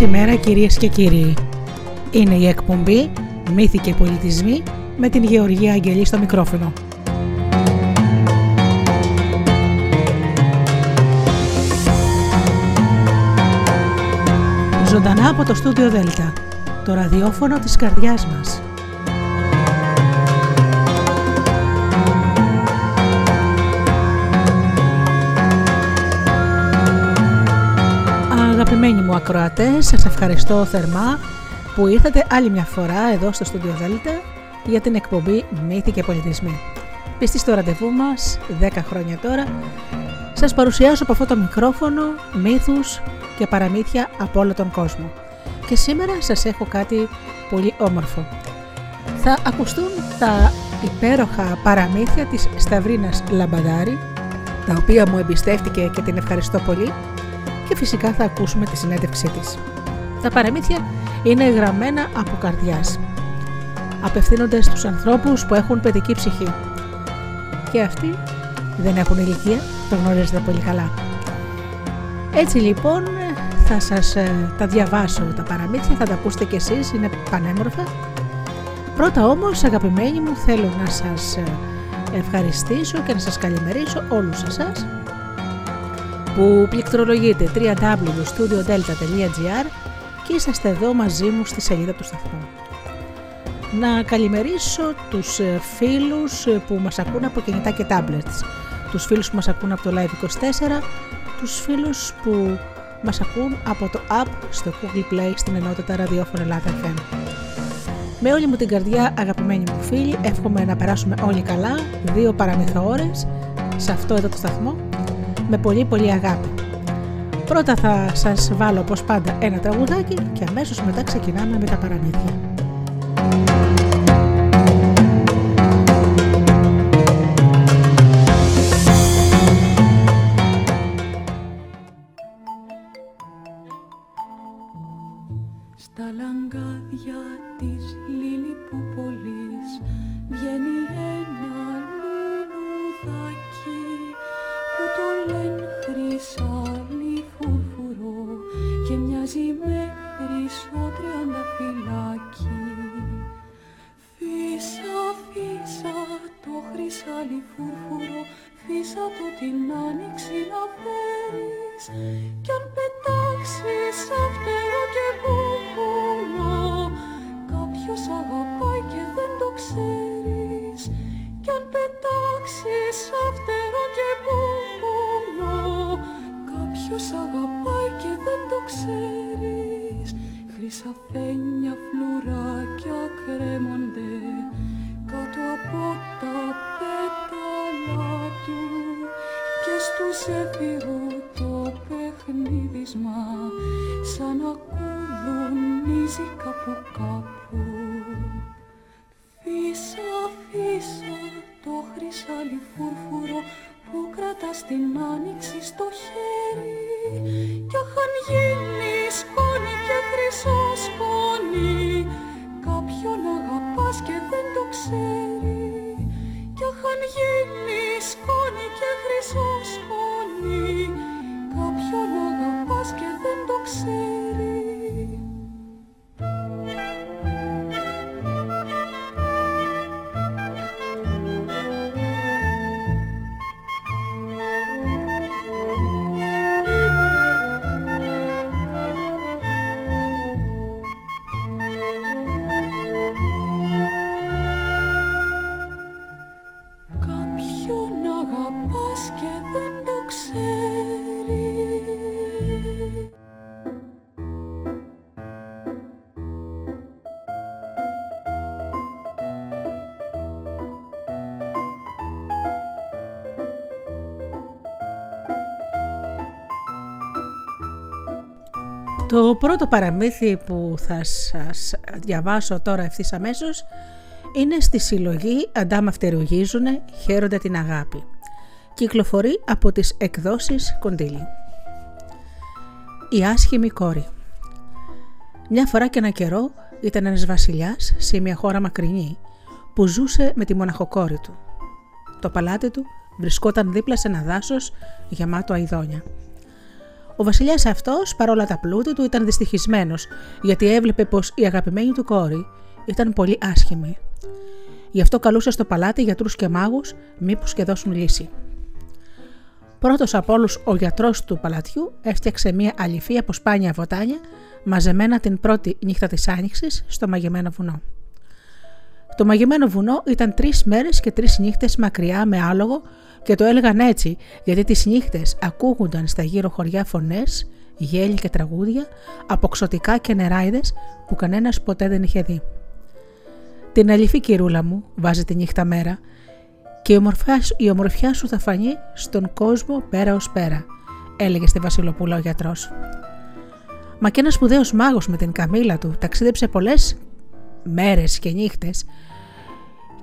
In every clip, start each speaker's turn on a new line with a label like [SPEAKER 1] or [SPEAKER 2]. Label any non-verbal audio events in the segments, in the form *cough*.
[SPEAKER 1] Καλημέρα κυρίες και κύριοι. Είναι η εκπομπή «Μύθοι και πολιτισμοί» με την Γεωργία Αγγελή στο μικρόφωνο. Ζωντανά από το στούντιο Δέλτα, το ραδιόφωνο της καρδιάς μας. Μου ακροατές, σας ευχαριστώ θερμά που ήρθατε άλλη μια φορά εδώ στο Studio Delta για την εκπομπή Μύθοι και Πολιτισμοί. Πιστή στο ραντεβού μας, 10 χρόνια τώρα, σας παρουσιάζω από αυτό το μικρόφωνο μύθους και παραμύθια από όλο τον κόσμο. Και σήμερα σας έχω κάτι πολύ όμορφο. Θα ακουστούν τα υπέροχα παραμύθια της Σταυρίνας Λαμπαδάρη, τα οποία μου εμπιστεύτηκε και την ευχαριστώ πολύ και φυσικά θα ακούσουμε τη συνέντευξή της. Τα παραμύθια είναι γραμμένα από καρδιάς. Απευθύνονται στους ανθρώπους που έχουν παιδική ψυχή. Και αυτοί δεν έχουν ηλικία, το γνωρίζετε πολύ καλά. Έτσι λοιπόν θα σας ε, τα διαβάσω τα παραμύθια, θα τα ακούσετε κι εσείς, είναι πανέμορφα. Πρώτα όμως αγαπημένοι μου θέλω να σας ε, ευχαριστήσω και να σας καλημερίσω όλους εσάς που πληκτρολογείτε www.studiodelta.gr και είσαστε εδώ μαζί μου στη σελίδα του σταθμού. Να καλημερίσω τους ε, φίλους ε, που μας ακούν από κινητά και tablets, τους φίλους που μας ακούν από το Live24, τους φίλους που μας ακούν από το app στο Google Play στην ενότητα ραδιόφωνο Ελλάδα FM. Με όλη μου την καρδιά αγαπημένοι μου φίλοι, εύχομαι να περάσουμε όλοι καλά, δύο παραμυθαώρες σε αυτό εδώ το σταθμό με πολύ πολύ αγάπη. Πρώτα θα σας βάλω όπως πάντα ένα τραγουδάκι και αμέσως μετά ξεκινάμε με τα παραμύθια. Το πρώτο παραμύθι που θα σας διαβάσω τώρα ευθύς αμέσως είναι στη συλλογή «Αντάμα φτερουγίζουνε, χαίρονται την αγάπη». Κυκλοφορεί από τις εκδόσεις Κοντήλη. Η άσχημη κόρη Μια φορά και ένα καιρό ήταν ένας βασιλιάς σε μια χώρα μακρινή που ζούσε με τη μοναχοκόρη του. Το παλάτι του βρισκόταν δίπλα σε ένα δάσος γεμάτο αηδόνια. Ο βασιλιάς αυτός, παρόλα τα πλούτη του, ήταν δυστυχισμένος, γιατί έβλεπε πως η αγαπημένη του κόρη ήταν πολύ άσχημη. Γι' αυτό καλούσε στο παλάτι γιατρούς και μάγους, μήπως και δώσουν λύση. Πρώτος από όλους, ο γιατρός του παλατιού έφτιαξε μια αληφή από σπάνια βοτάνια, μαζεμένα την πρώτη νύχτα της Άνοιξης στο μαγεμένο βουνό. Το μαγεμένο βουνό ήταν τρεις μέρες και τρεις νύχτες μακριά με άλογο και το έλεγαν έτσι γιατί τις νύχτες ακούγονταν στα γύρω χωριά φωνές, γέλια και τραγούδια, αποξωτικά και νεράιδες που κανένας ποτέ δεν είχε δει. Την αληθή κυρούλα μου βάζει τη νύχτα μέρα και η ομορφιά, η ομορφιά σου θα φανεί στον κόσμο πέρα ως πέρα, έλεγε στη Βασιλοπούλα ο γιατρός. Μα και ένας σπουδαίος μάγος με την καμήλα του ταξίδεψε πολλές μέρες και νύχτες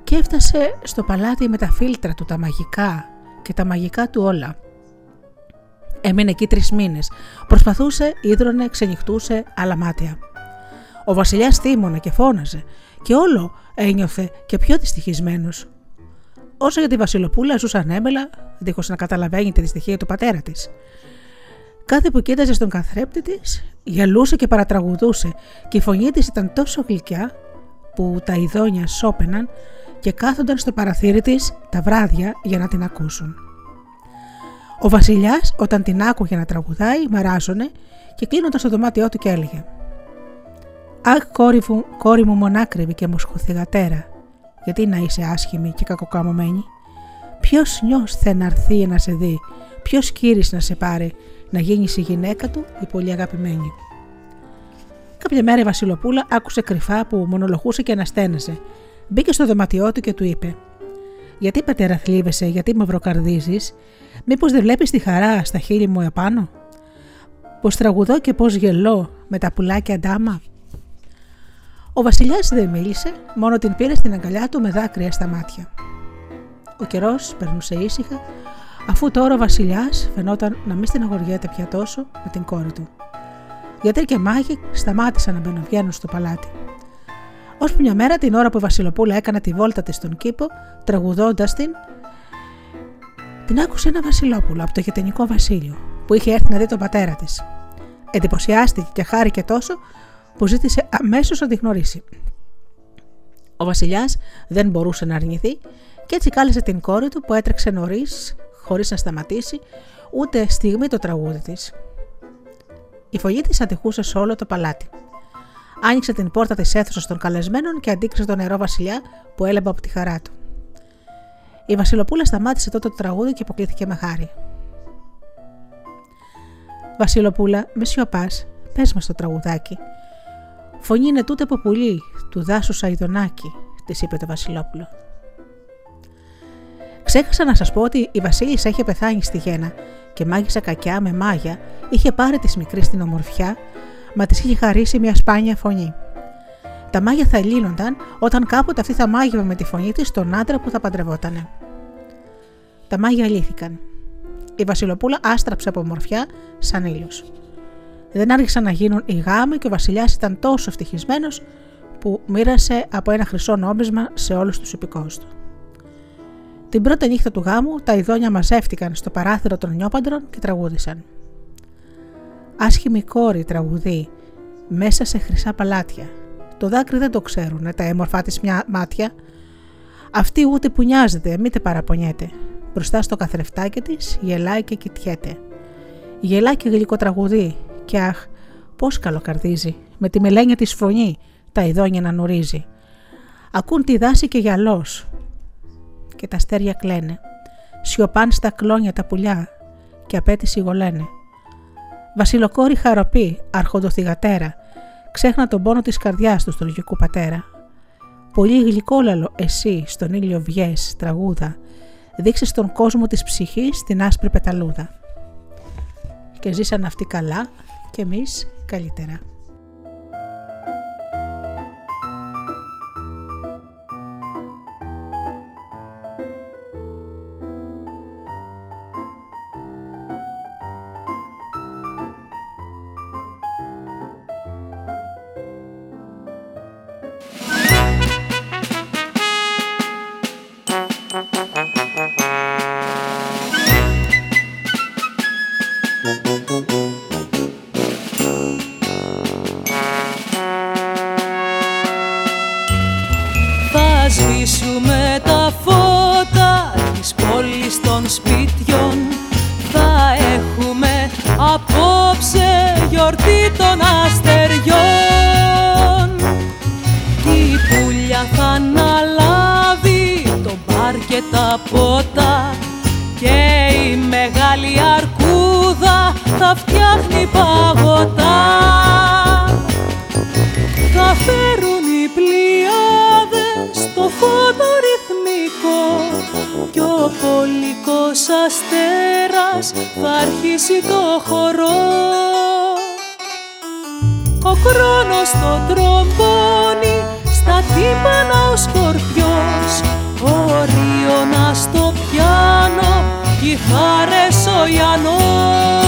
[SPEAKER 1] και έφτασε στο παλάτι με τα φίλτρα του, τα μαγικά και τα μαγικά του όλα. Έμεινε εκεί τρεις μήνες. Προσπαθούσε, ίδρωνε, ξενυχτούσε, αλλά μάτια. Ο βασιλιάς θύμωνε και φώναζε, και όλο ένιωθε και πιο δυστυχισμένος. Όσο για τη Βασιλοπούλα ζούσε έμελα, δίχως να καταλαβαίνει τη δυστυχία του πατέρα της. Κάθε που κοίταζε στον καθρέπτη της, γελούσε και παρατραγουδούσε, και η φωνή της ήταν τόσο γλυκιά που τα ειδόνια σώπαιναν και κάθονταν στο παραθύρι της τα βράδια για να την ακούσουν. Ο βασιλιάς όταν την άκουγε να τραγουδάει μαράζωνε και κλείνονταν στο δωμάτιό του και έλεγε «Αχ κόρη μου, κόρη μου μονάκριβη και μου σκοθηγατέρα, γιατί να είσαι άσχημη και κακοκαμωμένη. Ποιος νιός θε να έρθει να σε δει, ποιος κύρις να σε πάρει, να γίνεις η γυναίκα του η πολύ αγαπημένη». Κάποια μέρα η Βασιλοπούλα άκουσε κρυφά που μονολογούσε και αναστένασε Μπήκε στο δωμάτιό του και του είπε: Γιατί πατέρα θλίβεσαι, γιατί μαυροκαρδίζει, Μήπως δεν βλέπεις τη χαρά στα χείλη μου επάνω, Πως τραγουδώ και πώ γελώ με τα πουλάκια ντάμα; Ο Βασιλιάς δεν μίλησε, μόνο την πήρε στην αγκαλιά του με δάκρυα στα μάτια. Ο καιρός περνούσε ήσυχα, αφού τώρα ο Βασιλιάς φαινόταν να μην στεναχωριέται πια τόσο με την κόρη του. Γιατί και μάγοι σταμάτησαν να μπαίνουν στο παλάτι. Ώσπου μια μέρα την ώρα που η Βασιλοπούλα έκανε τη βόλτα της στον κήπο, τραγουδώντας την, την άκουσε ένα Βασιλόπουλο από το γετενικό βασίλειο που είχε έρθει να δει τον πατέρα της. Εντυπωσιάστηκε και χάρηκε τόσο που ζήτησε αμέσως να τη γνωρίσει. Ο Βασιλιάς δεν μπορούσε να αρνηθεί και έτσι κάλεσε την κόρη του που έτρεξε νωρίς, χωρίς να σταματήσει ούτε στιγμή το τραγούδι της. Η φωγή της ατυχούσε σε όλο το παλάτι άνοιξε την πόρτα της αίθουσας των καλεσμένων και αντίκρισε τον νερό βασιλιά που έλεμπε από τη χαρά του. Η Βασιλοπούλα σταμάτησε τότε το τραγούδι και αποκλήθηκε με χάρη. Βασιλοπούλα, με σιωπάς, πες μας το τραγουδάκι. Φωνή είναι τούτε από πουλί, του δάσου Σαϊδονάκη, της είπε το Βασιλόπουλο. Ξέχασα να σας πω ότι η Βασίλισσα είχε πεθάνει στη γέννα και μάγισσα κακιά με μάγια είχε πάρει τη μικρή στην ομορφιά μα της είχε χαρίσει μια σπάνια φωνή. Τα μάγια θα λύνονταν όταν κάποτε αυτή θα μάγευε με τη φωνή της τον άντρα που θα παντρευότανε. Τα μάγια λύθηκαν. Η Βασιλοπούλα άστραψε από μορφιά σαν ήλιος. Δεν άρχισαν να γίνουν οι γάμοι και ο Βασιλιάς ήταν τόσο ευτυχισμένος που μοίρασε από ένα χρυσό νόμισμα σε όλους τους υπηκόους του. Την πρώτη νύχτα του γάμου, τα ειδόνια μαζεύτηκαν στο παράθυρο των νιόπαντρων και τραγούδισαν άσχημη κόρη τραγουδεί μέσα σε χρυσά παλάτια. Το δάκρυ δεν το ξέρουν τα έμορφά της μια μάτια. Αυτή ούτε που νοιάζεται, μήτε παραπονιέται. Μπροστά στο καθρεφτάκι της γελάει και κοιτιέται. Γελάει και γλυκοτραγουδεί και αχ, πώς καλοκαρδίζει, με τη μελένια της φωνή τα ειδόνια να νουρίζει. Ακούν τη δάση και γυαλός και τα αστέρια κλαίνε. Σιωπάν στα κλόνια τα πουλιά και απέτηση γολένε. Βασιλοκόρη χαροπή, αρχοντοθυγατέρα, ξέχνα τον πόνο της καρδιάς του στον λογικού πατέρα. Πολύ γλυκόλαλο εσύ στον ήλιο βγες, τραγούδα, δείξες στον κόσμο της ψυχής την άσπρη πεταλούδα. Και ζήσαν αυτοί καλά και εμείς καλύτερα.
[SPEAKER 2] Πουλιά θα αναλάβει το μπαρ και τα πότα και η μεγάλη αρκούδα θα φτιάχνει παγωτά. Θα φέρουν οι πλοιάδες το φώτο ρυθμικό κι ο πολικός αστέρας θα αρχίσει το χορό. Ο χρόνος το τρομπώνει στα τύπανα ο σκορπιός ο Ρίωνας στο πιάνο κιθάρες ο Ιαννός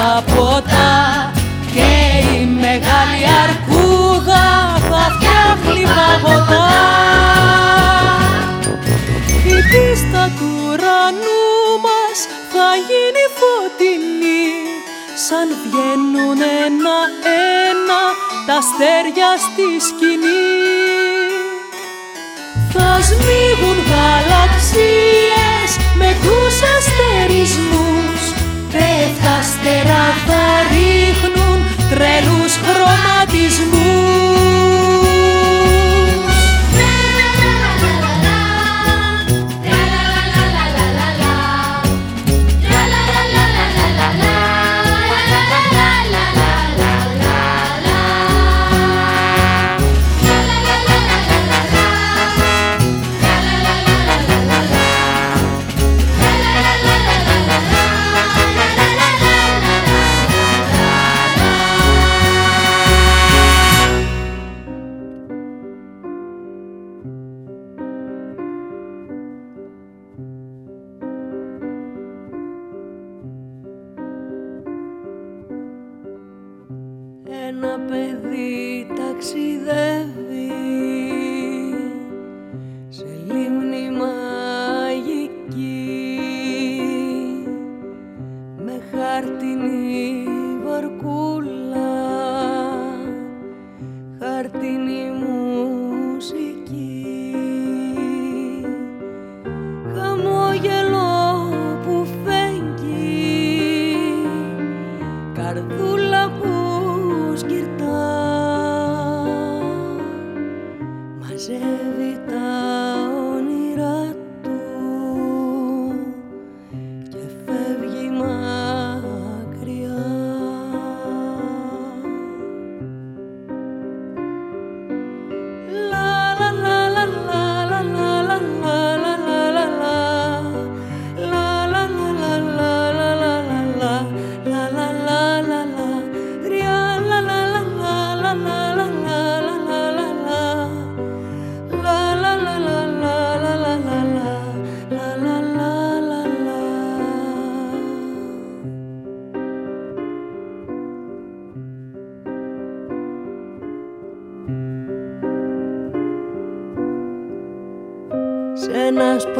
[SPEAKER 2] τα ποτά και η μεγάλη αρκούδα θα φτιάχνει παγωτά η πίστα του ουρανού μας θα γίνει φωτεινή σαν βγαίνουν ένα-ένα τα αστέρια στη σκηνή. Θα σμίγουν γαλαξίες με τους αστερισμούς terrazas.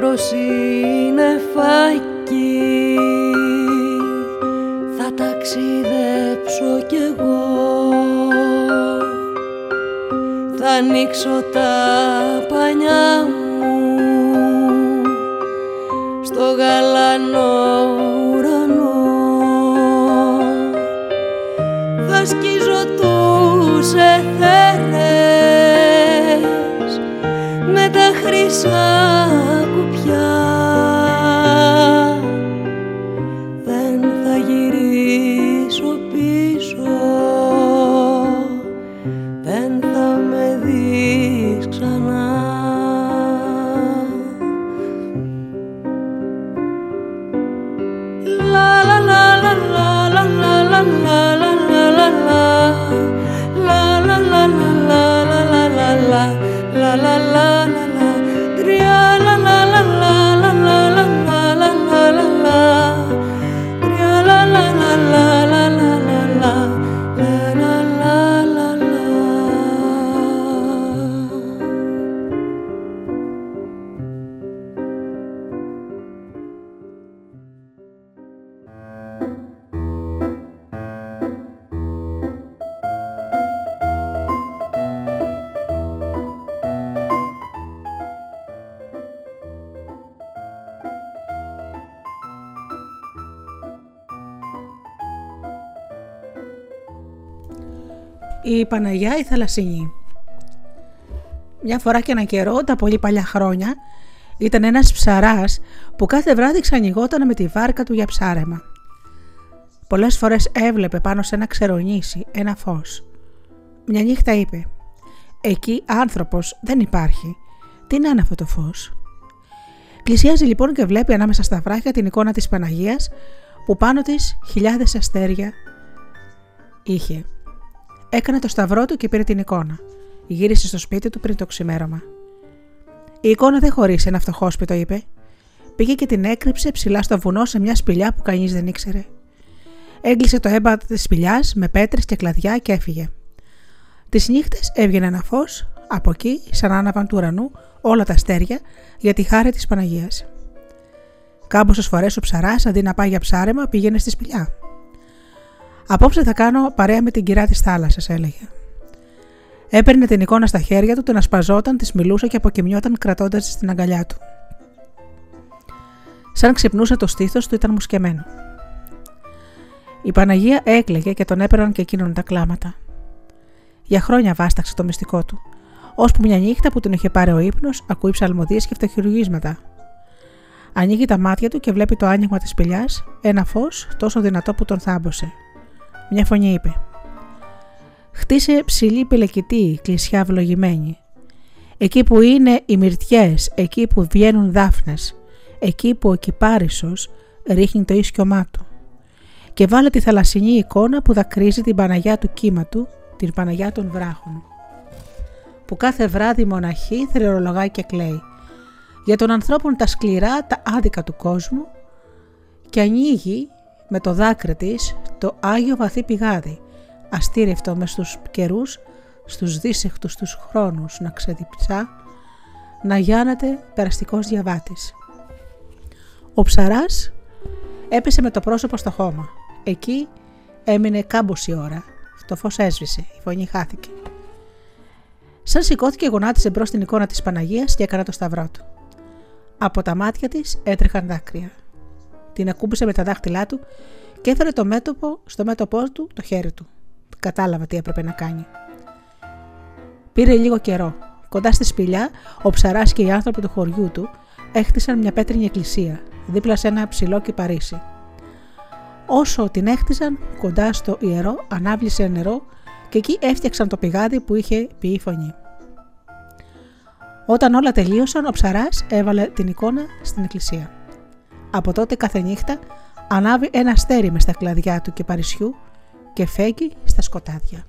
[SPEAKER 2] προσύννεφακι θα ταξιδέψω κι εγώ.
[SPEAKER 1] Θα
[SPEAKER 3] ανοίξω τα πανιά μου. Στο γαλανό ουρανό. Θα σκίζω τους εθέρες με τα χρυσά
[SPEAKER 1] Παναγιά η Θαλασσινή. Μια φορά και έναν καιρό, τα πολύ παλιά χρόνια, ήταν ένας ψαράς που κάθε βράδυ ξανηγόταν με τη βάρκα του για ψάρεμα. Πολλές φορές έβλεπε πάνω σε ένα ξερονήσι ένα φως. Μια νύχτα είπε «Εκεί άνθρωπος δεν υπάρχει. Τι να είναι αυτό το φως». Πλησιάζει λοιπόν και βλέπει ανάμεσα στα βράχια την εικόνα της Παναγίας που πάνω της χιλιάδες αστέρια είχε. Έκανε το σταυρό του και πήρε την εικόνα. Γύρισε στο σπίτι του πριν το ξημέρωμα. Η εικόνα δεν χωρίσει ένα φτωχόσπιτο, είπε. Πήγε και την έκρυψε ψηλά στο βουνό σε μια σπηλιά που κανείς δεν ήξερε. Έγκλεισε το έμπατο της σπηλιάς με πέτρες και κλαδιά και έφυγε. Τις νύχτες έβγαινε ένα φως, από εκεί, σαν άναβαν του ουρανού, όλα τα αστέρια για τη χάρη της Παναγίας. Κάμποσε φορές ο ψαράς, αντί να πάει για ψάρεμα, πήγαινε στη σπηλιά. Απόψε θα κάνω παρέα με την κυρά της θάλασσας, έλεγε. Έπαιρνε την εικόνα στα χέρια του, την ασπαζόταν, της μιλούσε και αποκοιμιόταν κρατώντας της στην αγκαλιά του. Σαν ξυπνούσε το στήθος του, ήταν μουσκεμένο. Η Παναγία έκλαιγε και τον έπαιρναν και εκείνον τα κλάματα. Για χρόνια βάσταξε το μυστικό του, ώσπου μια νύχτα που τον είχε πάρει ο ύπνος, ακούει ψαλμοδίες και φτωχυουργίσματα. Ανοίγει τα μάτια του και βλέπει το άνοιγμα της σπηλιάς, ένα φως τόσο δυνατό που τον θάμπωσε. Μια φωνή είπε: Χτίσε ψηλή πελεκητή, κλεισιά βλογημένη. Εκεί που είναι οι μυρτιές, εκεί που βγαίνουν δάφνες, εκεί που ο κυπάρισος ρίχνει το ίσκιωμά του. Και βάλε τη θαλασσινή εικόνα που δακρύζει την Παναγιά του κύματου, την Παναγιά των βράχων. Που κάθε βράδυ μοναχή θρεωρολογάει και κλαίει. Για τον ανθρώπων τα σκληρά, τα άδικα του κόσμου και ανοίγει με το δάκρυ της το Άγιο Βαθύ Πηγάδι, αστήρευτο μες στους καιρούς, στους δίσεχτους τους χρόνους να ξεδιψά, να γιάνεται περαστικός διαβάτης. Ο ψαράς έπεσε με το πρόσωπο στο χώμα. Εκεί έμεινε κάμποση ώρα. Το φως έσβησε, η φωνή χάθηκε. Σαν σηκώθηκε γονάτισε μπρος στην εικόνα της Παναγίας και έκανε το σταυρό του. Από τα μάτια της έτρεχαν δάκρυα. Την ακούμπησε με τα δάχτυλά του και έφερε το μέτωπο στο μέτωπό του το χέρι του. Κατάλαβα τι έπρεπε να κάνει. Πήρε λίγο καιρό. Κοντά στη σπηλιά, ο ψαράς και οι άνθρωποι του χωριού του έχτισαν μια πέτρινη εκκλησία, δίπλα σε ένα ψηλό κυπαρίσι. Όσο την έχτιζαν, κοντά στο ιερό ανάβλησε νερό και εκεί έφτιαξαν το πηγάδι που είχε πει η φωνή. Όταν όλα τελείωσαν, ο ψαράς έβαλε την εικόνα στην εκκλησία. Από τότε κάθε νύχτα ανάβει ένα αστέρι μες στα κλαδιά του και παρισιού και φέγγει στα σκοτάδια.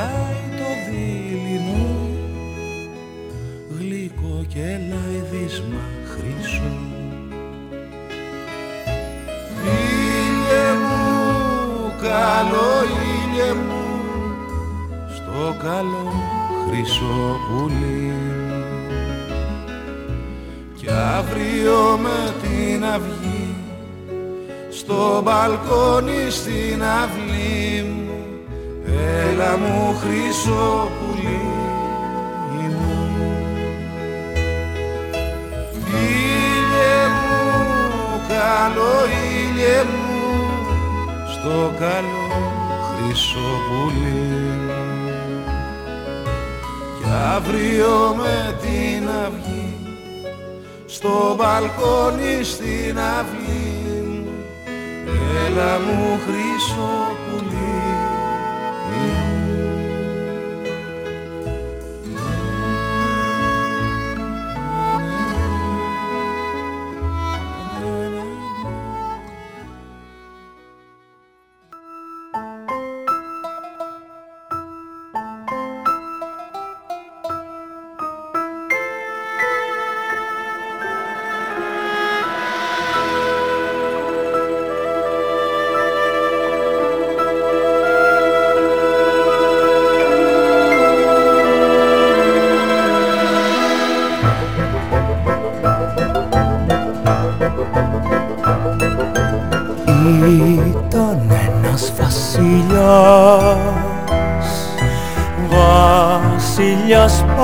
[SPEAKER 4] Αχολογάει το δίληνο γλυκό και λαϊδίσμα χρυσό. Ήλιε μου, καλό ήλιε μου στο καλό χρυσό πουλί. Κι αύριο με την αυγή στο μπαλκόνι στην αυλή μου έλα μου χρυσό πουλί μου. Ήλιε μου, καλό ήλιε μου στο καλό χρυσό πουλί αύριο με την αυγή στο μπαλκόνι στην αυλή έλα μου χρυσό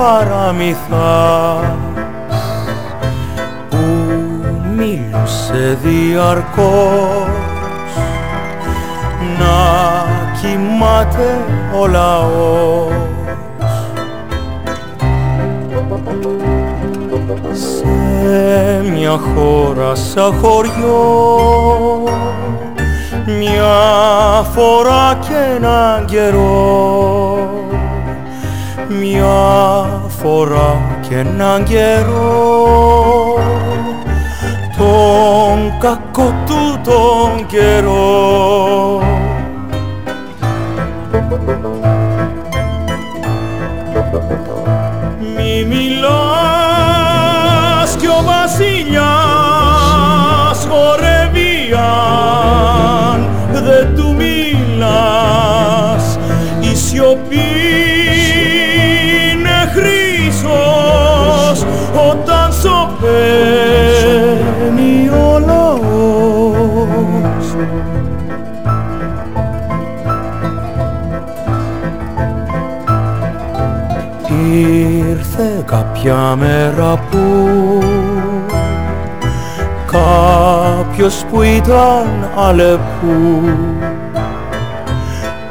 [SPEAKER 5] παραμυθάς. Που μίλουσε διαρκώς. Να κοιμάται ο λαός. Σε μια χώρα σαν χωριό. Μια φορά και έναν καιρό μια φορά και έναν καιρό. Τον κακό του τον καιρό. Μη μιλάς κι ο βασιλιάς χορεύει αν δεν του μιλάς κάποια μέρα που κάποιος που ήταν αλεπού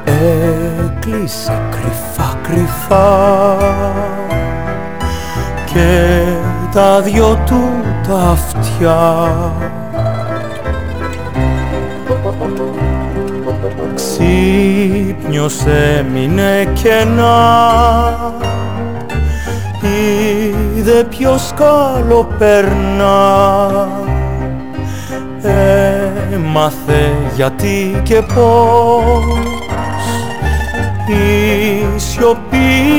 [SPEAKER 5] έκλεισε κρυφά κρυφά και τα δυο του τα αυτιά. Ξύπνιος έμεινε κενά είδε ποιος καλό περνά. Έμαθε γιατί και πώς η σιωπή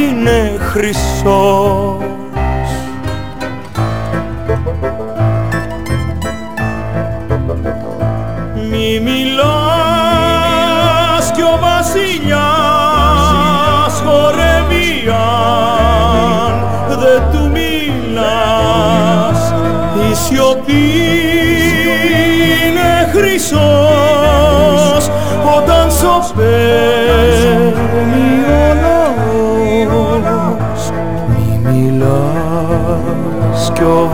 [SPEAKER 5] είναι χρυσός. Σιωπή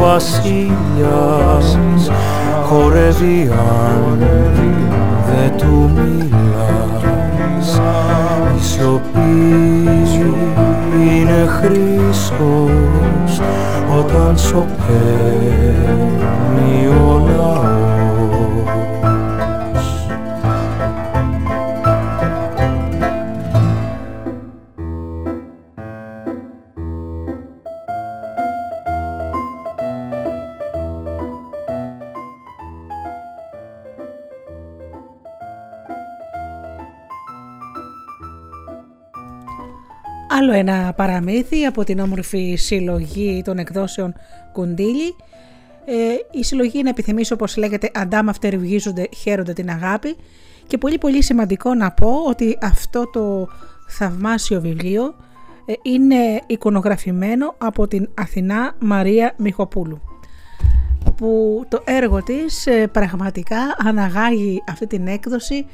[SPEAKER 5] βασιλιάς χορεύει αν δεν του μιλάς. Η σιωπή είναι χρυσός όταν σωπαίνει ο
[SPEAKER 1] παραμύθι από την όμορφη συλλογή των εκδόσεων Κουντήλι. Ε, η συλλογή είναι επιθυμής όπως λέγεται αντάμα αυτεργίζονται, χαίρονται την αγάπη και πολύ πολύ σημαντικό να πω ότι αυτό το θαυμάσιο βιβλίο ε, είναι εικονογραφημένο από την Αθηνά Μαρία Μιχοπούλου που το έργο της ε, πραγματικά αναγάγει αυτή την έκδοση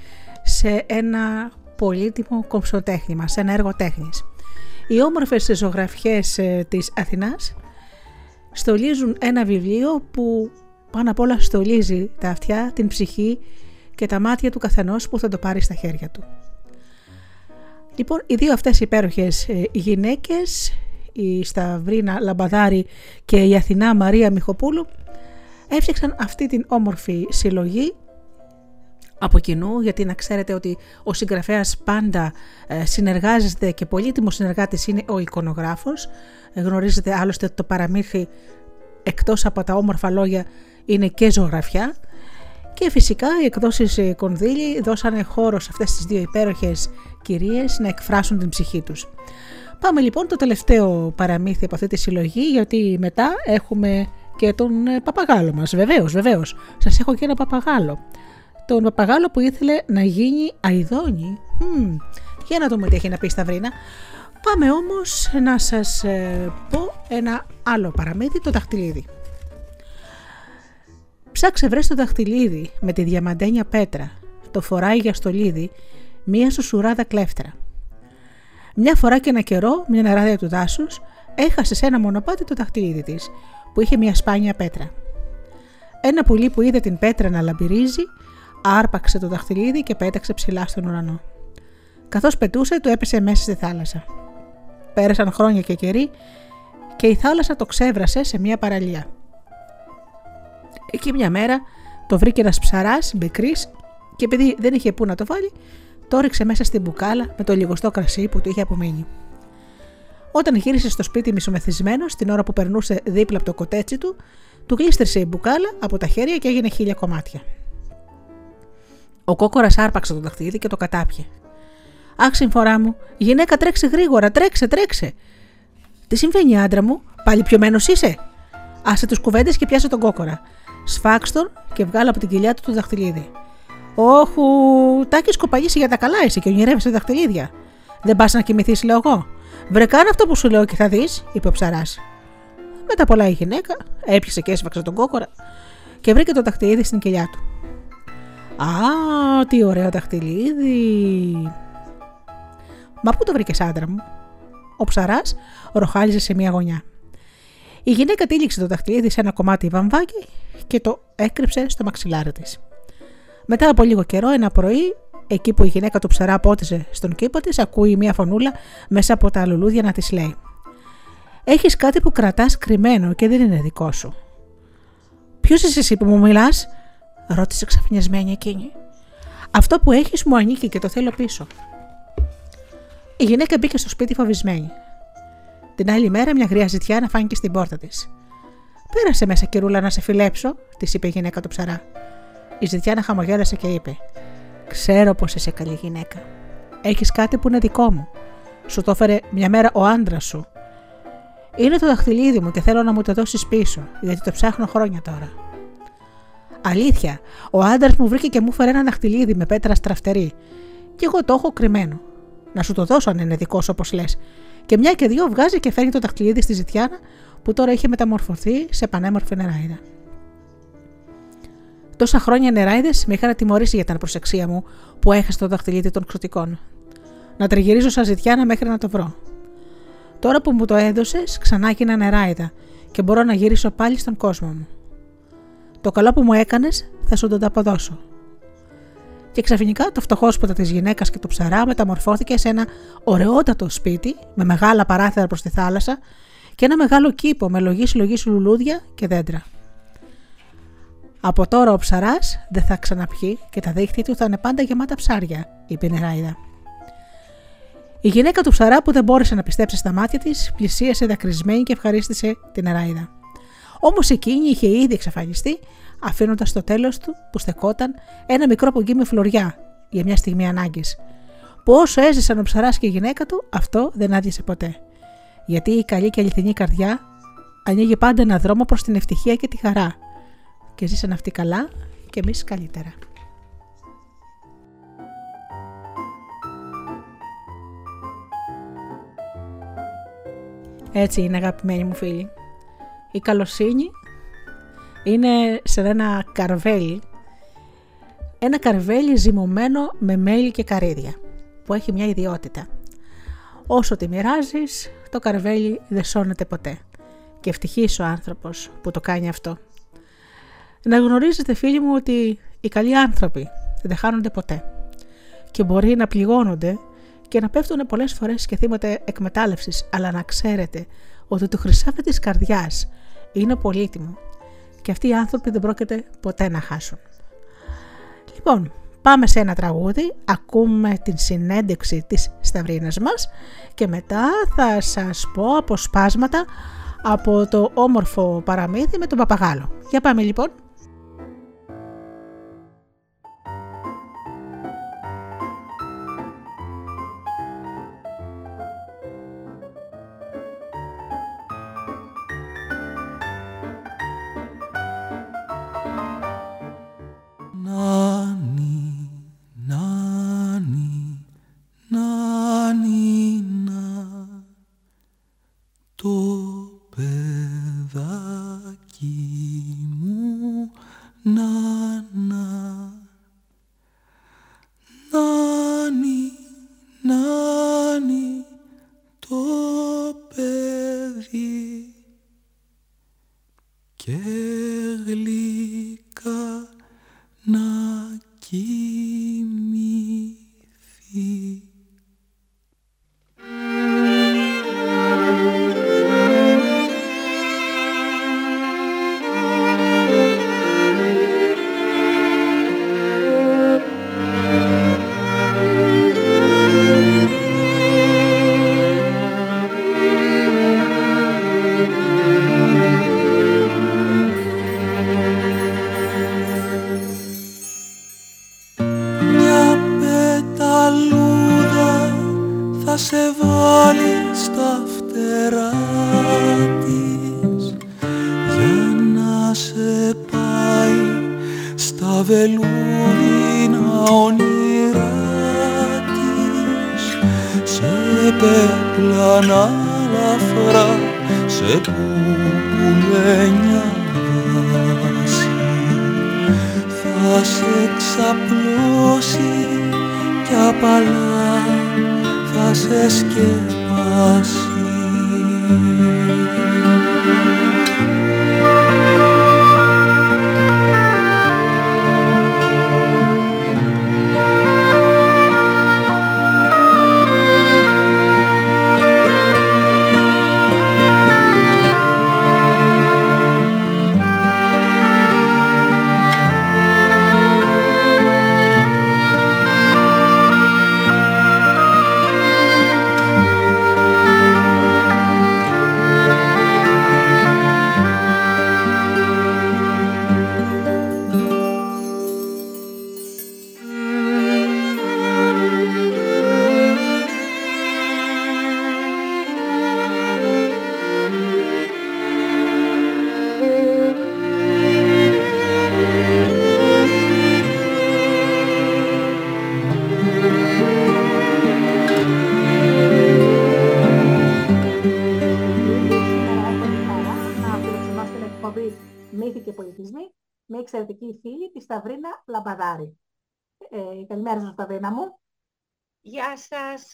[SPEAKER 1] σε ένα πολύτιμο κομψοτέχνημα, σε ένα έργο τέχνης. Οι όμορφες ζωγραφιές ε, της Αθηνάς στολίζουν ένα βιβλίο που πάνω απ' όλα στολίζει τα αυτιά, την ψυχή και τα μάτια του καθενός που θα το πάρει στα χέρια του. Λοιπόν, οι δύο αυτές υπέροχες ε, γυναίκες, η Σταυρίνα Λαμπαδάρη και η Αθηνά Μαρία Μιχοπούλου, έφτιαξαν αυτή την όμορφη συλλογή από κοινού, γιατί να ξέρετε ότι ο συγγραφέας πάντα ε, συνεργάζεται και πολύτιμος συνεργάτης είναι ο εικονογράφος. Γνωρίζετε άλλωστε ότι το παραμύθι εκτός από τα όμορφα λόγια είναι και ζωγραφιά. Και φυσικά οι εκδόσεις ε, Κονδύλι δώσανε χώρο σε αυτές τις δύο υπέροχες κυρίες να εκφράσουν την ψυχή τους. Πάμε λοιπόν το τελευταίο παραμύθι από αυτή τη συλλογή γιατί μετά έχουμε και τον ε, παπαγάλο μας. Βεβαίως, βεβαίως. Σας έχω και ένα παπαγάλο. Τον παπαγάλο που ήθελε να γίνει αηδόνι. Hm. Για να δούμε τι έχει να πει στα βρίνα. Πάμε όμως να σας ε, πω ένα άλλο παραμύθι, το δαχτυλίδι. Ψάξε βρες το δαχτυλίδι με τη διαμαντένια πέτρα. Το φοράει για στολίδι μία σουσουράδα κλέφτρα. Μια φορά και ένα καιρό, μια νεράδια του δάσους έχασε σε ένα μονοπάτι το δαχτυλίδι της, που είχε μια σπάνια πέτρα. Ένα πουλί που είδε την πέτρα να λαμπυρίζει, άρπαξε το δαχτυλίδι και πέταξε ψηλά στον ουρανό. Καθώς πετούσε, του έπεσε μέσα στη θάλασσα. Πέρασαν χρόνια και καιροί και η θάλασσα το ξέβρασε σε μια παραλία. Εκεί μια μέρα το βρήκε ένας ψαράς μπεκρή και επειδή δεν είχε πού να το βάλει, το ρίξε μέσα στην μπουκάλα με το λιγοστό κρασί που του είχε απομείνει. Όταν γύρισε στο σπίτι μισομεθυσμένος, την ώρα που περνούσε δίπλα από το κοτέτσι του, του γλίστρησε η μπουκάλα από τα χέρια και έγινε χίλια κομμάτια. Ο κόκορας άρπαξε το δαχτυλίδι και το κατάπιε. Αχ, συμφορά μου, γυναίκα τρέξε γρήγορα, τρέξε, τρέξε. Τι συμβαίνει, άντρα μου, πάλι πιωμένος είσαι; Άσε τους κουβέντες και πιάσε τον κόκορα. Σφάξ τον και βγάλω από την κοιλιά του το δαχτυλίδι. Όχου, τάκι κοπαγίσει για τα καλά εσύ και ονειρεύεσαι δαχτυλίδια. Δεν πας να κοιμηθείς, λέω εγώ. Βρε κάνε αυτό που σου λέω και θα δεις, είπε ο ψαράς. Μετά πολλά η γυναίκα, έπιασε και έσφαξε τον κόκορα και βρήκε το δαχτυλίδι στην κοιλιά του. Α, τι ωραίο δαχτυλίδι. Μα πού το βρήκες άντρα μου; Ο ψαράς ροχάλιζε σε μια γωνιά. Η γυναίκα τύλιξε το δαχτυλίδι σε ένα κομμάτι βαμβάκι και το έκρυψε στο μαξιλάρι της. Μετά από λίγο καιρό, ένα πρωί, εκεί που η γυναίκα του ψαρά πότιζε στον κήπο της, ακούει μια φωνούλα μέσα από τα λουλούδια να της λέει: Έχεις κάτι που κρατάς κρυμμένο και δεν είναι δικό σου. Ποιος είσαι εσύ που μου μιλάς, ρώτησε ξαφνιασμένη εκείνη. Αυτό που έχεις μου ανήκει και το θέλω πίσω. Η γυναίκα μπήκε στο σπίτι φοβισμένη. Την άλλη μέρα μια γριά ζητιά να φάνηκε στην πόρτα της. Πέρασε μέσα, κυρούλα, να σε φιλέψω, της είπε η γυναίκα του ψαρά. Η Ζητιάνα χαμογέλασε και είπε: Ξέρω πως είσαι καλή γυναίκα. Έχεις κάτι που είναι δικό μου. Σου το έφερε μια μέρα ο άντρας σου. Είναι το δαχτυλίδι μου και θέλω να μου το δώσεις πίσω, γιατί το ψάχνω χρόνια τώρα. Αλήθεια, ο άντρας μου βρήκε και μου έφερε ένα δαχτυλίδι με πέτρα στραφτερή, και εγώ το έχω κρυμμένο. Να σου το δώσω αν είναι δικός όπως λες. Και μια και δύο βγάζει και φέρνει το δαχτυλίδι στη Ζητιάνα, που τώρα είχε μεταμορφωθεί σε πανέμορφη νεράιδα. Τόσα χρόνια νεράιδες με είχαν τιμωρήσει για την προσεξία μου που έχασε το δαχτυλίδι των ξωτικών. Να τριγυρίζω σαν ζητιάνα μέχρι να το βρω. Τώρα που μου το έδωσες, ξανά γίνα νεράιδα και μπορώ να γυρίσω πάλι στον κόσμο μου. Το καλό που μου έκανες θα σου το αποδώσω. Και ξαφνικά το φτωχόσποτα της γυναίκας και του ψαρά μεταμορφώθηκε σε ένα ωραιότατο σπίτι με μεγάλα παράθυρα προς τη θάλασσα και ένα μεγάλο κήπο με λογή λογή λουλούδια και δέντρα. Από τώρα ο ψαράς δεν θα ξαναπιεί και τα δίχτυα του θα είναι πάντα γεμάτα ψάρια, είπε η Νεράιδα. Η γυναίκα του ψαρά που δεν μπόρεσε να πιστέψει στα μάτια της, πλησίασε δακρυσμένη και ευχαρίστησε την Νεράιδα. Όμως εκείνη είχε ήδη εξαφανιστεί, αφήνοντας στο τέλος του που στεκόταν ένα μικρό πογκί με φλωριά για μια στιγμή ανάγκης, που όσο έζησαν ο ψαράς και η γυναίκα του, αυτό δεν άδειασε ποτέ. Γιατί η καλή και αληθινή καρδιά ανοίγει πάντα ένα δρόμο προς την ευτυχία και τη χαρά. Και ζήσαν αυτοί καλά και εμείς καλύτερα. Έτσι είναι αγαπημένοι μου φίλοι. Η καλοσύνη είναι σε ένα καρβέλι, ένα καρβέλι ζυμωμένο με μέλι και καρύδια, που έχει μια ιδιότητα. Όσο τη μοιράζεις, το καρβέλι δεν σώνεται ποτέ. Και ευτυχής ο άνθρωπος που το κάνει αυτό. Να γνωρίζετε φίλοι μου ότι οι καλοί άνθρωποι δεν χάνονται ποτέ και μπορεί να πληγώνονται και να πέφτουν πολλές φορές και θύματα εκμετάλλευσης, αλλά να ξέρετε ότι το χρυσάφι της καρδιάς είναι πολύτιμο και αυτοί οι άνθρωποι δεν πρόκειται ποτέ να χάσουν. Λοιπόν, πάμε σε ένα τραγούδι, ακούμε την συνέντευξη της Σταυρίνας μας και μετά θα σας πω αποσπάσματα από το όμορφο παραμύθι με τον παπαγάλο. Για πάμε λοιπόν.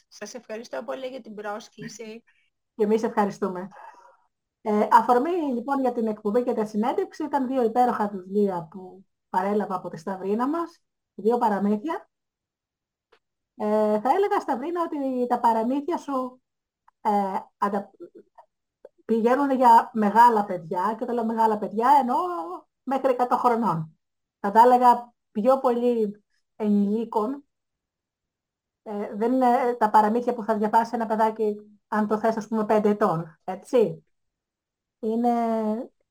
[SPEAKER 6] Σας ευχαριστώ πολύ για την πρόσκληση.
[SPEAKER 1] Και εμείς ευχαριστούμε. Ε, αφορμή λοιπόν για την εκπομπή και τα συνέντευξη ήταν δύο υπέροχα βιβλία που παρέλαβα από τη Σταυρίνα μας, δύο παραμύθια. Ε, θα έλεγα Σταυρίνα ότι τα παραμύθια σου ε, αντα... πηγαίνουν για μεγάλα παιδιά και όταν λέω μεγάλα παιδιά εννοώ μέχρι 100 χρονών. Θα τα έλεγα πιο πολύ ενηλίκων ε, δεν είναι τα παραμύθια που θα διαβάσει ένα παιδάκι αν το θες ας πούμε πέντε ετών, έτσι. Είναι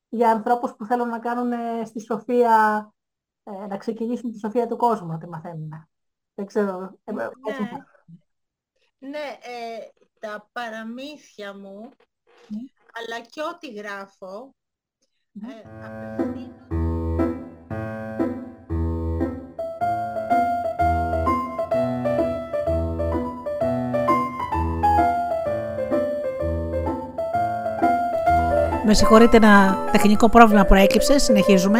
[SPEAKER 1] για ανθρώπους που θέλουν να κάνουν ε, στη σοφία, ε, να ξεκινήσουν τη σοφία του κόσμου, να τη μαθαίνουν. Δεν ξέρω.
[SPEAKER 6] Ναι. Ναι, ε, τα παραμύθια μου, αλλά και ό,τι γράφω, ε, απευθύνω
[SPEAKER 1] Με συγχωρείτε ένα τεχνικό πρόβλημα προέκυψε, συνεχίζουμε.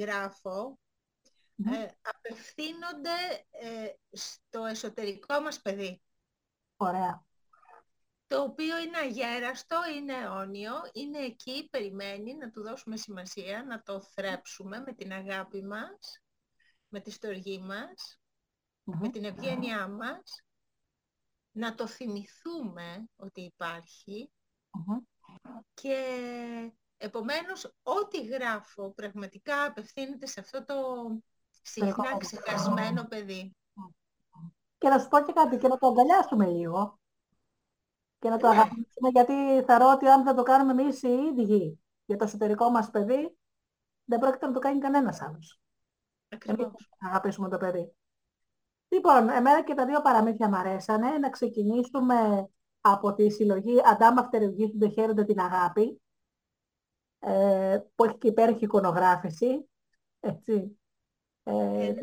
[SPEAKER 6] Και ό,τι γράφω, ε, απευθύνονται ε, στο εσωτερικό μας παιδί,
[SPEAKER 7] Ωραία.
[SPEAKER 6] το οποίο είναι αγέραστο, είναι αιώνιο, είναι εκεί, περιμένει να του δώσουμε σημασία, να το θρέψουμε με την αγάπη μας, με τη στοργή μας, με την ευγένειά μας, να το θυμηθούμε ότι υπάρχει
[SPEAKER 7] Μμμ.
[SPEAKER 6] και επομένως ό,τι γράφω πραγματικά απευθύνεται σε αυτό το συχνά
[SPEAKER 7] Δεχόμαι.
[SPEAKER 6] ξεχασμένο παιδί.
[SPEAKER 7] Και να σου πω και κάτι, και να το αγκαλιάσουμε λίγο. Και να το
[SPEAKER 6] Ναι.
[SPEAKER 7] αγαπήσουμε, γιατί θεωρώ ότι αν δεν το κάνουμε εμείς οι ίδιοι για το εσωτερικό μας παιδί, δεν πρόκειται να το κάνει κανένας άλλος. Εμείς
[SPEAKER 6] Ακριβώς.
[SPEAKER 7] να αγαπήσουμε το παιδί. Λοιπόν, εμένα και τα δύο παραμύθια μου αρέσανε. Να ξεκινήσουμε από τη συλλογή Αντάμα Φτερευγίζονται χαίρονται την αγάπη, ε, που έχει και υπέροχη εικονογράφηση. Έτσι. Ε,
[SPEAKER 6] Ε, ναι,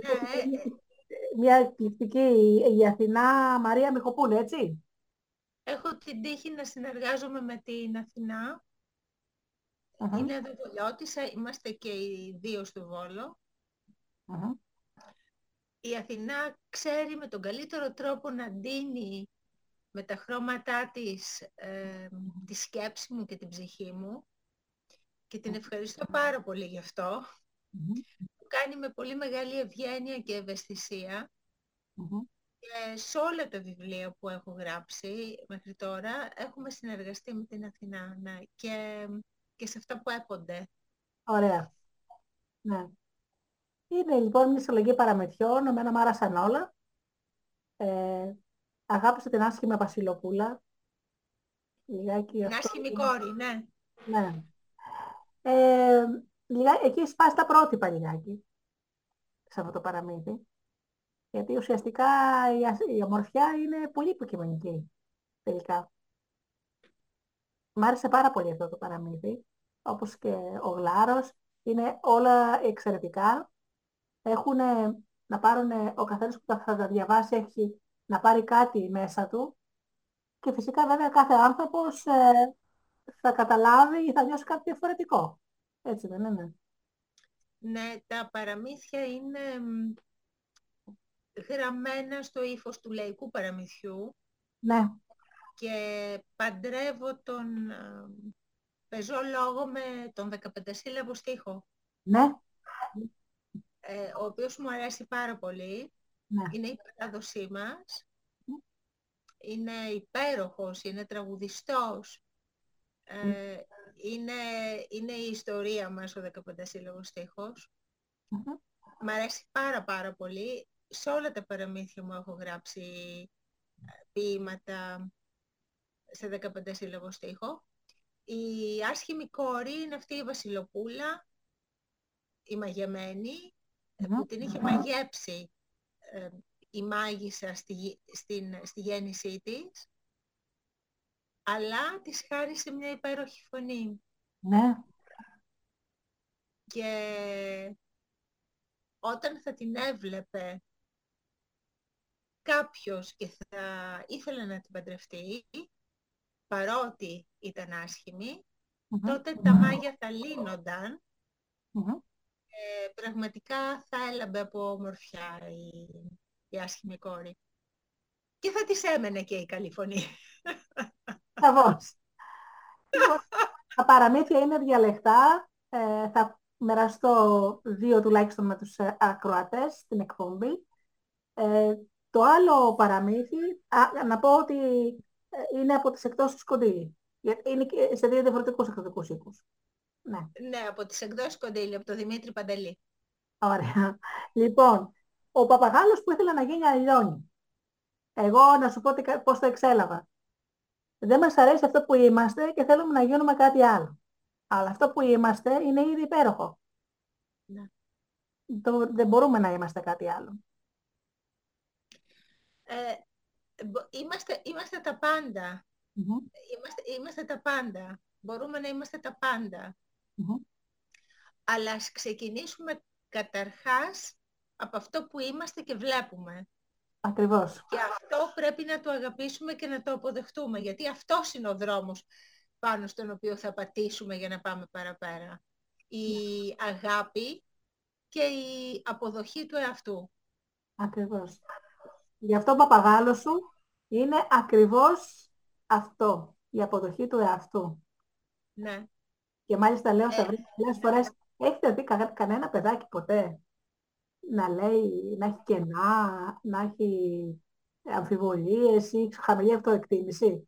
[SPEAKER 7] μια εκπληκτική η Αθηνά Μαρία Μιχοπούλου, έτσι.
[SPEAKER 6] έχω την τύχη να συνεργάζομαι με την Αθηνά.
[SPEAKER 7] Μμμ,
[SPEAKER 6] Είναι εδώ Βολιώτισσα, είμαστε και οι δύο στο Βόλο.
[SPEAKER 7] μμμ.
[SPEAKER 6] Η Αθηνά ξέρει με τον καλύτερο τρόπο να ντύνει με τα χρώματά της ε, τη σκέψη μου και την ψυχή μου και την ευχαριστώ πάρα πολύ γι' αυτό.
[SPEAKER 7] Μμμ,
[SPEAKER 6] Το κάνει με πολύ μεγάλη ευγένεια και ευαισθησία
[SPEAKER 7] μμμ.
[SPEAKER 6] και σε όλα τα βιβλία που έχω γράψει μέχρι τώρα έχουμε συνεργαστεί με την Αθηνά ναι, και, και σε αυτά που έπονται.
[SPEAKER 7] Ωραία. Ναι. Είναι λοιπόν μια συλλογή παραμετιών, εμένα μου άρεσαν όλα. Ε, αγάπησα την άσχημη Βασιλοπούλα. Λιγάκι
[SPEAKER 6] Την
[SPEAKER 7] αυτό
[SPEAKER 6] άσχημη
[SPEAKER 7] είναι-
[SPEAKER 6] κόρη, ναι.
[SPEAKER 7] Ναι. Ε, λιγά- εκεί σπάσει τα πρότυπα λιγάκι σε αυτό το παραμύθι. Γιατί ουσιαστικά η, ασ- η ομορφιά είναι πολύ υποκειμενική τελικά. Μ' άρεσε πάρα πολύ αυτό το παραμύθι, όπως και ο Γλάρος. Είναι όλα εξαιρετικά. Έχουν να πάρουν, ο καθένας που τα- θα τα διαβάσει έχει να πάρει κάτι μέσα του. Και φυσικά βέβαια κάθε άνθρωπος ε, θα καταλάβει ή θα νιώσει κάτι διαφορετικό. Έτσι δεν είναι.
[SPEAKER 6] Ναι, τα παραμύθια είναι μ, γραμμένα στο ύφος του λαϊκού παραμυθιού
[SPEAKER 7] Ναι,
[SPEAKER 6] και παντρεύω τον α, πεζό λόγο με τον 15 σύλλαβο στίχο,
[SPEAKER 7] ναι,
[SPEAKER 6] ε, ο οποίος μου αρέσει πάρα πολύ.
[SPEAKER 7] ναι.
[SPEAKER 6] Είναι η παράδοσή μας, είναι υπέροχος, είναι τραγουδιστός, ε, είναι, είναι η ιστορία μας ο 15 σύλλαβος στίχος.
[SPEAKER 7] Μμμ.
[SPEAKER 6] Μ' αρέσει πάρα πάρα πολύ. Σε όλα τα παραμύθια μου έχω γράψει ε, ποίηματα σε 15 σύλλαβο στίχο. Η άσχημη κόρη είναι αυτή η Βασιλοπούλα, η μαγεμένη, ε,
[SPEAKER 7] Μμμ.
[SPEAKER 6] που την είχε μαγέψει ε, η μάγισσα στη, γη- στην, στη γέννησή της, αλλά της χάρισε μια υπέροχη φωνή.
[SPEAKER 7] Ναι,
[SPEAKER 6] Και όταν θα την έβλεπε κάποιος και θα ήθελε να την παντρευτεί, παρότι ήταν άσχημη,
[SPEAKER 7] Μμμ.
[SPEAKER 6] τότε τα μάγια θα λύνονταν
[SPEAKER 7] Μμμ.
[SPEAKER 6] ε, πραγματικά θα έλαμπε από ομορφιά η, η άσχημη κόρη. Και θα της έμενε και η καλή φωνή. *laughs*
[SPEAKER 7] Σαφώς. Λοιπόν, τα παραμύθια είναι διαλεκτά. Ε, θα μοιραστώ δύο τουλάχιστον με τους ε, ακροατές στην εκπομπή. Ε, το άλλο παραμύθι, α, να πω ότι ε, είναι από τις εκδόσεις Κοντήλη. Είναι σε δύο διαφορετικούς εκδοτικούς οίκους.
[SPEAKER 6] Ναι. ναι, από τις εκδόσεις Κοντήλη, από τον Δημήτρη Παντελή.
[SPEAKER 7] Ωραία. Λοιπόν, ο παπαγάλος που ήθελε να γίνει αλλιώνει. Εγώ να σου πω πώς το εξέλαβα. Δεν μας αρέσει αυτό που είμαστε και θέλουμε να γίνουμε κάτι άλλο. Αλλά αυτό που είμαστε είναι ήδη υπέροχο. Ναι. Το, δεν μπορούμε να είμαστε κάτι άλλο.
[SPEAKER 6] Ε, είμαστε, είμαστε τα παντα Είμαστε, είμαστε τα πάντα. Μπορούμε να είμαστε τα παντα Αλλά ας ξεκινήσουμε καταρχάς από αυτό που είμαστε και βλέπουμε.
[SPEAKER 7] Ακριβώς.
[SPEAKER 6] Και αυτό πρέπει να το αγαπήσουμε και να το αποδεχτούμε, γιατί αυτός είναι ο δρόμος πάνω στον οποίο θα πατήσουμε για να πάμε παραπέρα. Η αγάπη και η αποδοχή του εαυτού.
[SPEAKER 7] Ακριβώς. Γι' αυτό ο παπαγάλο σου είναι ακριβώς αυτό, η αποδοχή του εαυτού.
[SPEAKER 6] Ναι.
[SPEAKER 7] Και μάλιστα λέω στα ε, πολλές φορές, έχετε δει κανένα παιδάκι ποτέ; Να λέει, να έχει κενά, να έχει αμφιβολίες ή χαμηλή αυτοεκτίμηση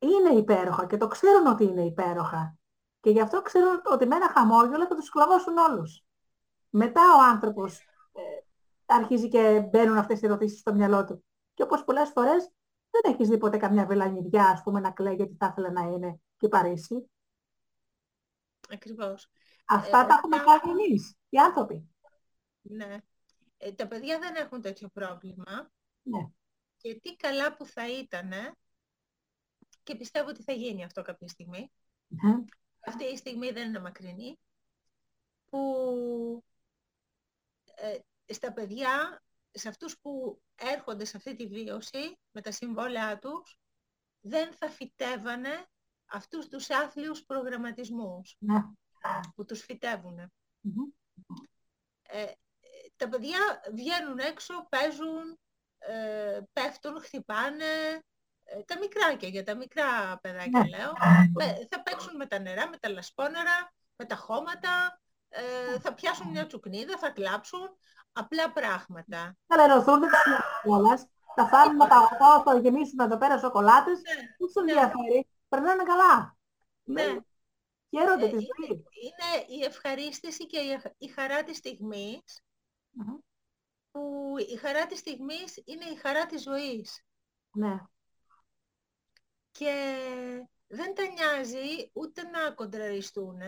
[SPEAKER 7] είναι υπέροχα και το ξέρουν ότι είναι υπέροχα. Και γι' αυτό ξέρουν ότι με ένα χαμόγελο θα τους σκλαβώσουν όλους. Μετά ο άνθρωπος ε, αρχίζει και μπαίνουν αυτές οι ερωτήσεις στο μυαλό του. Και όπως πολλές φορές δεν έχεις δει ποτέ καμιά βελανιδιά, ας πούμε, να κλαίει γιατί θα ήθελε να είναι και Παρίσι.
[SPEAKER 6] Ακριβώς.
[SPEAKER 7] Αυτά ε, τα έχουμε κάνει εμείς, οι άνθρωποι.
[SPEAKER 6] Ναι. Ε, τα παιδιά δεν έχουν τέτοιο πρόβλημα.
[SPEAKER 7] Ναι.
[SPEAKER 6] Και τι καλά που θα ήταν και πιστεύω ότι θα γίνει αυτό κάποια στιγμή. Αυτή η στιγμή δεν είναι μακρινή. Που ε, στα παιδιά, σε αυτούς που έρχονται σε αυτή τη βίωση με τα συμβόλαιά τους, δεν θα φυτεύανε αυτούς τους άθλιους προγραμματισμούς
[SPEAKER 7] ναι.
[SPEAKER 6] που τους φυτεύουν. Ε, τα παιδιά βγαίνουν έξω, παίζουν, ε, πέφτουν, χτυπάνε, ε, τα μικράκια, για τα μικρά παιδάκια ναι. λέω, θα παίξουν με τα νερά, με τα λασπόνερα, με τα χώματα, ε, θα πιάσουν μια τσουκνίδα, θα κλάψουν, απλά πράγματα.
[SPEAKER 7] Θα λερωθούν, δεν θα θα φάνε με τα οχτώ, θα γεμίσουν εδώ πέρα σοκολάτες, ναι, δεν τους ναι. ενδιαφέρει, περνάνε καλά.
[SPEAKER 6] Ναι.
[SPEAKER 7] Χαίρονται ε, τη ζωή.
[SPEAKER 6] Είναι η ευχαρίστηση και η χαρά της στιγμής, που η χαρά της στιγμής είναι η χαρά της ζωής.
[SPEAKER 7] Ναι
[SPEAKER 6] και δεν τα νοιάζει ούτε να κοντραριστούν,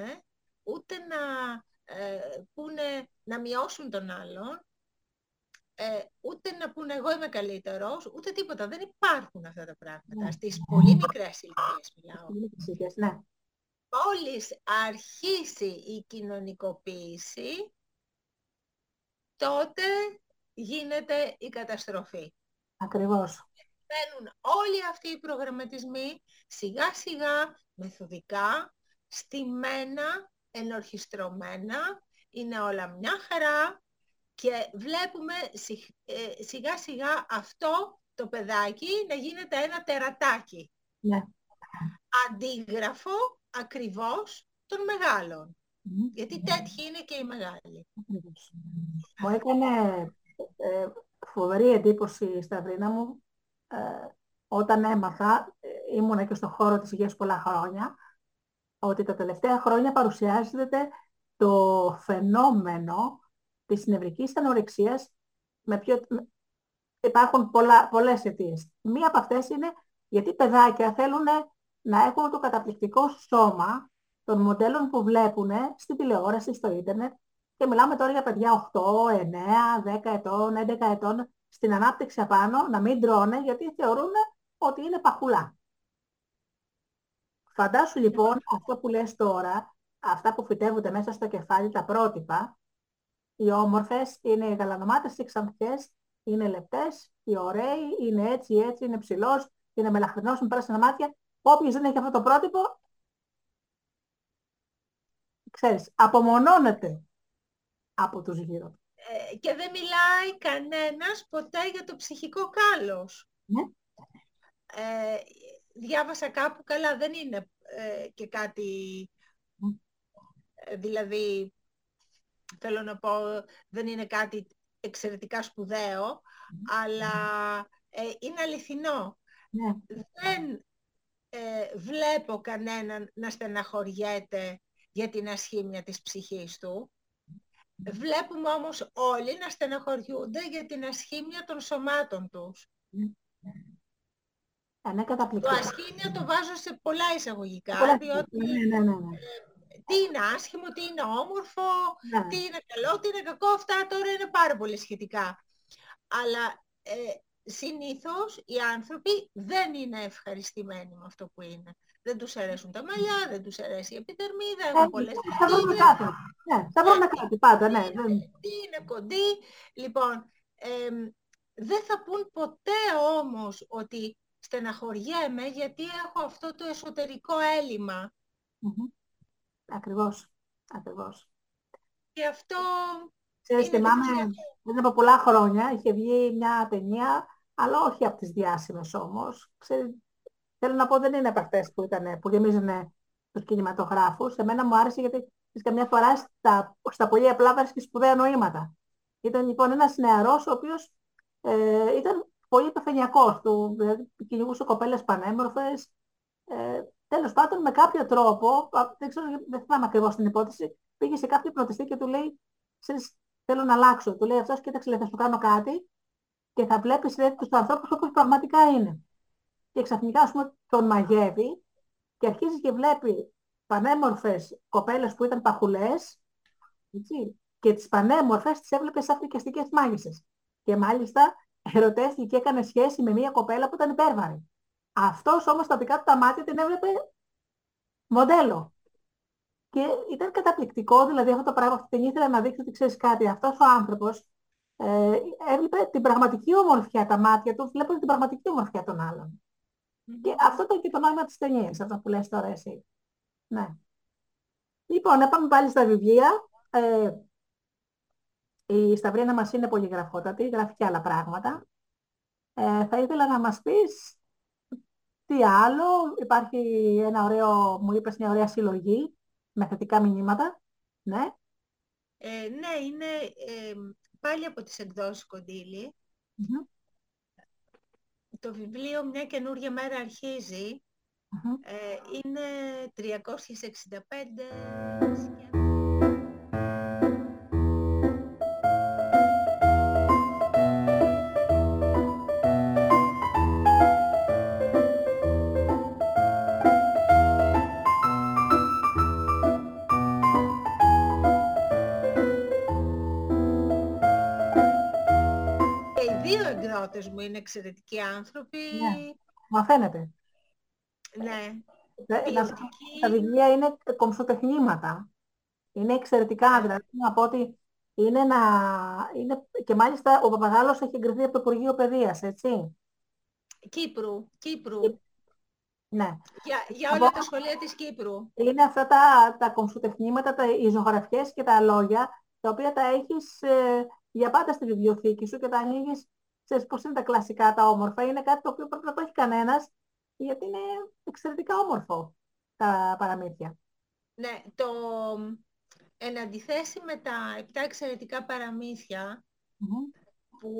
[SPEAKER 6] ούτε να ε, πούνε να μειώσουν τον άλλον, ε, ούτε να πούνε εγώ είμαι καλύτερος, ούτε τίποτα. Δεν υπάρχουν αυτά τα πράγματα. Ναι. Στις πολύ μικρές ηλικίες μιλάω.
[SPEAKER 7] Ναι.
[SPEAKER 6] Μόλις αρχίσει η κοινωνικοποίηση, τότε γίνεται η καταστροφή.
[SPEAKER 7] Ακριβώς
[SPEAKER 6] μπαίνουν όλοι αυτοί οι προγραμματισμοί σιγά σιγά, μεθοδικά, στημένα, ενορχιστρωμένα, είναι όλα μια χαρά και βλέπουμε ε, σιγά σιγά αυτό το παιδάκι να γίνεται ένα τερατάκι.
[SPEAKER 7] Ναι.
[SPEAKER 6] Αντίγραφο ακριβώς των μεγάλων. Γιατί τέτοιοι είναι και οι μεγάλοι.
[SPEAKER 7] Μου έκανε ε, φοβερή εντύπωση, Σταυρίνα μου, ε, όταν έμαθα, ε, ήμουνα και στον χώρο της υγείας πολλά χρόνια, ότι τα τελευταία χρόνια παρουσιάζεται το φαινόμενο της νευρικής ανορεξίας με πιο... Υπάρχουν πολλά, πολλές αιτίες. Μία από αυτές είναι γιατί παιδάκια θέλουν να έχουν το καταπληκτικό σώμα των μοντέλων που βλέπουν στην τηλεόραση, στο ίντερνετ και μιλάμε τώρα για παιδιά 8, 9, 10 ετών, 11 ετών στην ανάπτυξη απάνω να μην τρώνε γιατί θεωρούν ότι είναι παχουλά. Φαντάσου λοιπόν αυτό που λες τώρα, αυτά που φυτεύονται μέσα στο κεφάλι, τα πρότυπα, οι όμορφες είναι οι γαλανομάτες, οι ξανθιές, είναι λεπτές, οι ωραίοι, είναι έτσι, έτσι, είναι ψηλός, είναι μελαχρινός με πράσινα μάτια. Όποιος δεν έχει αυτό το πρότυπο, ξέρεις, απομονώνεται από τους γύρω
[SPEAKER 6] ε, και δεν μιλάει κανένας ποτέ για το ψυχικό κάλος.
[SPEAKER 7] Ναι.
[SPEAKER 6] Ε, διάβασα κάπου, καλά δεν είναι ε, και κάτι Ε, δηλαδή, θέλω να πω, δεν είναι κάτι εξαιρετικά σπουδαίο, αλλά ε, είναι αληθινό.
[SPEAKER 7] Ναι.
[SPEAKER 6] Δεν ε, βλέπω κανέναν να στεναχωριέται για την ασχήμια της ψυχής του. Βλέπουμε όμως όλοι να στεναχωριούνται για την ασχήμια των σωμάτων τους.
[SPEAKER 7] Ναι,
[SPEAKER 6] Το ασχήμια το βάζω σε πολλά εισαγωγικά,
[SPEAKER 7] Πολλά
[SPEAKER 6] διότι
[SPEAKER 7] ναι, ναι, ναι, ναι.
[SPEAKER 6] τι είναι άσχημο, τι είναι όμορφο,
[SPEAKER 7] Ναι.
[SPEAKER 6] τι είναι καλό, τι είναι κακό, αυτά τώρα είναι πάρα πολύ σχετικά. Αλλά ε, συνήθως οι άνθρωποι δεν είναι ευχαριστημένοι με αυτό που είναι. Δεν τους αρέσουν τα μαλλιά, δεν τους αρέσει η επιδερμίδα,
[SPEAKER 7] Ε,
[SPEAKER 6] έχουν πολλές
[SPEAKER 7] Θα βρούμε κάτι. Ναι, θα βρούμε κάτι πάντα, ναι. δεν-
[SPEAKER 6] τι είναι κοντή. Λοιπόν, εμ, δεν θα πούν ποτέ όμως ότι στεναχωριέμαι γιατί έχω αυτό το εσωτερικό έλλειμμα.
[SPEAKER 7] Μμμ. Ακριβώς. Ακριβώς.
[SPEAKER 6] Και αυτό
[SPEAKER 7] Ξέρεις,
[SPEAKER 6] Είναι
[SPEAKER 7] θυμάμαι,
[SPEAKER 6] εντυπωσιακό.
[SPEAKER 7] πριν από πολλά χρόνια είχε βγει μια ταινία, αλλά όχι από τις διάσημες όμως. Ξέρεις, θέλω να πω δεν είναι από αυτές που, ήταν, που γεμίζουν τους κινηματογράφους. Εμένα μου άρεσε γιατί ξέρεις, καμιά φορά στα, στα πολύ απλά βρίσκει σπουδαία νοήματα. Ήταν λοιπόν ένας νεαρός ο οποίος ε, ήταν πολύ επιφανειακός του, δηλαδή κυνηγούσε κοπέλες πανέμορφες. Ε, τέλος πάντων με κάποιο τρόπο, α, δεν ξέρω, δεν θυμάμαι ακριβώς την υπόθεση, πήγε σε κάποιο πρωτιστή και του λέει ξέρεις, θέλω να αλλάξω. Του λέει αυτός, κοίταξε, λέει, θα σου κάνω κάτι και θα βλέπεις λέει, τους ανθρώπους όπως πραγματικά είναι. Και ξαφνικά, ας πούμε, τον μαγεύει και αρχίζεις και βλέπει πανέμορφες κοπέλες που ήταν παχουλές έτσι, και τις πανέμορφες τις έβλεπε σαν φρικιαστικές μάγισσες. Και μάλιστα ερωτεύτηκε και έκανε σχέση με μια κοπέλα που ήταν υπέρβαρη. Αυτός όμως τα δικά του τα μάτια την έβλεπε μοντέλο. Και ήταν καταπληκτικό, δηλαδή αυτό το πράγμα, την ήθελα να δείξει ότι ξέρεις κάτι. Αυτός ο άνθρωπος ε, έβλεπε την πραγματική ομορφιά, τα μάτια του, βλέπουν την πραγματική ομορφιά των άλλων. Και αυτό ήταν και το νόημα της ταινίας, αυτό που λες τώρα εσύ. Ναι. Λοιπόν, να πάμε πάλι στα βιβλία. Ε, η Σταυρίνα μας είναι πολύ γραφότατη, γράφει και άλλα πράγματα. Ε, θα ήθελα να μας πεις τι άλλο. Υπάρχει ένα ωραίο, μου είπες μια ωραία συλλογή με θετικά μηνύματα. Ναι.
[SPEAKER 6] Ε, ναι, είναι ε, πάλι από τις εκδόσεις Κοντήλη.
[SPEAKER 7] Μμμ.
[SPEAKER 6] Το βιβλίο «Μια καινούργια μέρα αρχίζει»
[SPEAKER 7] Μμμ.
[SPEAKER 6] ε, είναι 365 δύο εκδότες μου είναι εξαιρετικοί άνθρωποι.
[SPEAKER 7] Ναι. Μα φαίνεται.
[SPEAKER 6] Ναι.
[SPEAKER 7] Ε, να σου πω,
[SPEAKER 6] ποιοτικοί.
[SPEAKER 7] Τα βιβλία είναι κομψοτεχνήματα. Είναι εξαιρετικά, δηλαδή να πω ότι είναι να... Είναι... Και μάλιστα ο Παπαγάλος έχει εγκριθεί από το Υπουργείο Παιδείας, έτσι.
[SPEAKER 6] Κύπρου, Κύπρου.
[SPEAKER 7] Ναι.
[SPEAKER 6] Για, για
[SPEAKER 7] Από-
[SPEAKER 6] όλα τα σχολεία της Κύπρου.
[SPEAKER 7] Είναι αυτά τα, τα κομψοτεχνήματα, τα, οι ζωγραφιές και τα λόγια, τα οποία τα έχεις ε, για πάντα στη βιβλιοθήκη σου και τα ανοίγεις, ξέρεις πώς είναι τα κλασικά, τα όμορφα. Είναι κάτι το οποίο πρέπει να το έχει κανένας, γιατί είναι εξαιρετικά όμορφο τα παραμύθια.
[SPEAKER 6] Ναι, το... Εν αντιθέσει με τα επτά εξαιρετικά παραμύθια
[SPEAKER 7] Μμμ.
[SPEAKER 6] που,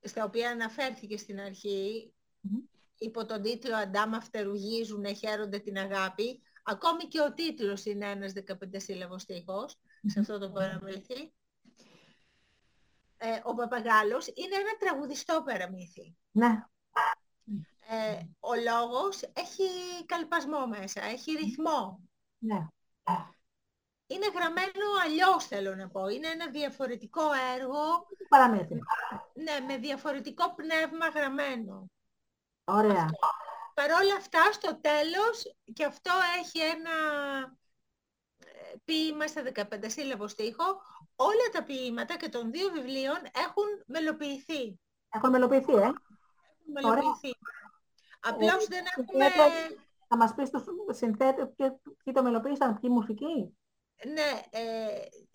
[SPEAKER 6] στα οποία αναφέρθηκε στην αρχή,
[SPEAKER 7] Μμμ.
[SPEAKER 6] υπό τον τίτλο «Αντάμα φτερουγίζουν, χαίρονται την αγάπη», ακόμη και ο τίτλος είναι ένας 15 σύλλαβος στίχος σε αυτό το παραμύθι. Ε, ο Παπαγάλος είναι ένα τραγουδιστό παραμύθι.
[SPEAKER 7] Ναι.
[SPEAKER 6] Ε, ο λόγος έχει καλπασμό μέσα, έχει ρυθμό.
[SPEAKER 7] Ναι.
[SPEAKER 6] Είναι γραμμένο αλλιώς θέλω να πω. Είναι ένα διαφορετικό έργο,
[SPEAKER 7] Παραμύθι.
[SPEAKER 6] ναι, με διαφορετικό πνεύμα γραμμένο.
[SPEAKER 7] Ωραία.
[SPEAKER 6] Παρ' όλα αυτά, στο τέλος, και αυτό έχει ένα ε, ποίημα στα 15 σύλλαβο στίχο, όλα τα ποίηματα και των δύο βιβλίων έχουν μελοποιηθεί.
[SPEAKER 7] Έχουν μελοποιηθεί, ε.
[SPEAKER 6] Έχουν μελοποιηθεί. Απλώς δεν έχουμε...
[SPEAKER 7] συνθέτες- Θα μας πεις τους συνθέτες ποιοι ποιοι το μελοποίησαν, ποιοι μουσικοί.
[SPEAKER 6] Ναι, ε,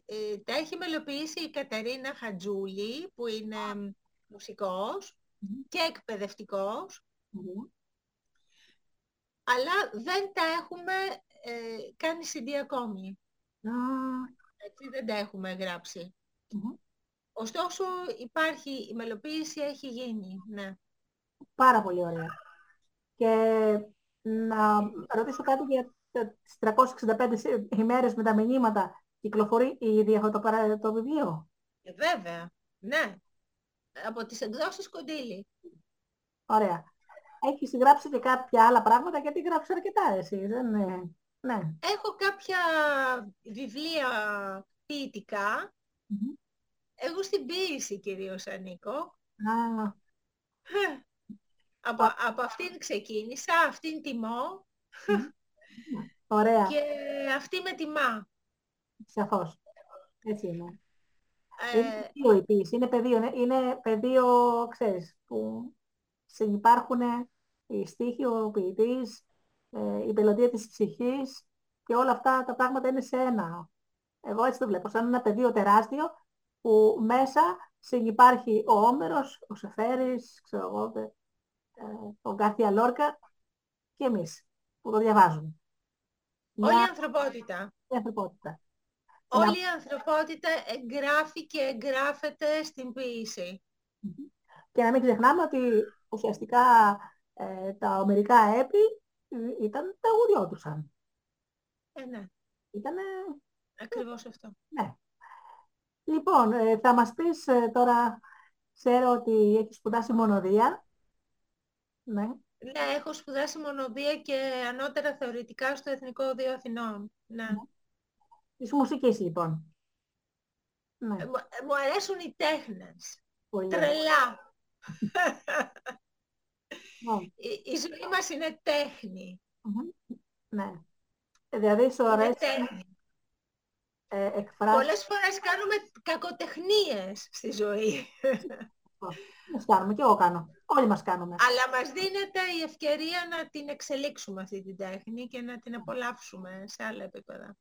[SPEAKER 6] ε, τα έχει μελοποιήσει η Καταρίνα Χατζούλη, που είναι μουσικός
[SPEAKER 7] Μμμ.
[SPEAKER 6] και εκπαιδευτικός,
[SPEAKER 7] Μμμ.
[SPEAKER 6] αλλά δεν τα έχουμε ε, κάνει CD ακόμη. Έτσι δεν τα έχουμε γράψει. Ωστόσο υπάρχει, η μελοποίηση έχει γίνει, ναι.
[SPEAKER 7] Πάρα πολύ ωραία. Και να ρωτήσω κάτι για τις 365 ημέρες με τα μηνύματα. Κυκλοφορεί ήδη αυτό το, το βιβλίο;
[SPEAKER 6] Ε, βέβαια, ναι. Από τις εκδόσεις Κοντήλη.
[SPEAKER 7] Ωραία. Έχεις γράψει και κάποια άλλα πράγματα γιατί γράψεις αρκετά εσύ, δεν είναι... Ναι.
[SPEAKER 6] Έχω κάποια βιβλία ποιητικά. Εγώ στην ποίηση κυρίως ανήκω.
[SPEAKER 7] Α.
[SPEAKER 6] Από, από αυτήν ξεκίνησα, αυτήν τιμώ.
[SPEAKER 7] Ωραία.
[SPEAKER 6] Και αυτή με τιμά.
[SPEAKER 7] Σαφώς. Έτσι είναι. Ε... Είναι πεδίο η ποίηση. Είναι πεδίο, είναι πεδίο, ξέρεις, που συνυπάρχουν οι στίχοι, ο ποιητής, ε, η πελωτία της ψυχής και όλα αυτά τα πράγματα είναι σε ένα. Εγώ έτσι το βλέπω, σαν ένα πεδίο τεράστιο που μέσα συνυπάρχει ο Όμερος, ο Σεφέρης, ξέρω εγώ, ε, ο Γκάρθια Λόρκα και εμείς που το διαβάζουμε.
[SPEAKER 6] Όλη η ανθρωπότητα.
[SPEAKER 7] Η ανθρωπότητα.
[SPEAKER 6] Όλη η ανθρωπότητα εγγράφει και εγγράφεται στην ποιήση.
[SPEAKER 7] Και να μην ξεχνάμε ότι ουσιαστικά ε, τα ομερικά έπι ήταν τα ουριόντουσαν.
[SPEAKER 6] Ε, ναι.
[SPEAKER 7] Ήτανε...
[SPEAKER 6] Ακριβώς αυτό.
[SPEAKER 7] Ναι. Λοιπόν, ε, θα μας πεις ε, τώρα, ξέρω ότι έχεις σπουδάσει μονοδία. Ναι.
[SPEAKER 6] Ναι, έχω σπουδάσει μονοδία και ανώτερα θεωρητικά στο Εθνικό Οδείο Αθηνών. Ναι. ναι.
[SPEAKER 7] Της μουσικής, λοιπόν.
[SPEAKER 6] Ναι. Ε, μου αρέσουν οι τέχνες. Πολύ Τρελά. *laughs* Ναι. η, η, ζωή μας είναι τέχνη.
[SPEAKER 7] Ναι. Δηλαδή σου αρέσει ε, εκφράσεις...
[SPEAKER 6] Πολλές φορές κάνουμε κακοτεχνίες στη ζωή.
[SPEAKER 7] Μας κάνουμε και εγώ κάνω. Όλοι μας κάνουμε.
[SPEAKER 6] Αλλά μας δίνεται η ευκαιρία να την εξελίξουμε αυτή την τέχνη και να την απολαύσουμε σε άλλα επίπεδα.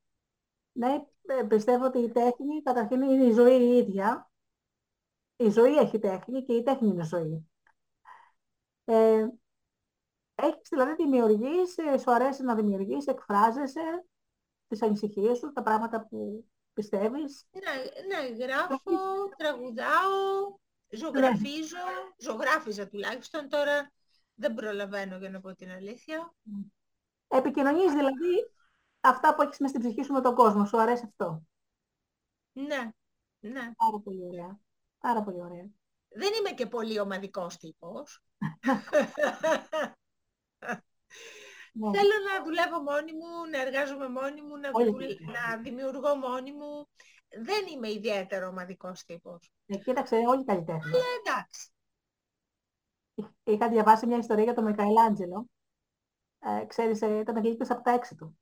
[SPEAKER 7] Ναι, ε, πιστεύω ότι η τέχνη καταρχήν είναι η ζωή η ίδια. Η ζωή έχει τέχνη και η τέχνη είναι ζωή. Ε, έχεις δηλαδή δημιουργήσεις, σου αρέσει να δημιουργείς, εκφράζεσαι τις ανησυχίες σου, τα πράγματα που πιστεύεις.
[SPEAKER 6] Ναι, ναι γράφω, τραγουδάω, ζωγραφίζω, ναι. ζωγράφιζα τουλάχιστον, τώρα δεν προλαβαίνω για να πω την αλήθεια.
[SPEAKER 7] Επικοινωνείς δηλαδή αυτά που έχεις μέσα στην ψυχή σου με τον κόσμο, σου αρέσει αυτό;
[SPEAKER 6] Ναι, ναι.
[SPEAKER 7] Πάρα πολύ ωραία. Πάρα πολύ ωραία.
[SPEAKER 6] Δεν είμαι και πολύ ομαδικός τύπος. Ναι. Θέλω να δουλεύω μόνη μου, να εργάζομαι μόνη μου, να, να δημιουργώ μόνη μου. Δεν είμαι ιδιαίτερο ομαδικός τύπος.
[SPEAKER 7] Ε, κοίταξε, όλοι οι καλλιτέχνες.
[SPEAKER 6] Αλλά εντάξει.
[SPEAKER 7] Είχα διαβάσει μια ιστορία για τον Μικαελάντζελο. Ε, ξέρεις, ε, ήταν γλύκος από τα έξι του.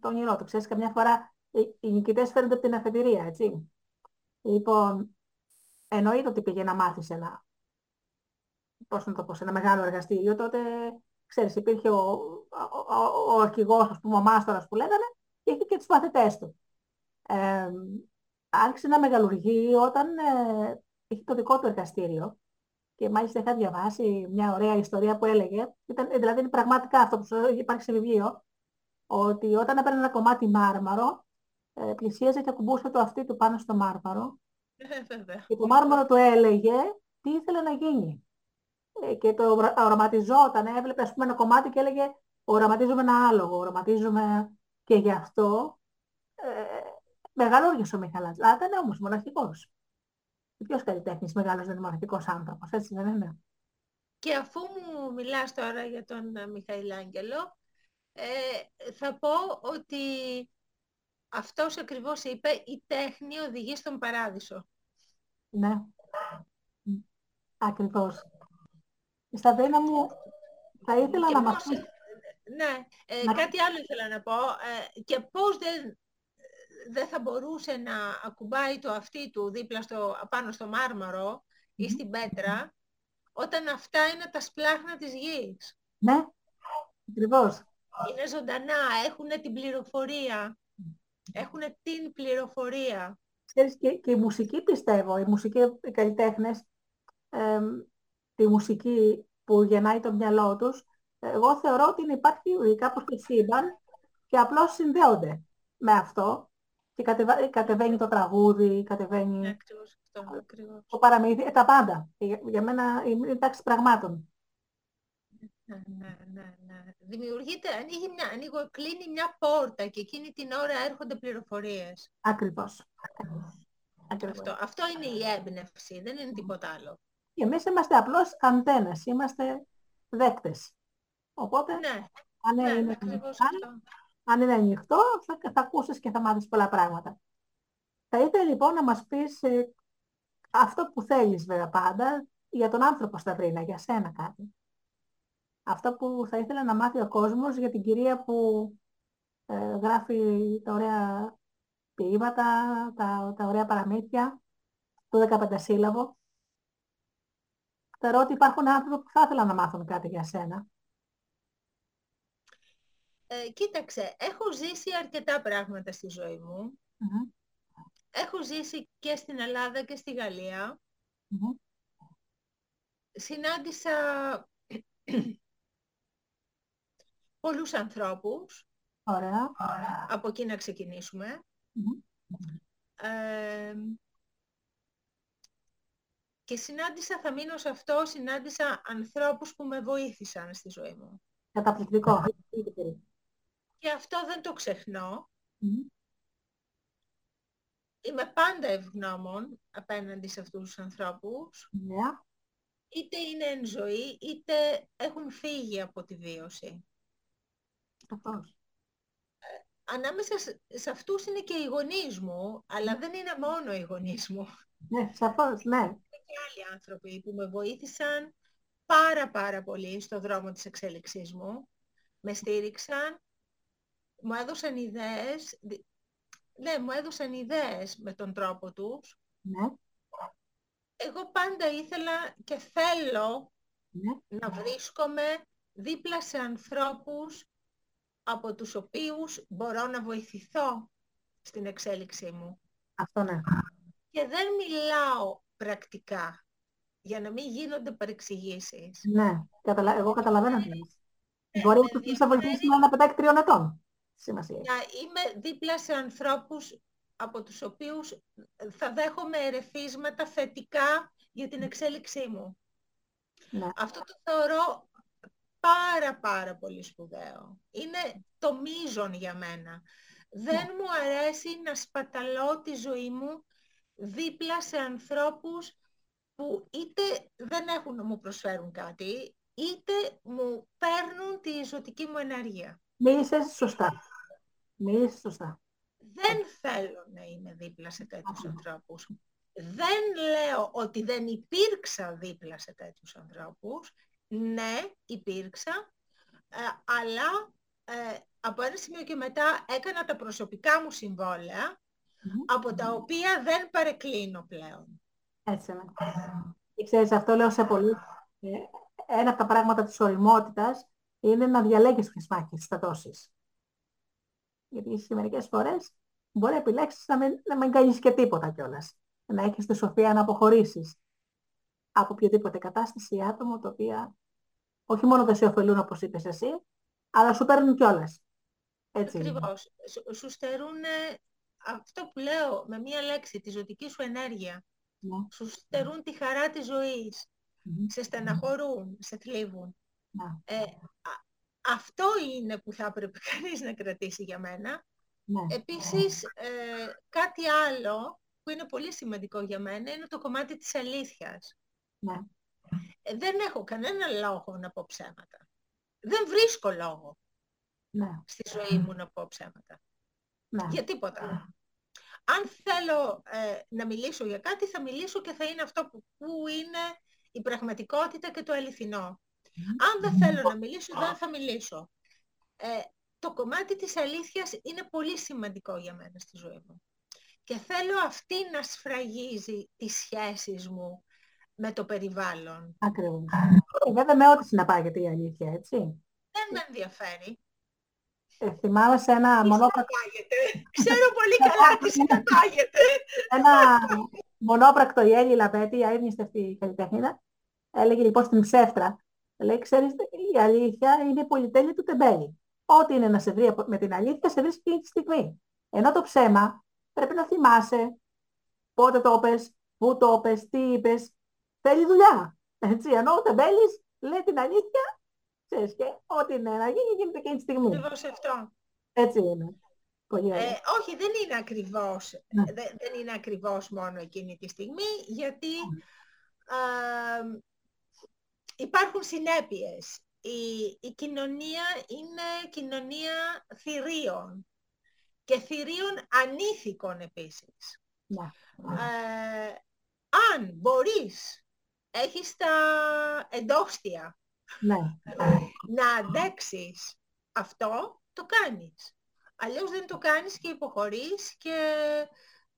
[SPEAKER 7] Το όνειρό του. Ξέρεις, καμιά φορά οι, οι νικητές φέρνονται από την αφετηρία, έτσι. Λοιπόν, εννοείται ότι πήγε να μάθει σε ένα, πώς να το πω, σε ένα μεγάλο εργαστήριο, τότε ξέρεις, υπήρχε ο, ο, ο, ο αρχηγός, ας πούμε, ο μάστορας που λέγανε, και είχε και τις μαθητές του. Ε, άρχισε να μεγαλουργεί όταν ε, είχε το δικό του εργαστήριο και μάλιστα είχα διαβάσει μια ωραία ιστορία που έλεγε, ήταν, δηλαδή είναι πραγματικά αυτό που υπάρχει σε βιβλίο, ότι όταν έπαιρνε ένα κομμάτι μάρμαρο, ε, πλησίαζε και ακουμπούσε το αυτί του πάνω στο μάρμαρο
[SPEAKER 6] ε,
[SPEAKER 7] και το μάρμαρο του έλεγε τι ήθελε να γίνει. Ε, και το οραματιζόταν, έβλεπε ας πούμε ένα κομμάτι και έλεγε οραματίζουμε ένα άλογο, οραματίζουμε και γι' αυτό ε, μεγαλούργησε ο Μιχαλάς. Αλλά ήταν όμως μοναχικός. Ποιος καλλιτέχνης μεγάλος δεν είναι μοναχικός άνθρωπος, έτσι δεν είναι.
[SPEAKER 6] Και αφού μου μιλάς τώρα για τον ε, Μιχαήλ Άγγελο, ε, θα πω ότι αυτός ακριβώς είπε «Η τέχνη οδηγεί στον παράδεισο».
[SPEAKER 7] Ναι, ακριβώς. Σταβένα μου, θα ήθελα να μας
[SPEAKER 6] Ναι, ε, κάτι άλλο ήθελα να πω. Ε, και πώς δεν, δεν θα μπορούσε να ακουμπάει το αυτί του δίπλα στο, πάνω στο μάρμαρο ή στην πέτρα, όταν αυτά είναι τα σπλάχνα της γης.
[SPEAKER 7] Ναι, ακριβώς.
[SPEAKER 6] Είναι ζωντανά, έχουν την πληροφορία. Έχουν την πληροφορία.
[SPEAKER 7] Ξέρεις, και, και η μουσική πιστεύω, οι μουσικοί οι καλλιτέχνες, τη μουσική που γεννάει το μυαλό τους, εγώ θεωρώ ότι υπάρχει κάπως το σύμπαν και απλώς συνδέονται με αυτό και κατεβα... κατεβαίνει το τραγούδι, κατεβαίνει
[SPEAKER 6] Ναι, ακριβώς αυτό, ακριβώς.
[SPEAKER 7] το παραμύθι, ε, τα πάντα. Για, για μένα είναι τάξη πραγμάτων.
[SPEAKER 6] Ναι, ναι, ναι, ναι. Δημιουργείται, ανοίγει μια, ανοίγω, κλείνει μια πόρτα και εκείνη την ώρα έρχονται πληροφορίες.
[SPEAKER 7] Ακριβώς. Ακριβώς.
[SPEAKER 6] Αυτό, αυτό είναι η έμπνευση, δεν είναι τίποτα άλλο.
[SPEAKER 7] Και εμείς είμαστε απλώς αντένες, είμαστε δέκτες. Οπότε,
[SPEAKER 6] Ναι,
[SPEAKER 7] αν,
[SPEAKER 6] ναι,
[SPEAKER 7] είναι,
[SPEAKER 6] ακριβώς
[SPEAKER 7] αν,
[SPEAKER 6] αυτό.
[SPEAKER 7] αν είναι ανοιχτό, θα, θα ακούσεις και θα μάθεις πολλά πράγματα. Θα ήθελα λοιπόν να μας πεις ε, αυτό που θέλεις βέβαια πάντα, για τον άνθρωπο Σταυρίνα, για σένα κάτι. Αυτό που θα ήθελα να μάθει ο κόσμος για την κυρία που ε, γράφει τα ωραία ποίηματα, τα, τα ωραία παραμύθια, το 15 σύλλαβο. Θεωρώ ότι υπάρχουν άνθρωποι που θα ήθελαν να μάθουν κάτι για σένα.
[SPEAKER 6] Ε, κοίταξε, έχω ζήσει αρκετά πράγματα στη ζωή μου.
[SPEAKER 7] Μμμ,
[SPEAKER 6] Έχω ζήσει και στην Ελλάδα και στη Γαλλία.
[SPEAKER 7] μμμ.
[SPEAKER 6] Συνάντησα πολλούς ανθρώπους.
[SPEAKER 7] Ωραία.
[SPEAKER 6] Από εκεί να ξεκινήσουμε.
[SPEAKER 7] Μμμ.
[SPEAKER 6] Ε, και συνάντησα, θα μείνω σε αυτό, συνάντησα ανθρώπους που με βοήθησαν στη ζωή μου.
[SPEAKER 7] Καταπληκτικό.
[SPEAKER 6] Και αυτό δεν το ξεχνώ.
[SPEAKER 7] Μμμ.
[SPEAKER 6] Είμαι πάντα ευγνώμων απέναντι σε αυτούς τους ανθρώπους.
[SPEAKER 7] Ναι.
[SPEAKER 6] Είτε είναι εν ζωή, είτε έχουν φύγει από τη βίωση.
[SPEAKER 7] Σαφώς.
[SPEAKER 6] Ανάμεσα σε- σε αυτούς είναι και οι γονείς μου, αλλά δεν είναι μόνο οι γονείς μου.
[SPEAKER 7] Ναι, σαφώς, ναι.
[SPEAKER 6] και άλλοι άνθρωποι που με βοήθησαν πάρα πάρα πολύ στο δρόμο της εξέλιξής μου. Με στήριξαν, μου έδωσαν ιδέες, δι- ναι, μου έδωσαν ιδέες με τον τρόπο τους.
[SPEAKER 7] Ναι,
[SPEAKER 6] Εγώ πάντα ήθελα και θέλω
[SPEAKER 7] ναι.
[SPEAKER 6] να βρίσκομαι δίπλα σε ανθρώπους από τους οποίους μπορώ να βοηθηθώ στην εξέλιξή μου.
[SPEAKER 7] Αυτό ναι.
[SPEAKER 6] Και δεν μιλάω πρακτικά, για να μην γίνονται παρεξηγήσεις.
[SPEAKER 7] Ναι, καταλα... εγώ καταλαβαίνω τι λες. Μπορεί
[SPEAKER 6] με
[SPEAKER 7] αυτό να σε βοηθήσει με ένα παιδάκι τριών ετών. Σημασία. έχει.
[SPEAKER 6] να είμαι δίπλα σε ανθρώπους από τους οποίους θα δέχομαι ερεθίσματα θετικά για την εξέλιξή μου.
[SPEAKER 7] Ναι.
[SPEAKER 6] Αυτό το θεωρώ πάρα πάρα πολύ σπουδαίο. Είναι το μείζον για μένα. Δεν μου αρέσει να σπαταλώ τη ζωή μου δίπλα σε ανθρώπους που είτε δεν έχουν να μου προσφέρουν κάτι, είτε μου παίρνουν τη ζωτική μου ενέργεια.
[SPEAKER 7] Μίλησες σωστά. Μίλησες σωστά.
[SPEAKER 6] Δεν θέλω να είμαι δίπλα σε τέτοιους ανθρώπους. Δεν λέω ότι δεν υπήρξα δίπλα σε τέτοιους ανθρώπους. Ναι, υπήρξα, ε, αλλά ε, από ένα σημείο και μετά έκανα τα προσωπικά μου συμβόλαια,
[SPEAKER 7] Μμμ.
[SPEAKER 6] από τα οποία δεν παρεκκλίνω πλέον.
[SPEAKER 7] Έτσι είναι. Και ξέρεις, αυτό λέω σε πολύ. Ε, ένα από τα πράγματα της οριμότητας είναι να διαλέγεις ποιες μάχες θα δώσεις. Γιατί σε μερικές φορές μπορεί να επιλέξεις να μην, να μην κάνεις και τίποτα κιόλας. Να έχεις τη σοφία να αποχωρήσεις από οποιοδήποτε κατάσταση ή άτομο το οποίο όχι μόνο δεν σε ωφελούν όπως είπες εσύ, αλλά σου παίρνουν κιόλας. Έτσι. είναι.
[SPEAKER 6] Ακριβώς. Σου, σου στερούν ε, αυτό που λέω με μία λέξη, τη ζωτική σου ενέργεια.
[SPEAKER 7] Ναι.
[SPEAKER 6] Σου στερούν τη χαρά της ζωής.
[SPEAKER 7] Μμμ.
[SPEAKER 6] Σε στεναχωρούν, σε θλίβουν.
[SPEAKER 7] Ναι.
[SPEAKER 6] Ε, α- αυτό είναι που θα έπρεπε *laughs* κανείς να κρατήσει για μένα.
[SPEAKER 7] Ναι.
[SPEAKER 6] Επίσης, ε, κάτι άλλο που είναι πολύ σημαντικό για μένα είναι το κομμάτι της αλήθειας.
[SPEAKER 7] Ναι.
[SPEAKER 6] Ε, δεν έχω κανένα λόγο να πω ψέματα. Δεν βρίσκω λόγο
[SPEAKER 7] Ναι.
[SPEAKER 6] στη ζωή μου να πω ψέματα.
[SPEAKER 7] Ναι.
[SPEAKER 6] Για τίποτα. Αν θέλω ε, να μιλήσω για κάτι, θα μιλήσω και θα είναι αυτό που, που είναι η πραγματικότητα και το αληθινό. Αν δεν θέλω να μιλήσω, δεν θα μιλήσω. Ε, το κομμάτι της αλήθειας είναι πολύ σημαντικό για μένα στη ζωή μου. Και θέλω αυτή να σφραγίζει τις σχέσεις μου με το περιβάλλον.
[SPEAKER 7] Ακριβώς. Ε, βέβαια με ό,τι συναπάγεται η αλήθεια, έτσι.
[SPEAKER 6] Δεν με ενδιαφέρει.
[SPEAKER 7] Ε, θυμάμαι ένα
[SPEAKER 6] Τι
[SPEAKER 7] μονόπρακτο,
[SPEAKER 6] συνεπάγεται. Ξέρω πολύ καλά τι συνεπάγεται.
[SPEAKER 7] ένα μονόπρακτο η Έλλη Λαπέτη, η αείμνηστευτη καλλιτέχνηδα, έλεγε λοιπόν στην ψεύτρα, λέει, ξέρεις, η αλήθεια είναι η πολυτέλεια του τεμπέλη. Ό,τι είναι να σε βρει από- με την αλήθεια, σε βρίσκει εκείνη τη στιγμή. Ενώ το ψέμα πρέπει να θυμάσαι πότε το είπες, πού το είπες, τι είπες. Θέλει δουλειά. Έτσι, ενώ ο τεμπέλης λέει την αλήθεια, ξέρεις, και ό,τι είναι να γίνει, γίνεται εκείνη τη στιγμή.
[SPEAKER 6] Ακριβώς αυτό.
[SPEAKER 7] Έτσι είναι. Πολύ ωραία.
[SPEAKER 6] Ε, όχι, δεν είναι ακριβώς.
[SPEAKER 7] Ναι.
[SPEAKER 6] Δεν, δεν είναι ακριβώς μόνο εκείνη τη στιγμή, γιατί α, υπάρχουν συνέπειες. Η, η κοινωνία είναι κοινωνία θηρίων και θηρίων ανήθικων επίσης.
[SPEAKER 7] Ναι.
[SPEAKER 6] Ε, αν μπορείς, έχεις τα εντόστια
[SPEAKER 7] Ναι.
[SPEAKER 6] να αντέξεις αυτό, το κάνεις. Αλλιώς δεν το κάνεις και υποχωρείς και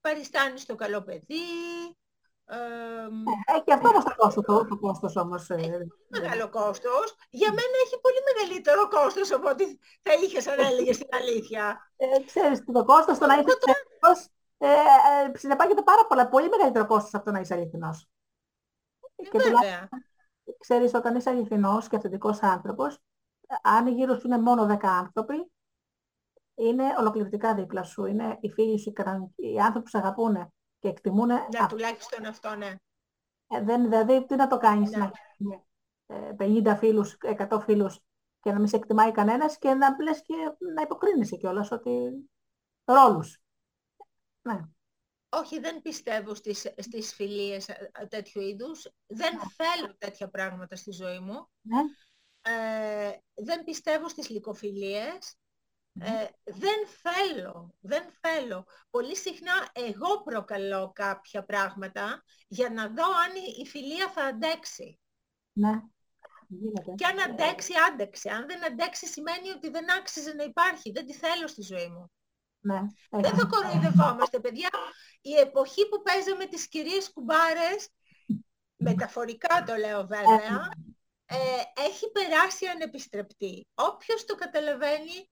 [SPEAKER 6] παριστάνεις το καλό παιδί. ε,
[SPEAKER 7] Έχει αυτό όμως το κόστος, το, το κόστος όμως. ε,
[SPEAKER 6] μεγάλο κόστος. Για μένα έχει πολύ μεγαλύτερο κόστος από ό,τι θα είχες αν έλεγες την αλήθεια.
[SPEAKER 7] ε, ξέρεις, το κόστος το να είσαι αληθινός, ε, ε, συνεπάγεται πάρα πολλά, πολύ μεγαλύτερο κόστος από το να είσαι αληθινός. Και τουλάχιστον,
[SPEAKER 6] Βέβαια.
[SPEAKER 7] ξέρεις, όταν είσαι αληθινός και αυθεντικός άνθρωπος, αν γύρω σου είναι μόνο 10 άνθρωποι, είναι ολοκληρωτικά δίπλα σου. Είναι οι φίλοι σου, οι κανονικοί- οι άνθρωποι που σε αγαπούν και εκτιμούν.
[SPEAKER 6] Ναι, τουλάχιστον αυτό, ναι.
[SPEAKER 7] Ε, δεν, δηλαδή, τι να το κάνεις,
[SPEAKER 6] Ναι.
[SPEAKER 7] να έχεις ε, 50 φίλους, 100 φίλους και να μην σε εκτιμάει κανένας και να λες και να υποκρίνεσαι κιόλας ότι ρόλους. Ναι.
[SPEAKER 6] Όχι, δεν πιστεύω στις, στις φιλίες ε, ε, τέτοιου είδους. Δεν θέλω τέτοια πράγματα στη ζωή μου.
[SPEAKER 7] Ναι.
[SPEAKER 6] Ε, δεν πιστεύω στις λυκοφιλίες. Ε, δεν θέλω, δεν θέλω. Πολύ συχνά εγώ προκαλώ κάποια πράγματα για να δω αν η, η φιλία θα αντέξει.
[SPEAKER 7] Ναι. Γίνεται.
[SPEAKER 6] Και αν αντέξει, άντεξε. Αν δεν αντέξει σημαίνει ότι δεν άξιζε να υπάρχει. Δεν τη θέλω στη ζωή μου.
[SPEAKER 7] Ναι.
[SPEAKER 6] Δεν
[SPEAKER 7] Έχει.
[SPEAKER 6] θα κοροϊδευόμαστε, παιδιά. Η εποχή που παίζαμε τις κυρίες κουμπάρες, *laughs* μεταφορικά το λέω βέβαια, ε, έχει περάσει ανεπιστρεπτή. Όποιος το καταλαβαίνει,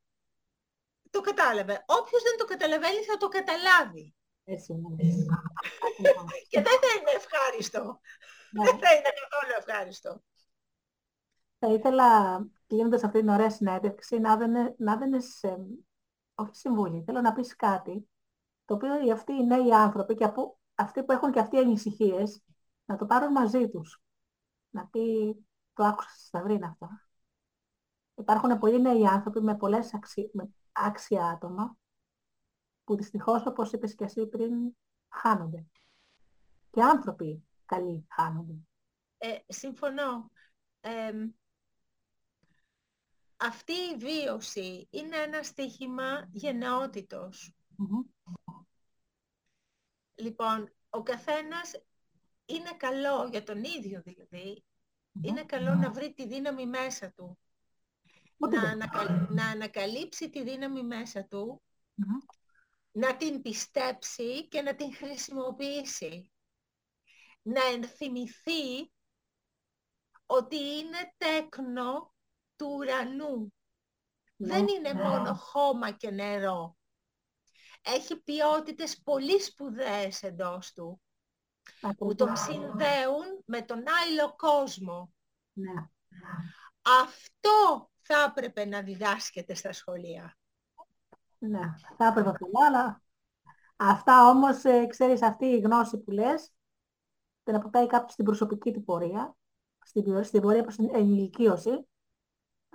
[SPEAKER 6] το κατάλαβε. Όποιος δεν το καταλαβαίνει θα το καταλάβει.
[SPEAKER 7] Έτσι είναι. *laughs*
[SPEAKER 6] Και δεν θα είναι ευχάριστο.
[SPEAKER 7] Ναι.
[SPEAKER 6] Δεν θα είναι καθόλου ευχάριστο.
[SPEAKER 7] Θα ήθελα, κλείνοντας αυτή την ωραία συνέντευξη, να δίνε, να δίνεις, ε, όχι συμβούλη, θέλω να πεις κάτι, το οποίο οι αυτοί οι νέοι άνθρωποι και από, αυτοί που έχουν και αυτοί οι ανησυχίες, να το πάρουν μαζί τους. Να πει, το άκουσα στη Σταυρίνα αυτό. Υπάρχουν πολλοί νέοι άνθρωποι με πολλές αξι... με άξια άτομα, που δυστυχώς, όπως είπες και εσύ πριν, χάνονται. Και άνθρωποι καλοί χάνονται.
[SPEAKER 6] Ε, συμφωνώ. Εμ, αυτή η βίωση είναι ένα στοίχημα γενναιότητος.
[SPEAKER 7] Μμμ.
[SPEAKER 6] Λοιπόν, ο καθένας είναι καλό για τον ίδιο δηλαδή. Είναι καλό να βρει τη δύναμη μέσα του.
[SPEAKER 7] Ούτε
[SPEAKER 6] Να,
[SPEAKER 7] δεν.
[SPEAKER 6] ανακα- να ανακαλύψει τη δύναμη μέσα του,
[SPEAKER 7] Μμμ.
[SPEAKER 6] να την πιστέψει και να την χρησιμοποιήσει. Να ενθυμηθεί ότι είναι τέκνο του ουρανού.
[SPEAKER 7] Ναι.
[SPEAKER 6] Δεν είναι μόνο χώμα και νερό. Έχει ποιότητες πολύ σπουδαίες εντός του, που
[SPEAKER 7] Ακριβώς.
[SPEAKER 6] τον συνδέουν με τον άλλο κόσμο.
[SPEAKER 7] Ναι.
[SPEAKER 6] Αυτό θα έπρεπε να διδάσκεται στα σχολεία.
[SPEAKER 7] Ναι, θα έπρεπε πολλά, αλλά αυτά όμως, ε, ξέρεις, αυτή η γνώση που λες, την αποκτάει κάποιος στην προσωπική του πορεία, στην, πορεία- στην πορεία προς την ενηλικίωση.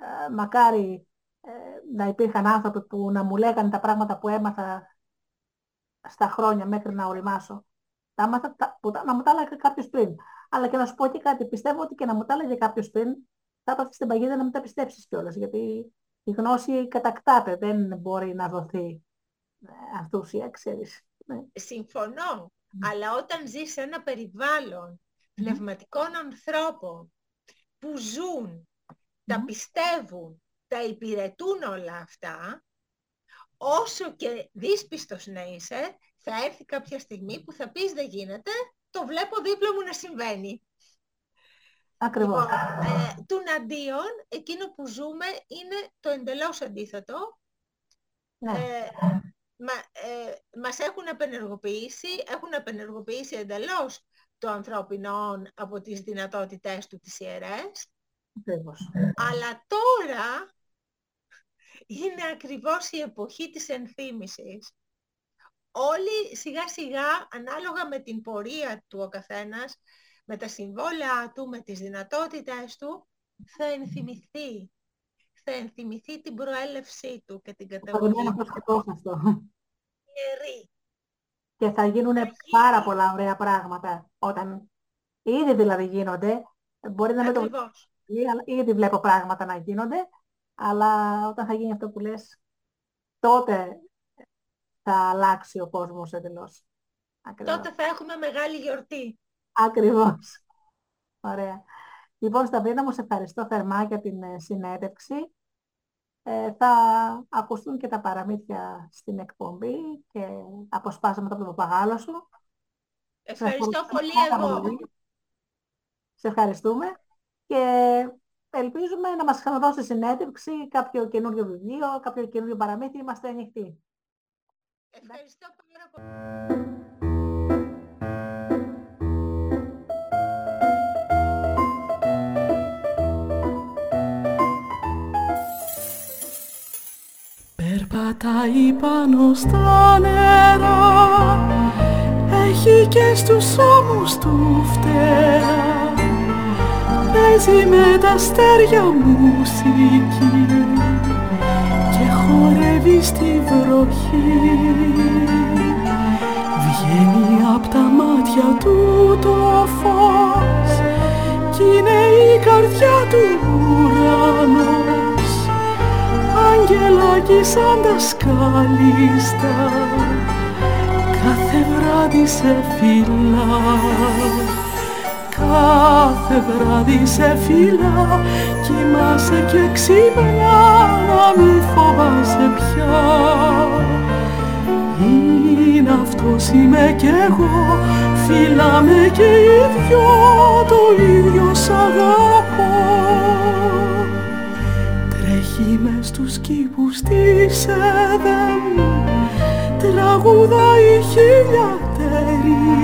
[SPEAKER 7] Ε, μακάρι ε, να υπήρχαν άνθρωποι που να μου λέγανε τα πράγματα που έμαθα στα χρόνια μέχρι να οριμάσω. Τα έμαθα, τα- που, τα- να μου τα έλεγε κάποιος πριν. Αλλά και να σου πω και κάτι, πιστεύω ότι και να μου τα έλεγε κάποιος πριν, θα έπαθες στην παγίδα να μην τα πιστέψεις κιόλας, γιατί η γνώση κατακτάται, δεν μπορεί να δοθεί ε, αυτούσια, ξέρεις. Ναι.
[SPEAKER 6] Συμφωνώ, αλλά όταν ζεις σε ένα περιβάλλον πνευματικών ανθρώπων που ζουν, τα
[SPEAKER 7] Μμμ.
[SPEAKER 6] πιστεύουν, τα υπηρετούν όλα αυτά, όσο και δύσπιστος να είσαι, θα έρθει κάποια στιγμή που θα πεις δεν γίνεται, το βλέπω δίπλα μου να συμβαίνει.
[SPEAKER 7] Ακριβώς.
[SPEAKER 6] Λοιπόν, ε, τουναντίον, εκείνο που ζούμε είναι το εντελώς αντίθετο.
[SPEAKER 7] Ναι.
[SPEAKER 6] Ε, μα, ε, μας έχουν απενεργοποιήσει, έχουν απενεργοποιήσει εντελώς το ανθρώπινο όν από τις δυνατότητές του τις ιερές,
[SPEAKER 7] Ακριβώς.
[SPEAKER 6] αλλά τώρα είναι ακριβώς η εποχή της ενθύμησης όλοι σιγά σιγά, ανάλογα με την πορεία του ο καθένας, με τα συμβόλαια του, με τις δυνατότητες του, θα ενθυμηθεί. Θα ενθυμηθεί την προέλευσή του και την καταγωγή
[SPEAKER 7] του. αυτό. Ιερή. Και θα γίνουν πάρα πολλά ωραία πράγματα όταν ήδη δηλαδή γίνονται. Μπορεί να μην το ήδη βλέπω πράγματα να γίνονται, αλλά όταν θα γίνει αυτό που λες, τότε θα αλλάξει ο κόσμος εντελώς.
[SPEAKER 6] Τότε θα έχουμε μεγάλη γιορτή.
[SPEAKER 7] Ακριβώς. Ωραία. Λοιπόν, Σταυρίνα μου, σε ευχαριστώ θερμά για την ε, συνέντευξη. Ε, θα ακουστούν και τα παραμύθια στην εκπομπή και αποσπάσαμε το παπαγάλο σου.
[SPEAKER 6] Ευχαριστώ πολύ εγώ.
[SPEAKER 7] Σε ευχαριστούμε και ελπίζουμε να μας ξαναδώσει συνέντευξη, κάποιο καινούριο βιβλίο, κάποιο καινούριο παραμύθι. Είμαστε ανοιχτοί.
[SPEAKER 6] Ευχαριστώ πάρα πολύ.
[SPEAKER 5] Περπατάει πάνω στα νερά Έχει και στους ώμους του φτερά Παίζει με τα αστέρια μουσική χορεύει στη βροχή. Βγαίνει απ' τα μάτια του το φως Κι είναι η καρδιά του ουρανός. Αγγελάκι σαν τα σκαλίστα Κάθε βράδυ σε φυλάς Κάθε βράδυ σε φυλά Κοιμάσαι και ξύπνα να μη φοβάσαι πια. Είναι αυτός είμαι κι εγώ Φυλάμε και οι δυο το ίδιο σ' αγαπώ. Τρέχει μες στους κήπους της Εδέμ Τραγουδάει χίλια τερίδεμ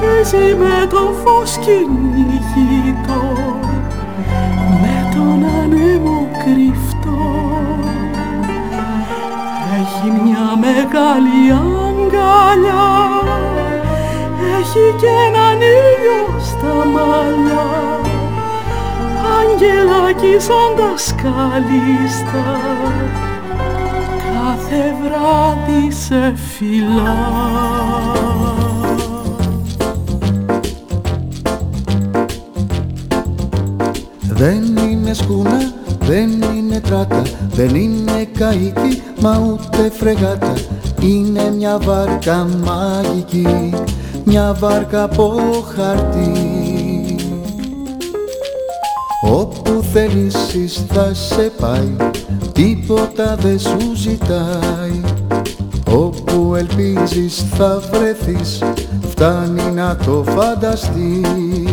[SPEAKER 5] παίζει με το φως κυνηγητό με τον ανέμο κρυφτό. Έχει μια μεγάλη αγκαλιά έχει και έναν ήλιο στα μαλλιά. Αγγελάκι σαν τα σκαλίστα κάθε βράδυ σε φυλά
[SPEAKER 8] Δεν είναι σκούνα, δεν είναι τράτα, δεν είναι καίκι, μα ούτε φρεγάτα. Είναι μια βάρκα μαγική, μια βάρκα από χαρτί. Όπου θέλεις θα σε πάει, τίποτα δεν σου ζητάει. Όπου ελπίζεις θα βρεθείς, φτάνει να το φανταστείς.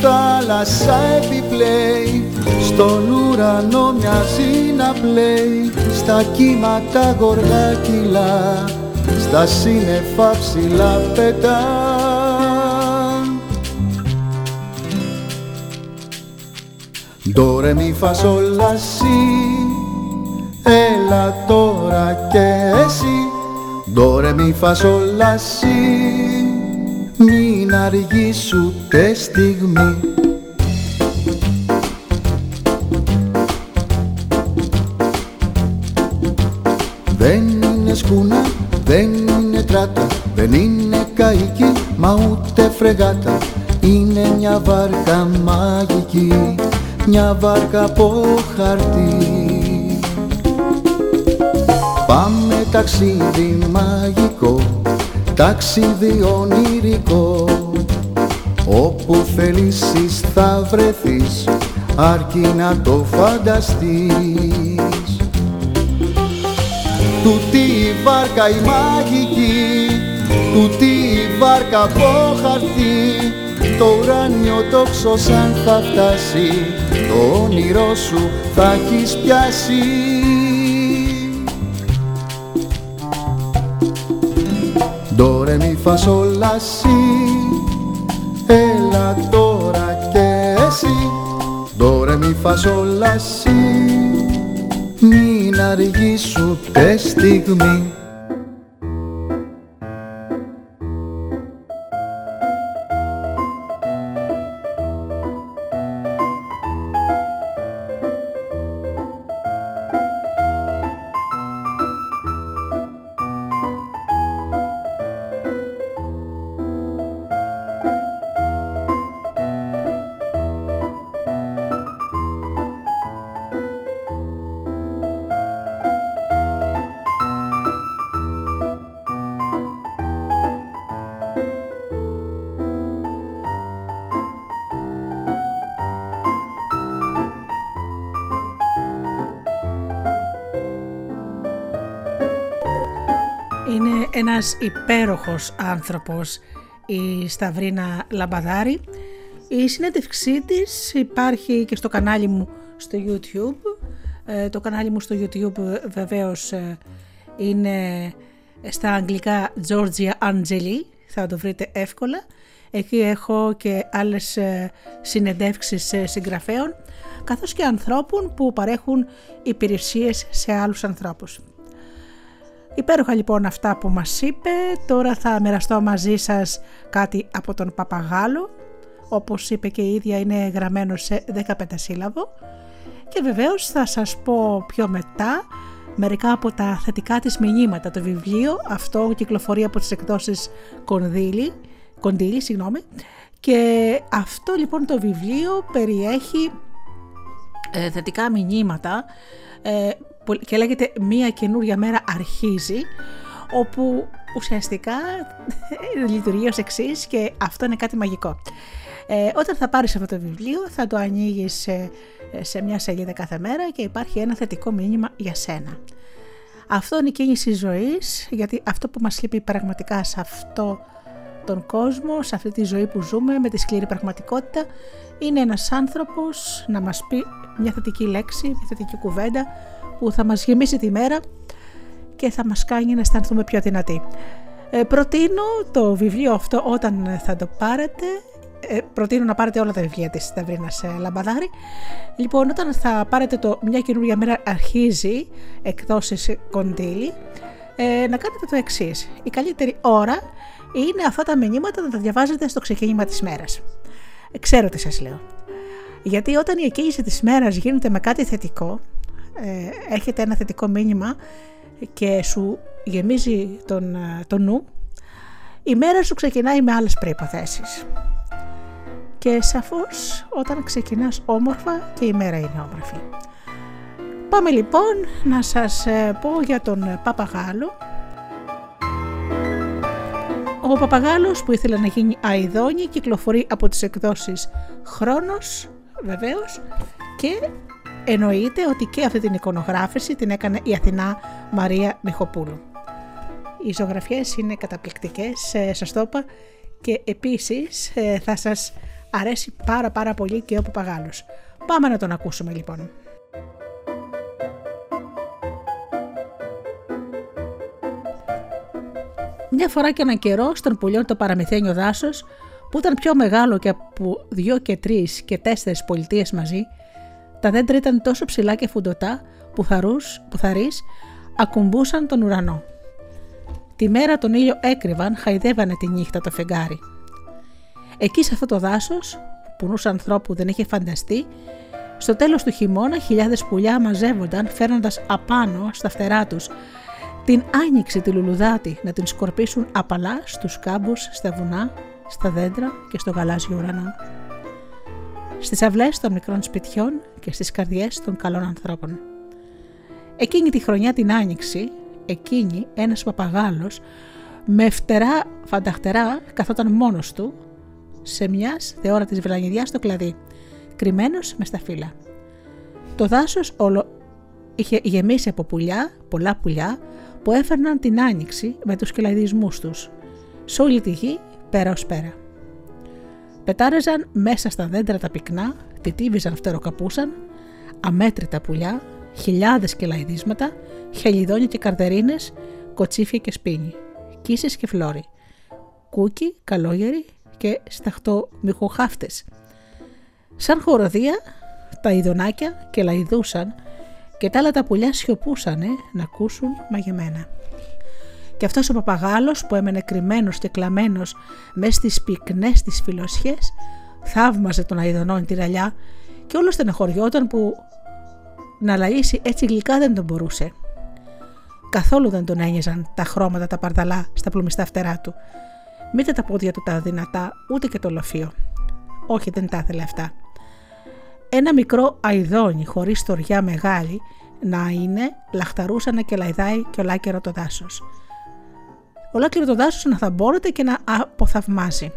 [SPEAKER 8] Θάλασσα επιπλέει, στον ουρανό μοιάζει να πλέει Στα κύματα γοργά κιλά, στα σύννεφα ψηλά πετά. Ντορε μη φασόλα έλα τώρα και εσύ. Ντορε μη φασόλα μην αργείς ούτε στιγμή. Δεν είναι σκούνα, δεν είναι τράτα, δεν είναι καίκι, μα ούτε φρεγάτα. Είναι μια βάρκα μαγική, μια βάρκα από χαρτί. Πάμε ταξίδι μαγικό ταξίδι ονειρικό όπου θελήσεις θα βρεθείς αρκεί να το φανταστείς. Τούτη η βάρκα η μαγική τούτη η βάρκα από χαρτί. Το ουράνιο τόξος σαν θα φτάσει το όνειρό σου θα έχεις πιάσει φασόλα Έλα τώρα και εσύ. Ντορε μη φασόλα μην αργείς ούτε στιγμή
[SPEAKER 1] ένας υπέροχος άνθρωπος η Σταυρίνα Λαμπαδάρη. Η συνέντευξή της υπάρχει και στο κανάλι μου στο YouTube. Ε, το κανάλι μου στο YouTube βεβαίως ε, είναι στα αγγλικά Georgia Angeli, θα το βρείτε εύκολα. Εκεί έχω και άλλες ε, συνεντεύξεις συγγραφέων καθώς και ανθρώπων που παρέχουν υπηρεσίες σε άλλους ανθρώπους. Υπέροχα λοιπόν αυτά που μας είπε, τώρα θα μοιραστώ μαζί σας κάτι από τον Παπαγάλο, όπως είπε και η ίδια είναι γραμμένο σε 15 σύλλαβο. Και βεβαίως θα σας πω πιο μετά μερικά από τα θετικά της μηνύματα. Το βιβλίο αυτό κυκλοφορεί από τις εκδόσεις Κονδύλη, Κοντήλη συγγνώμη, και αυτό λοιπόν το βιβλίο περιέχει ε, θετικά μηνύματα ε, και λέγεται «Μία καινούρια μέρα αρχίζει» όπου ουσιαστικά *laughs* λειτουργεί ως εξής και αυτό είναι κάτι μαγικό. Ε, όταν θα πάρεις αυτό το βιβλίο θα το ανοίγεις σε, σε μια σελίδα κάθε μέρα και υπάρχει ένα θετικό μήνυμα για σένα. Αυτό είναι η κίνηση ζωής γιατί αυτό που μας λείπει πραγματικά σε αυτό τον κόσμο, σε αυτή τη ζωή που ζούμε με τη σκληρή πραγματικότητα είναι ένας άνθρωπος να μας πει μια θετική λέξη, μια θετική κουβέντα που θα μας γεμίσει τη μέρα και θα μας κάνει να αισθανθούμε πιο δυνατοί. Ε, προτείνω το βιβλίο αυτό όταν θα το πάρετε, ε, προτείνω να πάρετε όλα τα βιβλία της Σταυρίνας ε, Λαμπαδάρη. Λοιπόν, όταν θα πάρετε το «Μια καινούργια μέρα αρχίζει» εκδόσεις κοντήλι, ε, να κάνετε το εξής. Η καλύτερη ώρα είναι αυτά τα μηνύματα να τα διαβάζετε στο ξεκίνημα της μέρας. Ε, ξέρω τι σας λέω. Γιατί όταν η εκκίνηση της μέρας γίνεται με κάτι θετικό, ε, έχετε ένα θετικό μήνυμα και σου γεμίζει τον, ε, τον νου, η μέρα σου ξεκινάει με άλλες προϋποθέσεις. Και σαφώς όταν ξεκινάς όμορφα και η μέρα είναι όμορφη. Πάμε λοιπόν να σας ε, πω για τον Παπαγάλο. Ο Παπαγάλος που ήθελε να γίνει αηδόνι κυκλοφορεί από τις εκδόσεις Χρόνος βεβαίως και Εννοείται ότι και αυτή την εικονογράφηση την έκανε η Αθηνά Μαρία Μιχοπούλου. Οι ζωγραφιές είναι καταπληκτικές, ε, σας το είπα, και επίσης ε, θα σας αρέσει πάρα πάρα πολύ και ο Παπαγάλος. Πάμε να τον ακούσουμε λοιπόν. Μια φορά και έναν καιρό στον πουλιόν το παραμυθένιο δάσος που ήταν πιο μεγάλο και από δύο και τρεις και τέσσερις πολιτείες μαζί τα δέντρα ήταν τόσο ψηλά και φουντωτά που, θαρούς, που θαρείς ακουμπούσαν τον ουρανό. Τη μέρα τον ήλιο έκρυβαν, χαϊδεύανε τη νύχτα το φεγγάρι. Εκεί σε αυτό το δάσος, που νους ανθρώπου δεν είχε φανταστεί, στο τέλος του χειμώνα χιλιάδες πουλιά μαζεύονταν φέρνοντας απάνω στα φτερά τους την άνοιξη τη λουλουδάτη να την σκορπίσουν απαλά στους κάμπους, στα βουνά, στα δέντρα και στο γαλάζιο ουρανό στις αυλές των μικρών σπιτιών και στις καρδιές των καλών ανθρώπων. Εκείνη τη χρονιά την Άνοιξη, εκείνη ένας παπαγάλος με φτερά φανταχτερά καθόταν μόνος του σε μιας θεόρατης βελανιδιάς στο κλαδί, κρυμμένος με στα φύλλα. Το δάσος όλο είχε γεμίσει από πουλιά, πολλά πουλιά, που έφερναν την άνοιξη με τους κελαϊδισμούς τους, σε όλη τη γη πέρα ως πέρα. Πετάρεζαν μέσα στα δέντρα τα πυκνά, τιτίβιζαν φτεροκαπούσαν, αμέτρητα πουλιά, χιλιάδες κελαϊδίσματα, χελιδόνια και καρδερίνες, κοτσίφια και σπίνι, κίσεις και φλόρι, κούκι, καλόγεροι και σταχτομυχοχάφτες. Σαν χοροδία, τα ειδονάκια κελαϊδούσαν και τα άλλα τα πουλιά σιωπούσανε να ακούσουν μαγεμένα. Και αυτός ο παπαγάλος που έμενε κρυμμένος και κλαμμένος μέσα στις πυκνές της φιλοσιές θαύμαζε τον αειδονόν τη ραλιά και όλο στεναχωριόταν που να λαΐσει έτσι γλυκά δεν τον μπορούσε. Καθόλου δεν τον ένιζαν τα χρώματα τα παρδαλά στα πλουμιστά φτερά του. Μήτε τα πόδια του τα δυνατά, ούτε και το λοφείο. Όχι, δεν τα ήθελε αυτά. Ένα μικρό αιδόνι χωρίς στοριά μεγάλη να είναι, λαχταρούσαν και λαϊδάει και ολάκερο το δάσος. Ολάκερο το δάσος να θαμπόρεται και να αποθαυμάζει.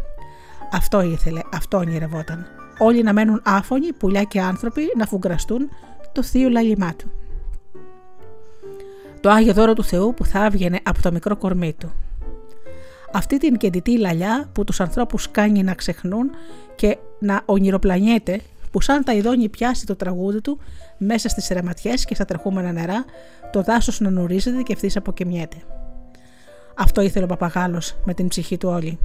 [SPEAKER 1] Αυτό ήθελε, αυτό ονειρευόταν. Όλοι να μένουν άφωνοι, πουλιά και άνθρωποι να φουγκραστούν το θείο λαλιμά του. Το Άγιο Δώρο του Θεού που θα έβγαινε από το μικρό κορμί του. Αυτή την κεντητή λαλιά που τους ανθρώπους κάνει να ξεχνούν και να ονειροπλανιέται που σαν τα ειδώνει πιάσει το τραγούδι του μέσα στις ρεματιές και στα τρεχούμενα νερά το δάσος να νουρίζεται και ευθύς αποκαιμιέται. Αυτό ήθελε ο παπαγάλος με την ψυχή του όλη.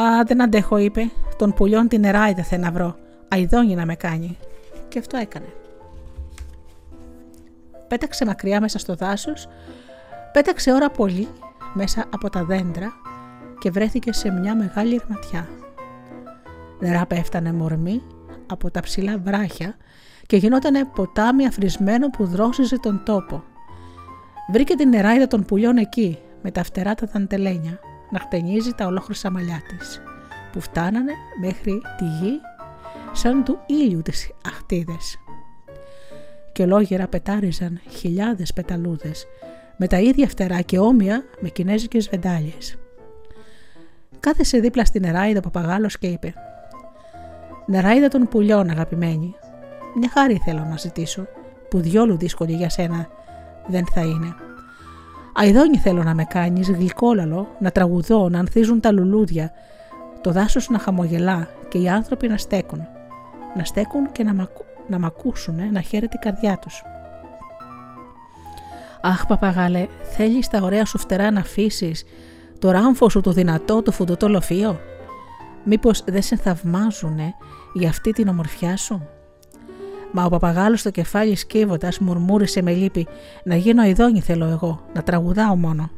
[SPEAKER 1] «Α, δεν αντέχω», είπε, «τον πουλιών την νεράιδε θε να βρω, αειδόνι να με κάνει». Και αυτό έκανε. Πέταξε μακριά μέσα στο δάσος, πέταξε ώρα πολύ μέσα από τα δέντρα και βρέθηκε σε μια μεγάλη ερματιά. Νερά πέφτανε μορμή από τα ψηλά βράχια και γινότανε ποτάμι αφρισμένο που δρόσιζε τον τόπο. Βρήκε την νεράιδα των πουλιών εκεί, με τα φτερά τα δαντελένια, να χτενίζει τα ολόχρυσα μαλλιά της, που φτάνανε μέχρι τη γη σαν του ήλιου τις αχτίδες. Και ολόγερα πετάριζαν χιλιάδες πεταλούδες, με τα ίδια φτερά και όμοια με κινέζικες βεντάλιες. Κάθεσε δίπλα στην νεράιδα ο παπαγάλος και είπε «Νεράιδα των πουλιών αγαπημένη, μια χάρη θέλω να ζητήσω, που διόλου δύσκολη για σένα δεν θα είναι. Αϊδόνι θέλω να με κάνεις γλυκόλαλο, να τραγουδώ, να ανθίζουν τα λουλούδια, το δάσος να χαμογελά και οι άνθρωποι να στέκουν. Να στέκουν και να, μ' να μ' ακούσουν, να χαίρεται η καρδιά τους. Αχ παπαγάλε, θέλεις τα ωραία σου φτερά να αφήσεις, το ράμφο σου το δυνατό, το φουντωτό λοφείο; Μήπως δεν σε θαυμάζουνε για αυτή την ομορφιά σου; Μα ο παπαγάλος στο κεφάλι σκύβοντας μουρμούρισε με λύπη: Να γίνω ειδόνι θέλω εγώ, να τραγουδάω μόνο.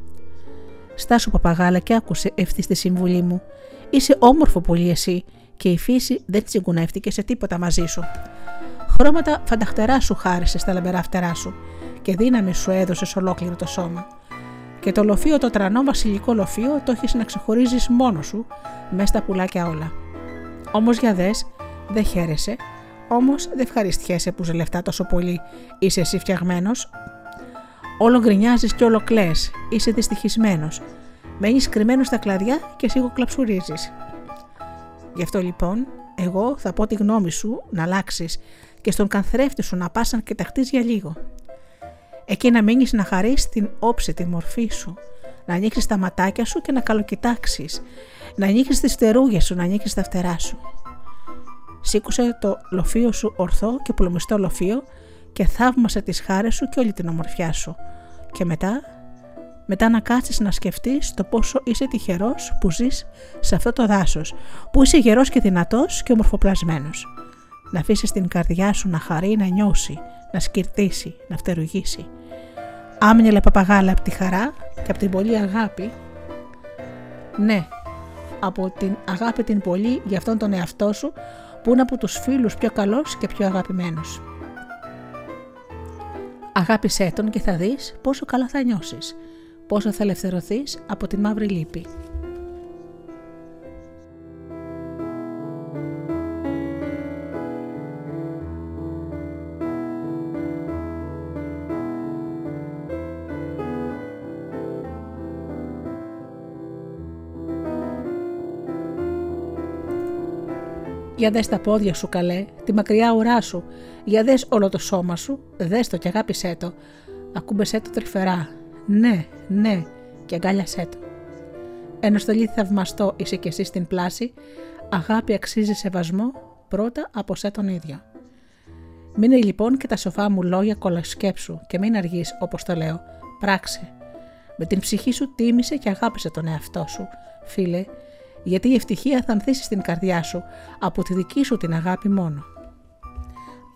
[SPEAKER 1] Στάσου παπαγάλα και άκουσε ευθύς τη συμβουλή μου. Είσαι όμορφο πολύ εσύ και η φύση δεν τσιγκουνεύτηκε σε τίποτα μαζί σου. Χρώματα φανταχτερά σου χάρισες στα λαμπερά φτερά σου και δύναμη σου έδωσες ολόκληρο το σώμα. Και το λοφείο, το τρανό βασιλικό λοφείο, το έχεις να ξεχωρίζεις μόνος σου μέσα στα πουλάκια όλα. Όμως για δες, δεν χαίρεσαι Όμως δεν ευχαριστιέσαι που ζελευτά τόσο πολύ. Είσαι εσύ φτιαγμένος. Όλο γκρινιάζει και όλο κλε. Είσαι δυστυχισμένος. Μένεις κρυμμένος στα κλαδιά και σίγουρα κλαψουρίζει. Γι' αυτό λοιπόν, εγώ θα πω τη γνώμη σου να αλλάξεις και στον καθρέφτη σου να πας να κοιταχτείς για λίγο. Εκεί να μείνεις να χαρείς την όψη, τη μορφή σου, να ανοίξεις τα ματάκια σου και να καλοκοιτάξεις, να ανοίξεις τις φτερούγες σου, να ανοίξεις τα φτερά σου. Σήκωσε το λοφείο σου ορθό και πλουμιστό λοφείο και θαύμασε τις χάρες σου και όλη την ομορφιά σου. Και μετά, μετά να κάτσεις να σκεφτείς το πόσο είσαι τυχερός που ζεις σε αυτό το δάσος, που είσαι γερός και δυνατός και ομορφοπλασμένος. Να αφήσεις την καρδιά σου να χαρεί, να νιώσει, να σκυρτήσει, να φτερουγήσει. Άμνηλε παπαγάλα από τη χαρά και από την πολύ αγάπη. Ναι, από την αγάπη την πολύ για αυτόν τον εαυτό σου που είναι από τους φίλους πιο καλός και πιο αγαπημένος. Αγάπησέ τον και θα δεις πόσο καλά θα νιώσεις, πόσο θα ελευθερωθείς από τη μαύρη λύπη. Για δες τα πόδια σου καλέ, τη μακριά ουρά σου, για δες όλο το σώμα σου, δες το και αγάπησέ το. Ακούμπεσέ το τρυφερά, ναι, ναι, και αγκάλιασέ το. Ένα στολί θαυμαστό είσαι κι εσύ στην πλάση, αγάπη αξίζει σεβασμό πρώτα από σε τον ίδιο. Μείνε λοιπόν και τα σοφά μου λόγια κολασκέψου και μην αργείς όπως το λέω, πράξε. Με την ψυχή σου τίμησε και αγάπησε τον εαυτό σου, φίλε, γιατί η ευτυχία θα ανθίσει στην καρδιά σου από τη δική σου την αγάπη μόνο.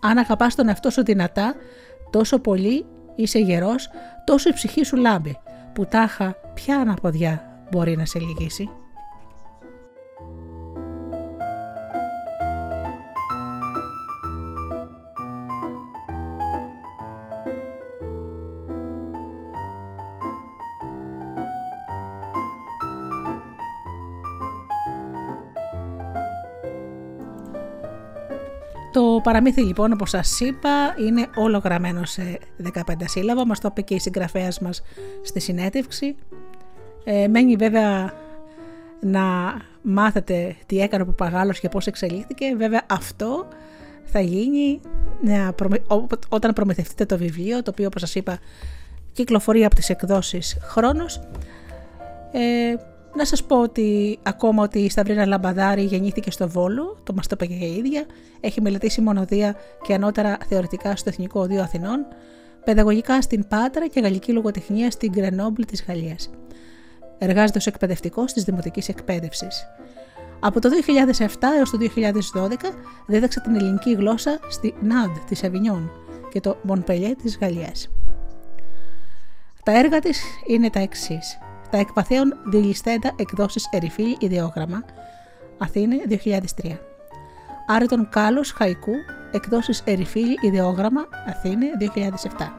[SPEAKER 1] Αν αγαπάς τον εαυτό σου δυνατά, τόσο πολύ είσαι γερός, τόσο η ψυχή σου λάμπει, που τάχα ποια αναποδιά μπορεί να σε λυγίσει; Το παραμύθι λοιπόν όπως σας είπα είναι όλο γραμμένο σε 15 σύλλαβα, μας το είπε και η συγγραφέας μας στη συνέντευξη. Ε, μένει βέβαια να μάθετε τι έκανε ο Παπαγάλος και πώς εξελίχθηκε. Βέβαια αυτό θα γίνει όταν προμηθευτείτε το βιβλίο, το οποίο όπως σας είπα κυκλοφορεί από τις εκδόσεις χρόνος. Ε, να σας πω ότι ακόμα ότι η Σταυρίνα Λαμπαδάρη γεννήθηκε στο Βόλο, το μας το είπε και η ίδια, έχει μελετήσει μονοδία και ανώτερα θεωρητικά στο Εθνικό Οδείο Αθηνών, παιδαγωγικά στην Πάτρα και γαλλική λογοτεχνία στην Γκρενόμπλη της Γαλλίας. Εργάζεται ως εκπαιδευτικός της Δημοτικής Εκπαίδευσης. Από το 2007 έως το 2012 δίδαξε την ελληνική γλώσσα στη ΝΑΔ της Αβινιόν και το Μονπελιέ της Γαλλίας. Τα έργα της είναι τα εξής τα εκπαθέων διελιστέντα εκδόσεις Ερυφίλ Ιδεόγραμμα, Αθήνε 2003. Άρετον Κάλος Χαϊκού, εκδόσεις Ερυφίλ Ιδεόγραμμα, Αθήνε 2007.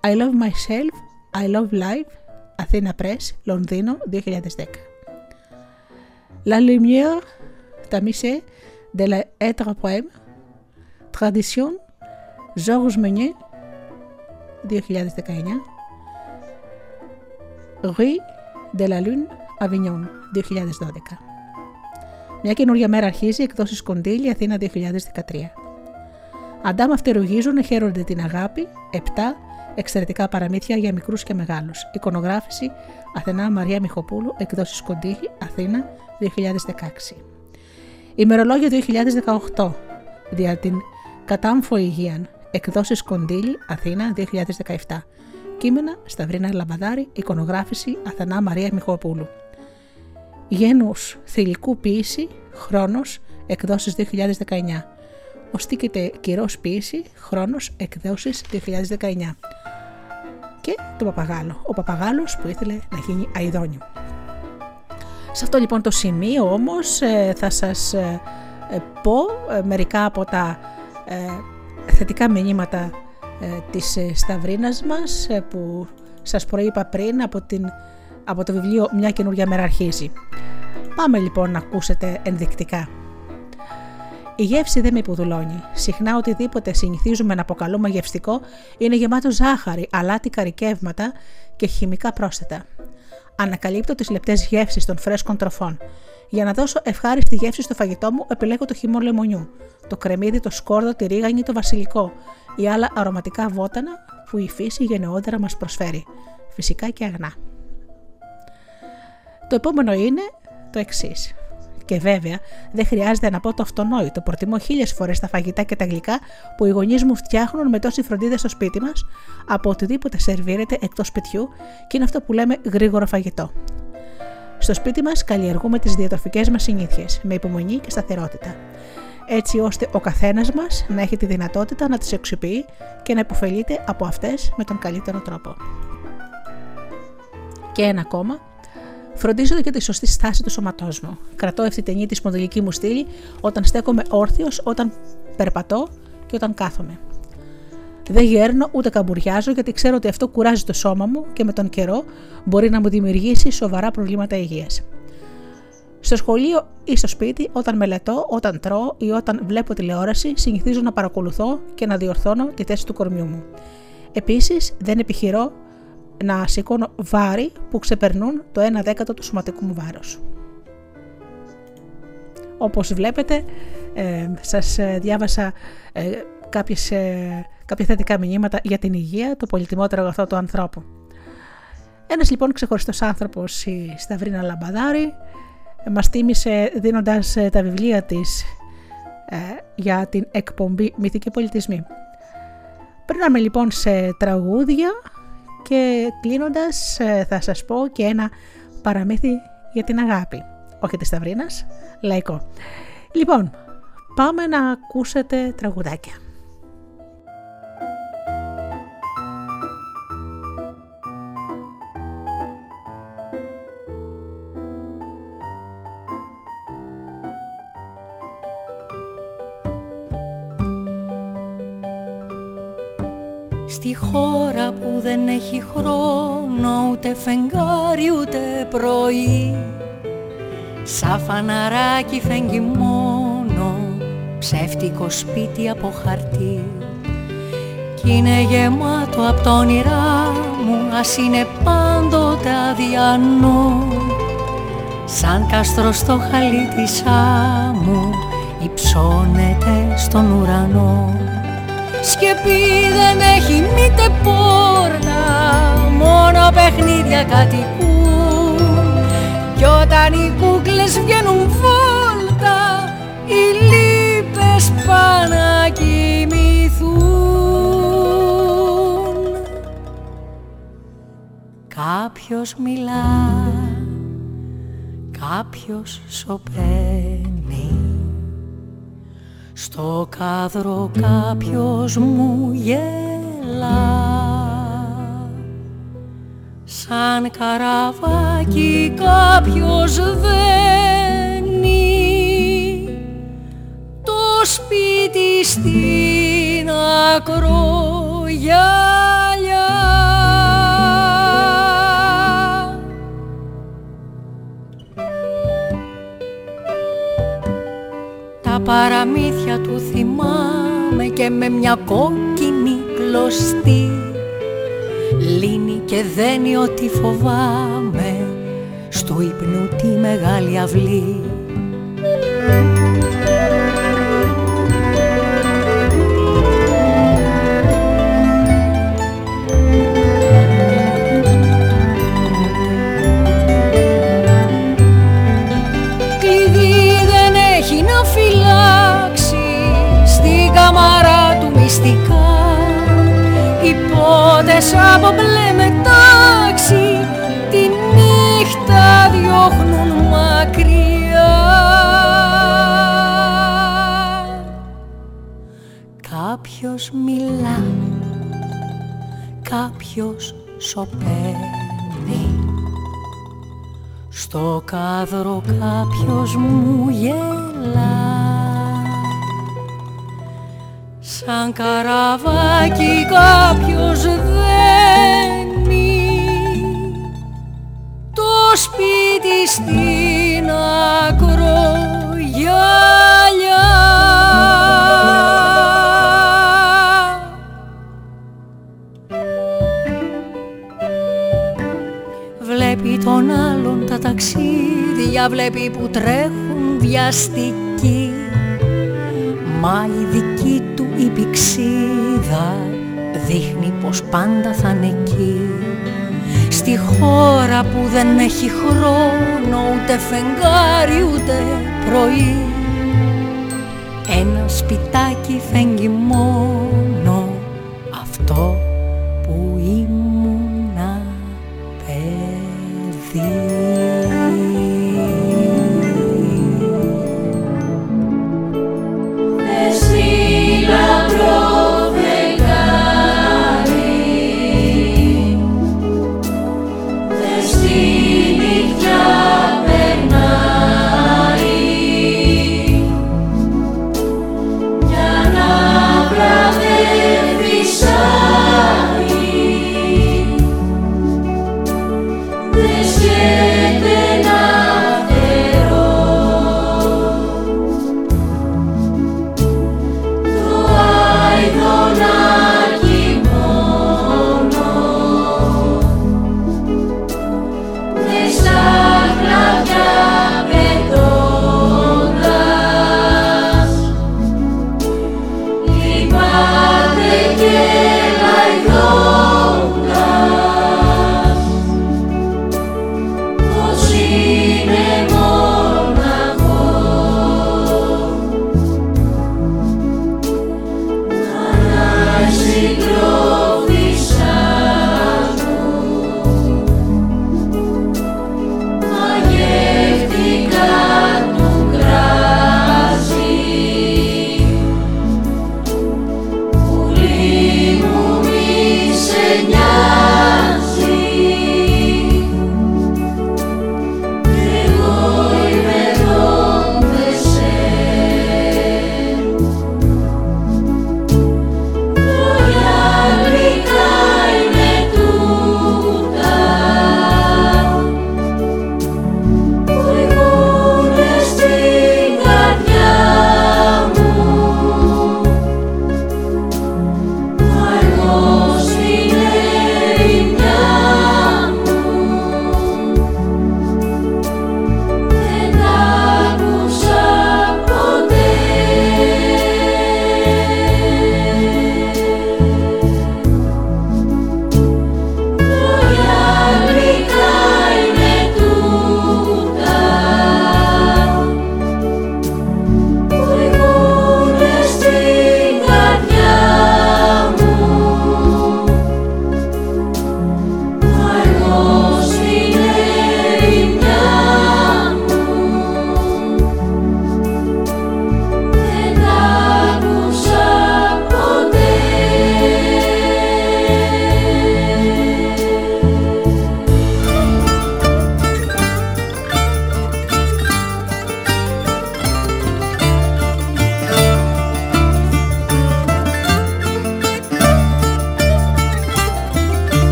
[SPEAKER 1] I Love Myself, I Love Life, Αθήνα Press, Λονδίνο 2010. La Lumière, Tamisé, de l'être poème, Tradition, Georges Meunier, 2019. Rue de la Lune, Avignon, 2012. Μια καινούργια μέρα αρχίζει, εκδόσεις Κοντήλη, Αθήνα 2013. Αντάμ αυτερογίζουν, χαίρονται την αγάπη, 7 εξαιρετικά παραμύθια για μικρούς και μεγάλους. Εικονογράφηση Αθηνά Μαρία Μιχοπούλου, εκδόσεις Κοντήλη, Αθήνα 2016. Ημερολόγιο 2018, δια την Κατάμφο Υγείαν, εκδόσεις Κοντήλη, Αθήνα 2017. Κείμενα Σταυρίνα Λαμπαδάρη, εικονογράφηση Αθανά Μαρία Μιχοπούλου. Γένους θηλυκού ποίηση, χρόνος, εκδόσεις 2019. Οστίκεται κυρός ποίηση, χρόνος, εκδόσεις 2019. Και το παπαγάλο, ο παπαγάλος που ήθελε να γίνει αιδόνιο. Σε αυτό λοιπόν το σημείο όμως ε, θα σας ε, ε, πω μερικά από τα θετικά μηνύματα ε, της ε, Σταυρίνας μας ε, που σας προείπα πριν από, την, από το βιβλίο «Μια καινούργια μέρα αρχίζει». Πάμε λοιπόν να ακούσετε ενδεικτικά. Η γεύση δεν με υποδουλώνει. Συχνά οτιδήποτε συνηθίζουμε να αποκαλούμε γευστικό είναι γεμάτο ζάχαρη, αλάτι καρικεύματα και χημικά πρόσθετα. Ανακαλύπτω τις λεπτές γεύσεις των φρέσκων τροφών. Για να δώσω ευχάριστη γεύση στο φαγητό μου, επιλέγω το χυμό λεμονιού, το κρεμμύδι, το σκόρδο, τη ρίγανη, το βασιλικό, ή άλλα αρωματικά βότανα που η φύση γενναιότερα μας προσφέρει, φυσικά και αγνά. Το επόμενο είναι το εξής. Και βέβαια, δεν χρειάζεται να πω το αυτονόητο. Προτιμώ χίλιες φορές τα φαγητά και τα γλυκά που οι γονείς μου φτιάχνουν με τόση φροντίδα στο σπίτι μας, από οτιδήποτε σερβίρεται εκτός σπιτιού και είναι αυτό που λέμε γρήγορο φαγητό. Στο σπίτι μας καλλιεργούμε τις διατροφικές μας συνήθειες με υπομονή και σταθερότητα έτσι ώστε ο καθένας μας να έχει τη δυνατότητα να τις εξυπηρετεί και να υποφελείται από αυτές με τον καλύτερο τρόπο. Και ένα ακόμα, φροντίζω για τη σωστή στάση του σώματός μου. Κρατώ ευθυτενή τη σπονδυλική μου στήλη όταν στέκομαι όρθιος, όταν περπατώ και όταν κάθομαι. Δεν γέρνω ούτε καμπουριάζω γιατί ξέρω ότι αυτό κουράζει το σώμα μου και με τον καιρό μπορεί να μου δημιουργήσει σοβαρά προβλήματα υγείας. Στο σχολείο ή στο σπίτι, όταν μελετώ, όταν τρώω ή όταν βλέπω τηλεόραση, συνηθίζω να παρακολουθώ και να διορθώνω τη θέση του κορμιού μου. Επίσης, δεν επιχειρώ να σηκώνω βάρη που ξεπερνούν το 1 δέκατο του σωματικού μου βάρους. Όπως βλέπετε, ε, σας ε, διάβασα ε, κάποιες, ε, κάποια θετικά μηνύματα για την υγεία, το πολυτιμότερο αγαθό του ανθρώπου. Ένας λοιπόν ξεχωριστός άνθρωπος, η Σταυρίνα Λαμπαδάρη, μας τίμησε δίνοντας ε, τα βιβλία της ε, για την εκπομπή Μυθική Πολιτισμή. Περνάμε λοιπόν σε τραγούδια και κλείνοντας ε, θα σας πω και ένα παραμύθι για την αγάπη. Όχι της Σταυρίνας, λαϊκό. Λοιπόν, πάμε να ακούσετε τραγουδάκια.
[SPEAKER 9] Στη χώρα που δεν έχει χρόνο ούτε φεγγάρι ούτε πρωί. Σαν φαναράκι φεγγει μόνο ψεύτικο σπίτι από χαρτί. Κι είναι γεμάτο από το όνειρά μου ας είναι πάντοτε αδιανό. Σαν κάστρο στο χαλί της άμμου υψώνεται στον ουρανό Σκεπή δεν έχει μήτε πόρτα μόνο παιχνίδια κατοικούν. Κι όταν οι κούκλες βγαίνουν βόλτα οι λύπες πάνε να κοιμηθούν Κάποιος μιλά κάποιος σωπαίνει στο κάδρο κάποιος μου γελά σαν καραβάκι κάποιος δένει. Το σπίτι στην ακρογιαλιά παραμύθια του θυμάμαι και με μια κόκκινη κλωστή. Λύνει και δένει ό,τι φοβάμαι στο ύπνο τη μεγάλη αυλή
[SPEAKER 3] νύχτες από μπλε μετάξι τη νύχτα διώχνουν μακριά.
[SPEAKER 9] Κάποιος μιλά, κάποιος σωπαίνει. Στο κάδρο κάποιος μου γελά σαν καραβάκι κάποιος δένει. Το σπίτι στην ακρογιαλιά Βλέπει τον άλλον τα ταξίδια, βλέπει που τρέχουν βιαστικοί Μα η δική του η πηξίδα δείχνει πως πάντα θα είναι εκεί. Στη χώρα που δεν έχει χρόνο ούτε φεγγάρι ούτε πρωί. Ένα σπιτάκι φέγγει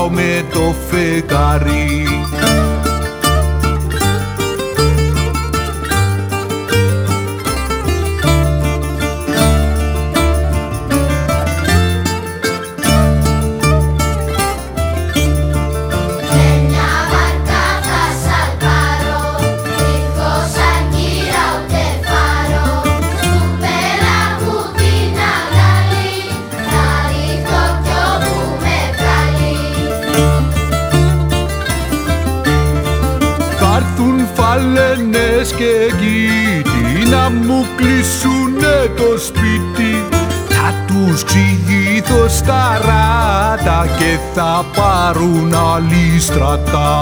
[SPEAKER 4] μιλάω με το φεγγάρι άλλη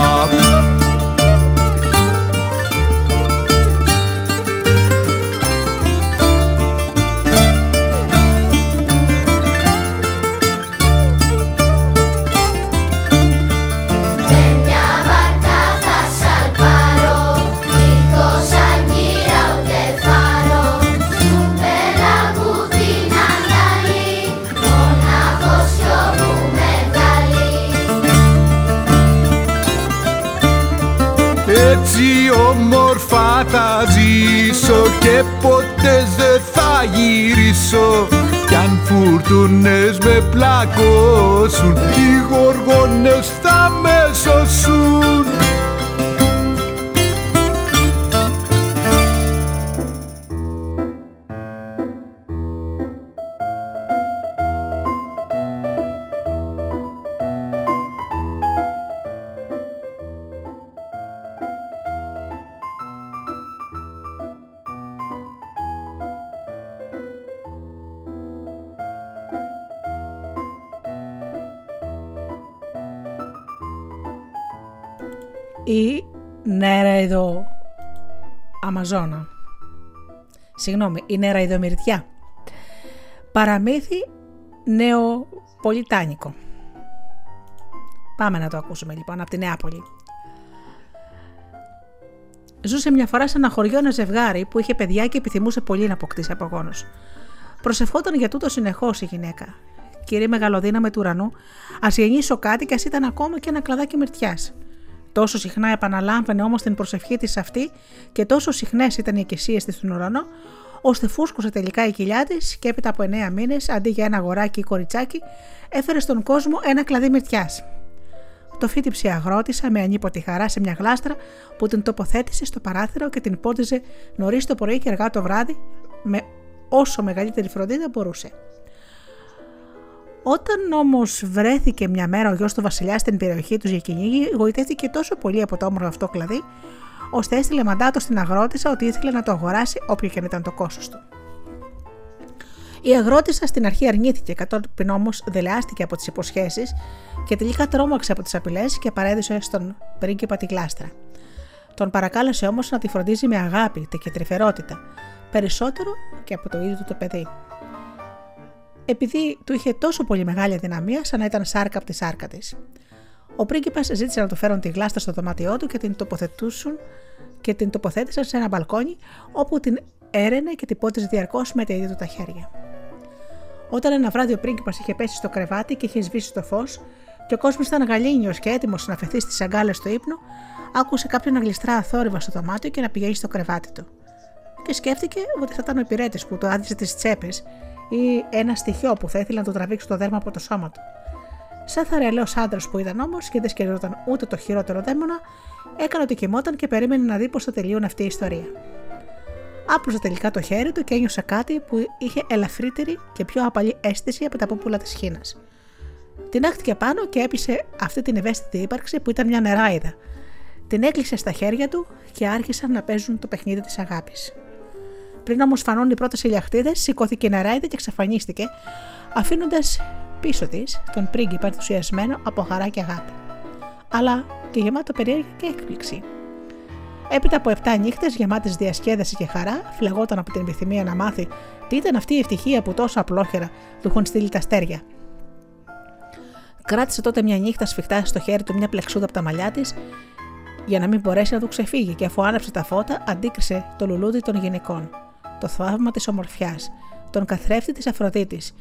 [SPEAKER 1] Συγγνώμη, η νεραϊδομυρτιά. Παραμύθι νεοπολιτάνικο. Πάμε να το ακούσουμε λοιπόν από τη Νεάπολη. Ζούσε μια φορά σε ένα χωριό ένα ζευγάρι που είχε παιδιά και επιθυμούσε πολύ να αποκτήσει απογόνου. Προσευχόταν για τούτο συνεχώς η γυναίκα. Κύριε Μεγαλοδύναμε του ουρανού, ας γεννήσω κάτι και ας ήταν ακόμα και ένα κλαδάκι μυρτιάς. Τόσο συχνά επαναλάμβανε όμως την προσευχή της αυτή και τόσο συχνές ήταν οι εκκλησίες της στον ουρανό, ώστε φούσκωσε τελικά η κοιλιά της και έπειτα από εννέα μήνες, αντί για ένα αγοράκι ή κοριτσάκι, έφερε στον κόσμο ένα κλαδί μυρτιάς. Το φύτηψε η αγρότησα με ανίποτη χαρά σε μια γλάστρα που την τοποθέτησε στο παράθυρο και την πόντιζε νωρίς το πρωί και αργά το βράδυ με όσο μεγαλύτερη φροντίδα μπορούσε. Όταν όμως βρέθηκε μια μέρα ο γιος του Βασιλιάς στην περιοχή τους για κυνήγι, γοητεύτηκε τόσο πολύ από το όμορφο αυτό κλαδί, ώστε έστειλε μαντάτο στην αγρότησα ότι ήθελε να το αγοράσει όποιο και αν ήταν το κόστος του. Η αγρότησα στην αρχή αρνήθηκε, κατόπιν όμως δελεάστηκε από τις υποσχέσεις και τελικά τρόμαξε από τις απειλές και παρέδωσε στον πρίγκιπα τη γλάστρα. Τον παρακάλεσε όμως να τη φροντίζει με αγάπη και τρυφερότητα, περισσότερο και από το ίδιο το παιδί επειδή του είχε τόσο πολύ μεγάλη αδυναμία, σαν να ήταν σάρκα από τη σάρκα της. Ο πρίγκιπας ζήτησε να του φέρουν τη γλάστα στο δωμάτιό του και την τοποθετούσουν και την τοποθέτησαν σε ένα μπαλκόνι όπου την έρενε και την πότιζε διαρκώς με τα ίδια του τα χέρια. Όταν ένα βράδυ ο πρίγκιπας είχε πέσει στο κρεβάτι και είχε σβήσει το φως, και ο κόσμος ήταν γαλήνιος και έτοιμος να φεθεί στις αγκάλες του ύπνου, άκουσε κάποιον να γλιστρά αθόρυβα στο δωμάτιο και να πηγαίνει στο κρεβάτι του. Και σκέφτηκε ότι θα ήταν ο υπηρέτης που του άδεισε τις τσέπες ή ένα στοιχείο που θα ήθελε να του τραβήξει το δέρμα από το σώμα του. Σαν θαρελαίο άντρας που ήταν όμως και δεν σκεφτόταν ούτε το χειρότερο δαίμονα, έκανε ότι κοιμόταν και περίμενε να δει πώς θα τελείωνε αυτή η ιστορία. Άπλωσε τελικά το χέρι του και ένιωσε κάτι που είχε ελαφρύτερη και πιο απαλή αίσθηση από τα πούπουλα της χίνας. Την άχτηκε πάνω και έπεισε αυτή την ευαίσθητη ύπαρξη που ήταν μια νεράιδα. Την έκλεισε στα χέρια του και άρχισαν να παίζουν το παιχνίδι της αγάπης. Πριν όμως φανούν οι πρώτες ηλιακτίδε, σηκώθηκε η νεράιδα και εξαφανίστηκε, αφήνοντας πίσω της τον πρίγκιπα ενθουσιασμένο από χαρά και αγάπη. Αλλά και γεμάτο περίεργεια και έκπληξη. Έπειτα από 7 νύχτες γεμάτες διασκέδαση και χαρά, φλεγόταν από την επιθυμία να μάθει τι ήταν αυτή η ευτυχία που τόσο απλόχερα του είχαν στείλει τα αστέρια. Κράτησε τότε μια νύχτα σφιχτά στο χέρι του μια πλεξούδα από τα μαλλιά της για να μην μπορέσει να του ξεφύγει και αφού άναψε τα φώτα, αντίκρισε το λουλούδι των γυναικών, το θαύμα της ομορφιάς, τον καθρέφτη της Αφροδίτης,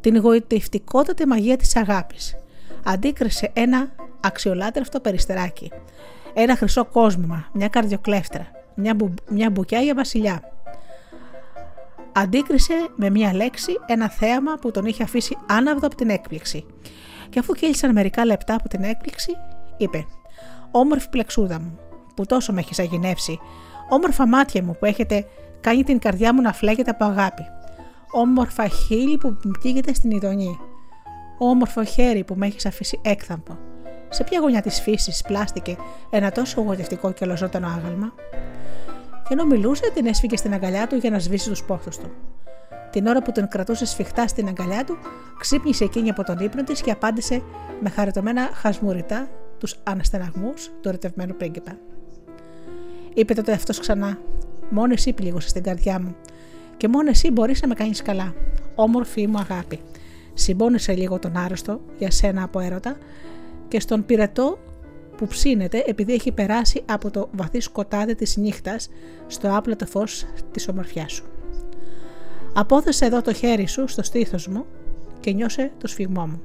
[SPEAKER 1] την γοητευτικότατη μαγεία της αγάπης. Αντίκρισε ένα αξιολάτρευτο περιστεράκι, ένα χρυσό κόσμημα, μια καρδιοκλέφτρα, μια, μπου, μια μπουκιά για βασιλιά. Αντίκρισε με μια λέξη ένα θέαμα που τον είχε αφήσει άναυδο από την έκπληξη. Και αφού κύλησαν μερικά λεπτά από την έκπληξη, είπε «Όμορφη πλεξούδα μου, που τόσο με έχεις αγινεύσει, όμορφα μάτια μου που έχετε κάνει την καρδιά μου να φλέγεται από αγάπη, όμορφα χείλη που μου στην ειδονή, όμορφο χέρι που με έχεις αφήσει έκθαμπο, σε ποια γωνιά της φύσης πλάστηκε ένα τόσο γοητευτικό και ολοζώντανο άγαλμα; Και ενώ μιλούσε, την έσφυγε στην αγκαλιά του για να σβήσει τους πόθους του. Την ώρα που τον κρατούσε σφιχτά στην αγκαλιά του, ξύπνησε εκείνη από τον ύπνο της και απάντησε με χαριτωμένα χασμουριτά τους αναστεναγμούς του ερωτευμένου πρίγκιπα. Είπε τότε αυτός ξανά: Μόνο εσύ πλήγωσες στην καρδιά μου, και μόνο εσύ μπορείς να με κάνεις καλά. Όμορφη μου αγάπη. Συμπόνισε λίγο τον άρρωστο για σένα από έρωτα και στον πυρετό που ψήνεται επειδή έχει περάσει από το βαθύ σκοτάδι της νύχτας στο άπλωτο φως της ομορφιάς σου. Απόθεσε εδώ το χέρι σου στο στήθος μου και νιώσε το σφιγμό μου.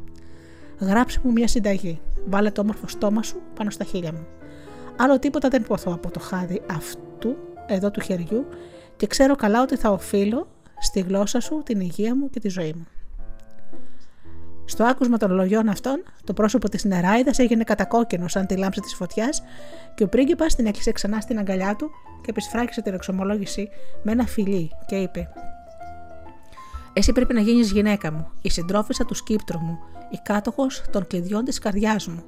[SPEAKER 1] Γράψε μου μια συνταγή. Βάλε το όμορφο στόμα σου πάνω στα χείλια μου. Άλλο τίποτα δεν ποθώ από το χάδι αυτού εδώ του χεριού και ξέρω καλά ότι θα οφείλω στη γλώσσα σου την υγεία μου και τη ζωή μου. Στο άκουσμα των λογιών αυτών, το πρόσωπο της Νεράιδας έγινε κατακόκκινο σαν τη λάμψη της φωτιάς και ο πρίγκιπας την έκλεισε ξανά στην αγκαλιά του και επισφράγισε την εξομολόγηση με ένα φιλί και είπε: Εσύ πρέπει να γίνεις γυναίκα μου, η συντρόφισσα του σκύπτρου μου, η κάτοχος των κλειδιών της καρδιάς μου,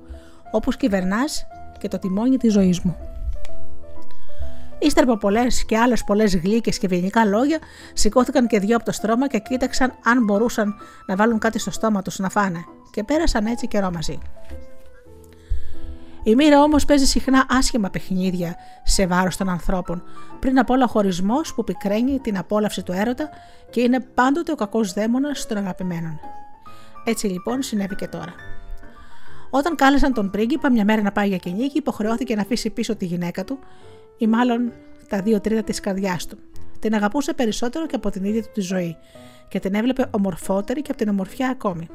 [SPEAKER 1] όπως κυβερνάς και το τιμόνι της ζωής μου. Ύστερα από πολλές και άλλες πολλές γλύκες και ευγενικά λόγια, σηκώθηκαν και δυο από το στρώμα και κοίταξαν αν μπορούσαν να βάλουν κάτι στο στόμα τους να φάνε, και πέρασαν έτσι καιρό μαζί. Η μοίρα όμως παίζει συχνά άσχημα παιχνίδια σε βάρος των ανθρώπων, πριν απ' όλα ο χωρισμός που πικραίνει την απόλαυση του έρωτα και είναι πάντοτε ο κακός δαίμονας των αγαπημένων. Έτσι λοιπόν συνέβη και τώρα. Όταν κάλεσαν τον πρίγκιπα μια μέρα να πάει για κυνήγι, υποχρεώθηκε να αφήσει πίσω τη γυναίκα του ή μάλλον τα δύο τρίτα της καρδιάς του. Την αγαπούσε περισσότερο και από την ίδια του τη ζωή και την έβλεπε ομορφότερη και από την ομορφιά ακόμη.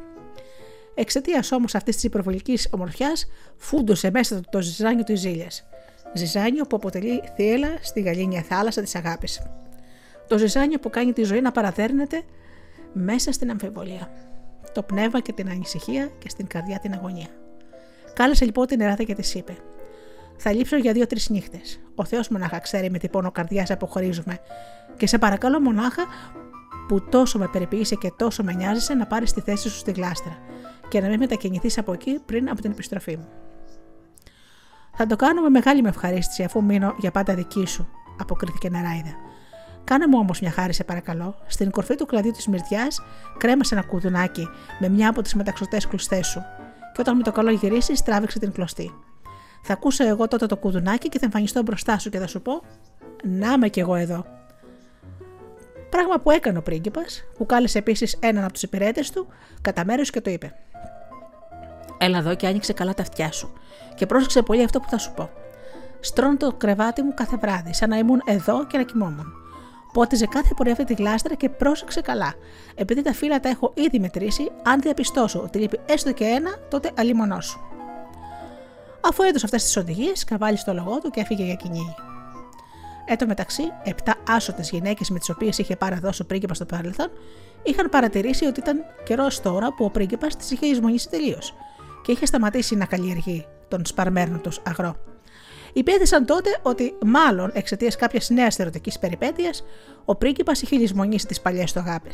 [SPEAKER 1] Εξαιτίας όμως αυτής της υπερβολικής ομορφιάς, φούντωσε μέσα του το ζυζάνιο της ζήλιας. Ζυζάνιο που αποτελεί θύελα στη γαλήνια θάλασσα της αγάπης. Το ζυζάνιο που κάνει τη ζωή να παραδέρνεται μέσα στην αμφιβολία. Το πνεύμα και την ανησυχία και στην καρδιά την αγωνία. Κάλεσε λοιπόν την Ελλάδα και της είπε: θα λείψω για δύο-τρεις νύχτες. Ο Θεός μονάχα ξέρει με τι πόνο καρδιάς αποχωρίζουμε. Και σε παρακαλώ μονάχα που τόσο με περιποίησε και τόσο με νοιάζεσαι να πάρεις τη θέση σου στη γλάστρα και να μην μετακινηθείς από εκεί πριν από την επιστροφή μου. Θα το κάνω με μεγάλη με ευχαρίστηση αφού μείνω για πάντα δική σου, αποκρίθηκε Νεράιδα. Κάνε μου όμως μια χάρη, σε παρακαλώ. Στην κορφή του κλαδιού της μυρδιά κρέμασε ένα κουδουνάκι με μια από τις μεταξωτές κλωστές σου, και όταν με το καλό γυρίσεις, τράβηξε την κλωστή. Θα ακούσω εγώ τότε το κουδουνάκι και θα εμφανιστώ μπροστά σου και θα σου πω: Να είμαι κι εγώ εδώ. Πράγμα που έκανε ο πρίγκιπας, που κάλεσε επίσης έναν από τους υπηρέτες του κατά μέρος και το είπε: Έλα εδώ και άνοιξε καλά τα αυτιά σου και πρόσεξε πολύ αυτό που θα σου πω. Στρώνω το κρεβάτι μου κάθε βράδυ, σαν να ήμουν εδώ και να κοιμόμουν. Πότιζε κάθε πορεία αυτή τη γλάστρα και πρόσεξε καλά. Επειδή τα φύλλα τα έχω ήδη μετρήσει, αν διαπιστώσω ότι λείπει έστω και ένα, τότε αλίμονό σου. Αφού έδωσε αυτές τις οδηγίες, καβάλισε το λογό του και έφυγε για κυνήγι. Εν τω μεταξύ, επτά άσωτες γυναίκες με τις οποίες είχε παραδώσει ο πρίγκιπας στο παρελθόν είχαν παρατηρήσει ότι ήταν καιρός τώρα που ο πρίγκιπας τις είχε εισμονήσει τελείως και είχε σταματήσει να καλλιεργεί τον σπαρμένο τους αγρό. Υπέθεσαν τότε ότι, μάλλον εξαιτίας κάποιας νέας ερωτικής περιπέτειας, ο πρίγκιπας είχε λησμονήσει τις παλιές του αγάπη.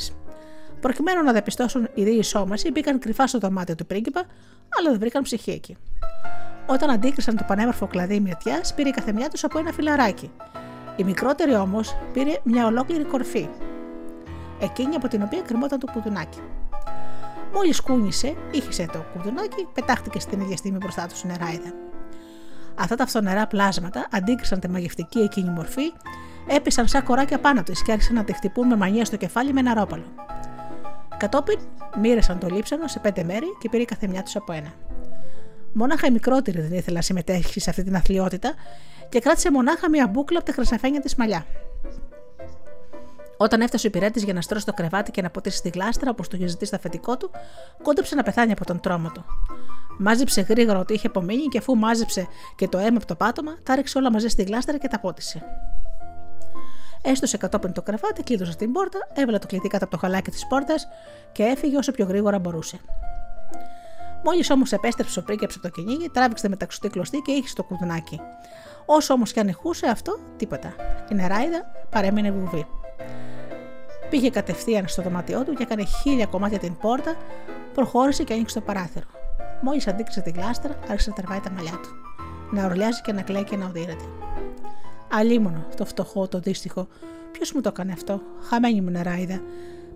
[SPEAKER 1] Προκειμένου να διαπιστώσουν οι δύο σώμασοι, μπήκαν κρυφά στο δωμάτιο του πρίγκιπα, αλλά δεν βρήκαν ψυχή εκεί. Όταν αντίκρισαν το πανέμορφο κλαδί μυρτιά, πήρε η καθεμιά τους από ένα φιλαράκι. Η μικρότερη όμως πήρε μια ολόκληρη κορφή, εκείνη από την οποία κρυμόταν το κουδουνάκι. Μόλις κούνησε, ήχησε το κουδουνάκι, πετάχτηκε στην ίδια στιγμή μπροστά του νεράιδα. Αυτά τα φθονερά πλάσματα αντίκρισαν τη μαγευτική εκείνη μορφή, έπεσαν σαν κοράκια πάνω της και άρχισαν να τη χτυπούν με μανία στο κεφάλι με ένα ρόπαλο. Κατόπιν μοίρασαν το λείψανο σε πέντε μέρη και πήρε η καθεμιά τους από ένα. Μονάχα η μικρότερη δεν ήθελε να συμμετέχει σε αυτή την αθλειότητα και κράτησε μονάχα μια μπούκλα από τα χρυσαφένια της μαλλιά. Όταν έφτασε ο υπηρέτης για να στρώσει το κρεβάτι και να ποτίσει τη γλάστρα, όπως το είχε ζητήσει στο αφεντικό του, κόντεψε να πεθάνει από τον τρόμο του. Μάζεψε γρήγορα ό,τι είχε απομείνει και αφού μάζεψε και το αίμα από το πάτωμα, τα ρίξε όλα μαζί στη γλάστρα και τα πότισε. Έστωσε κατόπιν το κρεβάτι, κλείδωσε την πόρτα, έβαλε το κλειδί κάτω από το χαλάκι της πόρτας και έφυγε όσο πιο γρήγορα μπορούσε. Μόλις όμως επέστρεψε ο πρίγκεψε από το κυνήγι, τράβηξε μεταξωτή κλωστή και είχε το κουδουνάκι. Όσο όμως και αν ηχούσε αυτό, τίποτα. Η νεράιδα παρέμεινε βουβή. Πήγε κατευθείαν στο δωμάτιό του και έκανε χίλια κομμάτια την πόρτα, προχώρησε και άνοιξε το παράθυρο. Μόλις αντίκρισε τη γλάστρα, άρχισε να τραβάει τα μαλλιά του. Να ορλιάζει και να κλαίει και να οδύρεται. Αλίμονο, το φτωχό, το δύστιχο. Ποιος μου το έκανε αυτό, χαμένη μου νεράιδα.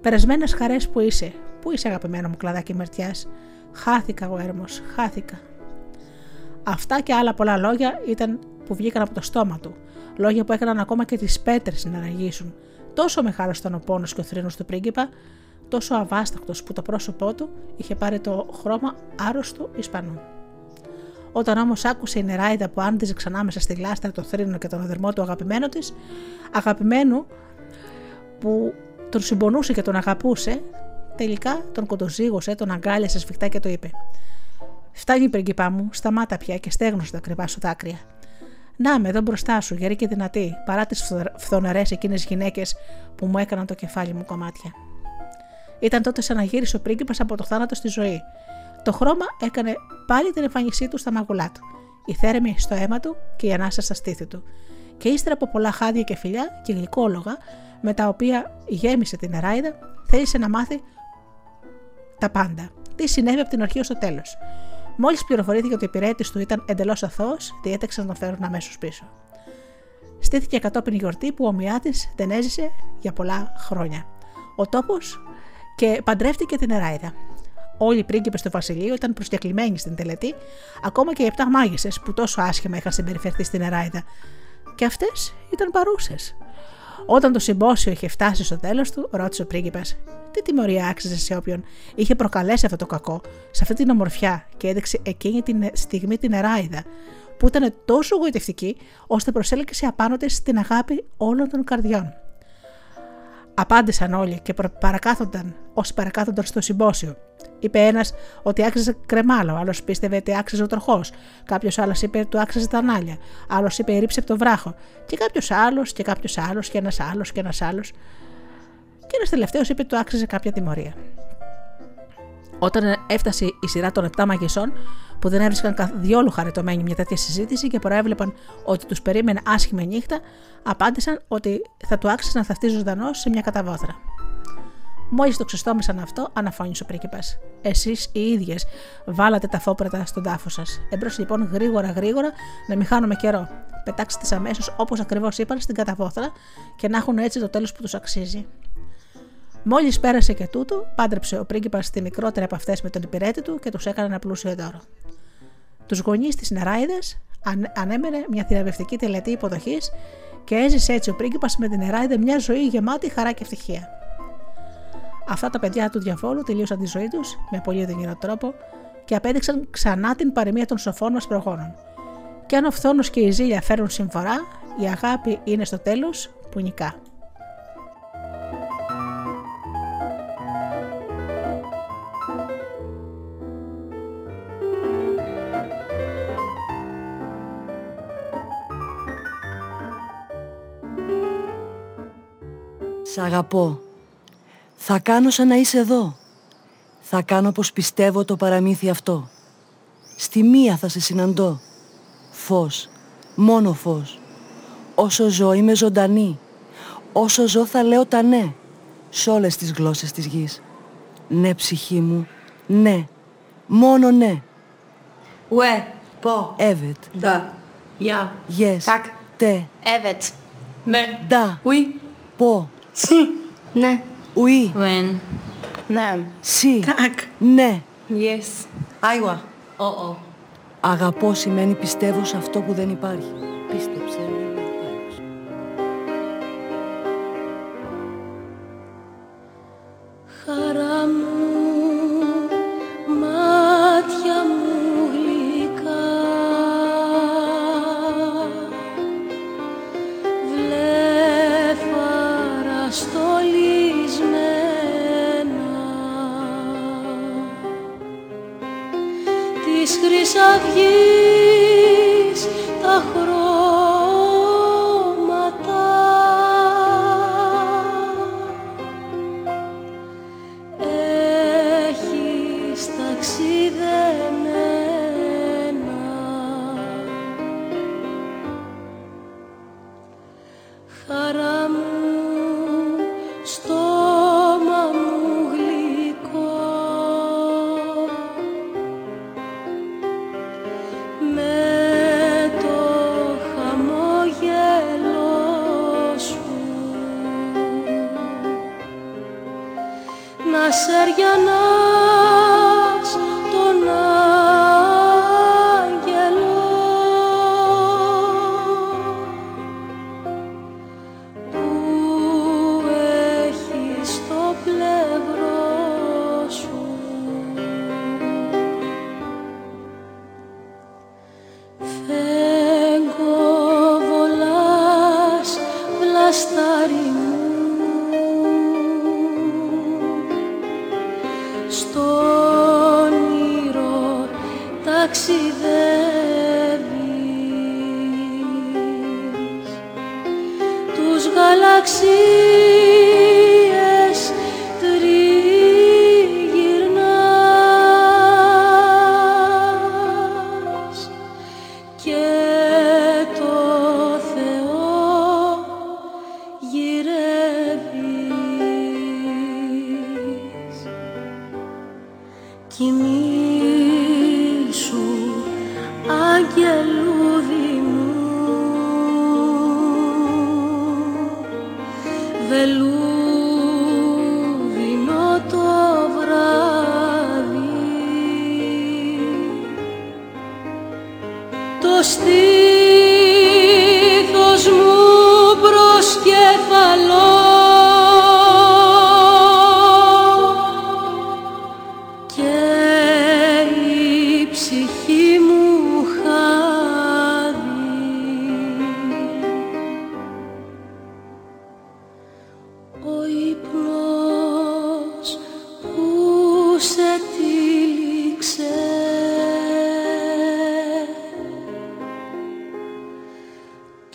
[SPEAKER 1] Περασμένες χαρές που είσαι, πού είσαι αγαπημένο μου κλαδάκι μερτιάς; Χάθηκα ο έρμος, χάθηκα. Αυτά και άλλα πολλά λόγια ήταν που βγήκαν από το στόμα του. Λόγια που έκαναν ακόμα και τις πέτρες να ραγίσουν. Τόσο μεγάλος ήταν ο πόνος και ο θρήνος του πρίγκιπα, τόσο αβάσταχτος που το πρόσωπό του είχε πάρει το χρώμα άρρωστου Ισπανού. Όταν όμως άκουσε η νεράιδα που άντιζε ξανά μέσα στη γλάστρα το θρήνο και τον αδερμό του αγαπημένου της, αγαπημένου που τον συμπονούσε και τον αγαπούσε, τελικά τον κοντοζήγωσε, τον αγκάλιασε σφιχτά και το είπε: Φτάνει πριγκίπα μου, σταμάτα πια και στέγνωσε τα ακριβά σου δάκρυα. Να με εδώ μπροστά σου, γερή και δυνατή, παρά τις φθονερές εκείνες γυναίκες που μου έκαναν το κεφάλι μου κομμάτια. Ήταν τότε σαν να γύρισε ο πρίγκιπας από το θάνατο στη ζωή. Το χρώμα έκανε πάλι την εμφάνισή του στα μαγουλά του, η θέρμη στο αίμα του και η ανάσα στα στήθη του. Και ύστερα από πολλά χάδια και φιλιά και γλυκόλογα, με τα οποία γέμισε την εράιδα, θέλησε να μάθει τα πάντα. Τι συνέβη από την αρχή ως το τέλος. Μόλις πληροφορήθηκε ότι ο υπηρέτης του ήταν εντελώς αθώος, διέταξε να τον φέρουν αμέσως πίσω. Στήθηκε κατόπιν γιορτή που ο Μιάτη δεν έζησε για πολλά χρόνια. Ο τόπος και παντρεύτηκε την Εράιδα. Όλοι οι πρίγκιπε του Βασιλείου ήταν προσκεκλημένοι στην τελετή, ακόμα και οι επτά μάγισσες που τόσο άσχημα είχαν συμπεριφερθεί στην Εράιδα. Και αυτές ήταν παρούσες. Όταν το συμπόσιο είχε φτάσει στο τέλος του, ρώτησε ο πρίγκιπας: Τι τιμωρία άξιζε σε όποιον είχε προκαλέσει αυτό το κακό, σε αυτή την ομορφιά και έδειξε εκείνη την στιγμή την Εράιδα, που ήταν τόσο γοητευτική, ώστε προσέλκυσε απάνω τη την αγάπη όλων των καρδιών. Απάντησαν όλοι και παρακάθονταν όσοι παρακάθονταν στο συμπόσιο. Είπε ένας ότι άξιζε κρεμάλο, άλλος πίστευε ότι άξιζε ο τροχός, κάποιος άλλος είπε ότι του άξιζε τα νάλια, άλλος είπε ρίψε από το βράχο, και κάποιος άλλος και κάποιος άλλος και ένας άλλος και ένας άλλος. Και ένας τελευταίος είπε ότι του άξιζε κάποια τιμωρία. Όταν έφτασε η σειρά των 7 μαγισσών, που δεν έβρισκαν καθόλου χαριτωμένοι μια τέτοια συζήτηση και προέβλεπαν ότι τους περίμενε άσχημη νύχτα, απάντησαν ότι θα του άξιζε να θαυτεί ζωντανός σε μια καταβόθρα. Μόλις το ξεστόμησαν αυτό, αναφώνησε ο πρίγκιπας. Εσείς οι ίδιες βάλατε τα φόπρατα στον τάφο σας. Εμπρός λοιπόν γρήγορα γρήγορα να μην χάνουμε καιρό. Πετάξτε αμέσως όπως ακριβώς είπαν στην καταβόθρα και να έχουν έτσι το τέλος που τους αξίζει. Μόλις πέρασε και τούτο, πάντρεψε ο πρίγκιπας τη μικρότερη από αυτές με τον υπηρέτη του και τους έκανε ένα πλούσιο δώρο. Τους γονείς της Νεράιδε ανέμενε μια θηραπευτική τελετή υποδοχής και έζησε έτσι ο πρίγκιπας με την Νεράιδε μια ζωή γεμάτη χαρά και ευτυχία. Αυτά τα παιδιά του διαβόλου τελείωσαν τη ζωή τους με πολύ οδυνηρό τρόπο και απέδειξαν ξανά την παροιμία των σοφών μας προγόνων. Και αν ο φθόνος και η ζήλια φέρουν συμφορά, η αγάπη είναι στο τέλος που νικά.
[SPEAKER 10] Σ' αγαπώ. Θα κάνω σαν να είσαι εδώ. Θα κάνω πως πιστεύω το παραμύθι αυτό. Στη μία θα σε συναντώ. Φως, μόνο φως. Όσο ζω είμαι ζωντανή. Όσο ζω θα λέω τα ναι. Σ' όλες τις γλώσσες της γης. Ναι ψυχή μου, ναι. Μόνο ναι.
[SPEAKER 11] Ουε, πω.
[SPEAKER 10] Evet.
[SPEAKER 11] Da. Ja.
[SPEAKER 10] Yes.
[SPEAKER 11] Tak.
[SPEAKER 10] Τε.
[SPEAKER 11] Evet. Με.
[SPEAKER 10] Da.
[SPEAKER 11] Oui.
[SPEAKER 10] Πω.
[SPEAKER 11] Ναι.
[SPEAKER 10] Oui.
[SPEAKER 11] When. Ναι.
[SPEAKER 10] Σι.
[SPEAKER 11] Tak.
[SPEAKER 10] Ναι.
[SPEAKER 11] Yes. Άιουα. Ο, ο.
[SPEAKER 10] Αγαπώ σημαίνει πιστεύω σε αυτό που δεν υπάρχει. Πίστεψε.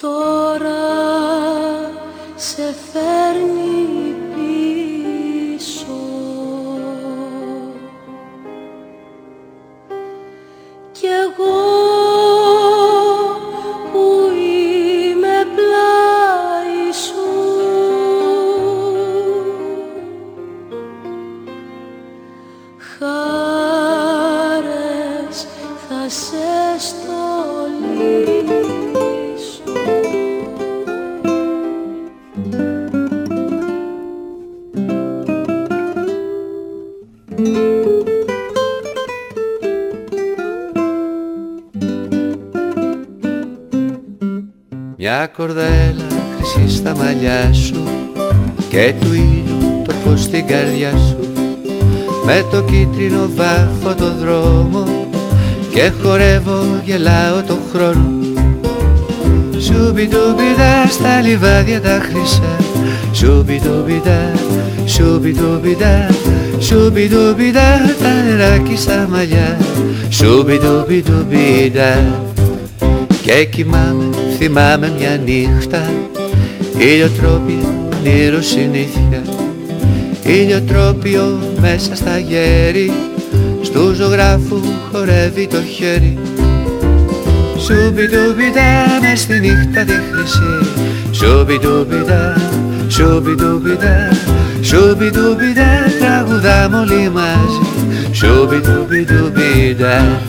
[SPEAKER 3] Τώρα σε φέρνει
[SPEAKER 12] Μια κορδέλα χρυσή στα μαλλιά σου και του ήλιου το φως στην καρδιά σου. Με το κίτρινο βάφω το δρόμο και χορεύω γελάω το χρόνο. Σουμπιτουμπιτά στα λιβάδια τα χρυσά. Σουμπιτουμπιτά, σουμπιτουμπιτά Σουμπιτουμπιτά τα νεράκι στα μαλλιά. Σουμπιτουμπιτουμπιτά και κοιμάμαι, θυμάμαι μια νύχτα. Ήλιοτρόπιο, όνειρο συνήθεια. Ήλιοτρόπιο μέσα στα γέρη Στου ζωγράφου χορεύει το χέρι. Σουμπιτουμπιτά μες στη νύχτα τη χρυσή. Σουμπιτουμπιτά, σουμπιτουμπιτά Σουμπιτουμπιτά τραγουδάμε όλοι μαζί. Σουμπιτουμπιτουμπιτά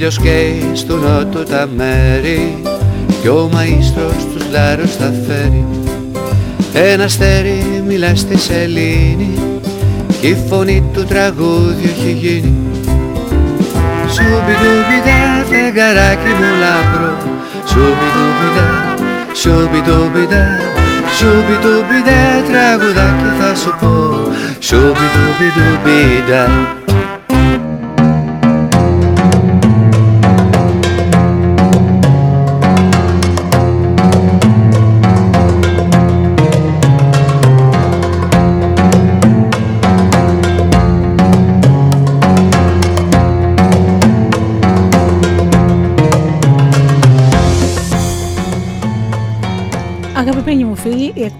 [SPEAKER 12] Ήλιος καίει στου νότου τα μέρη Κι ο μαΐστρος τους λάρους θα φέρει. Ένα αστέρι μιλά στη σελήνη Κι η φωνή του τραγούδι έχει γίνει. Σουμπιδουμπιδά φεγγαράκι μου λαμπρό Σουμπιδουμπιδά, σουμπιδουμπιδά Σουμπιδουμπιδά τραγουδάκι θα σου πω. Σουμπιδουμπιδουμπιδά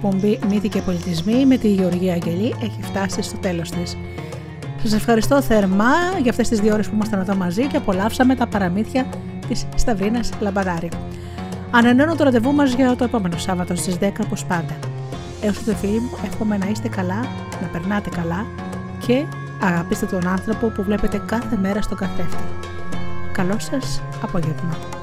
[SPEAKER 1] εκπομπή Μύθοι και Πολιτισμοί με τη Γεωργία Αγγελή έχει φτάσει στο τέλος της. Σας ευχαριστώ θερμά για αυτές τις δύο ώρες που ήμασταν εδώ μαζί και απολαύσαμε τα παραμύθια της Σταυρίνας Λαμπαδάρη. Ανανεώνω το ραντεβού μας για το επόμενο Σάββατο στις 10 όπως πάντα. Έως τότε φίλοι μου, εύχομαι να είστε καλά, να περνάτε καλά και αγαπήστε τον άνθρωπο που βλέπετε κάθε μέρα στο καθρέφτη. Καλό σας απόγευμα.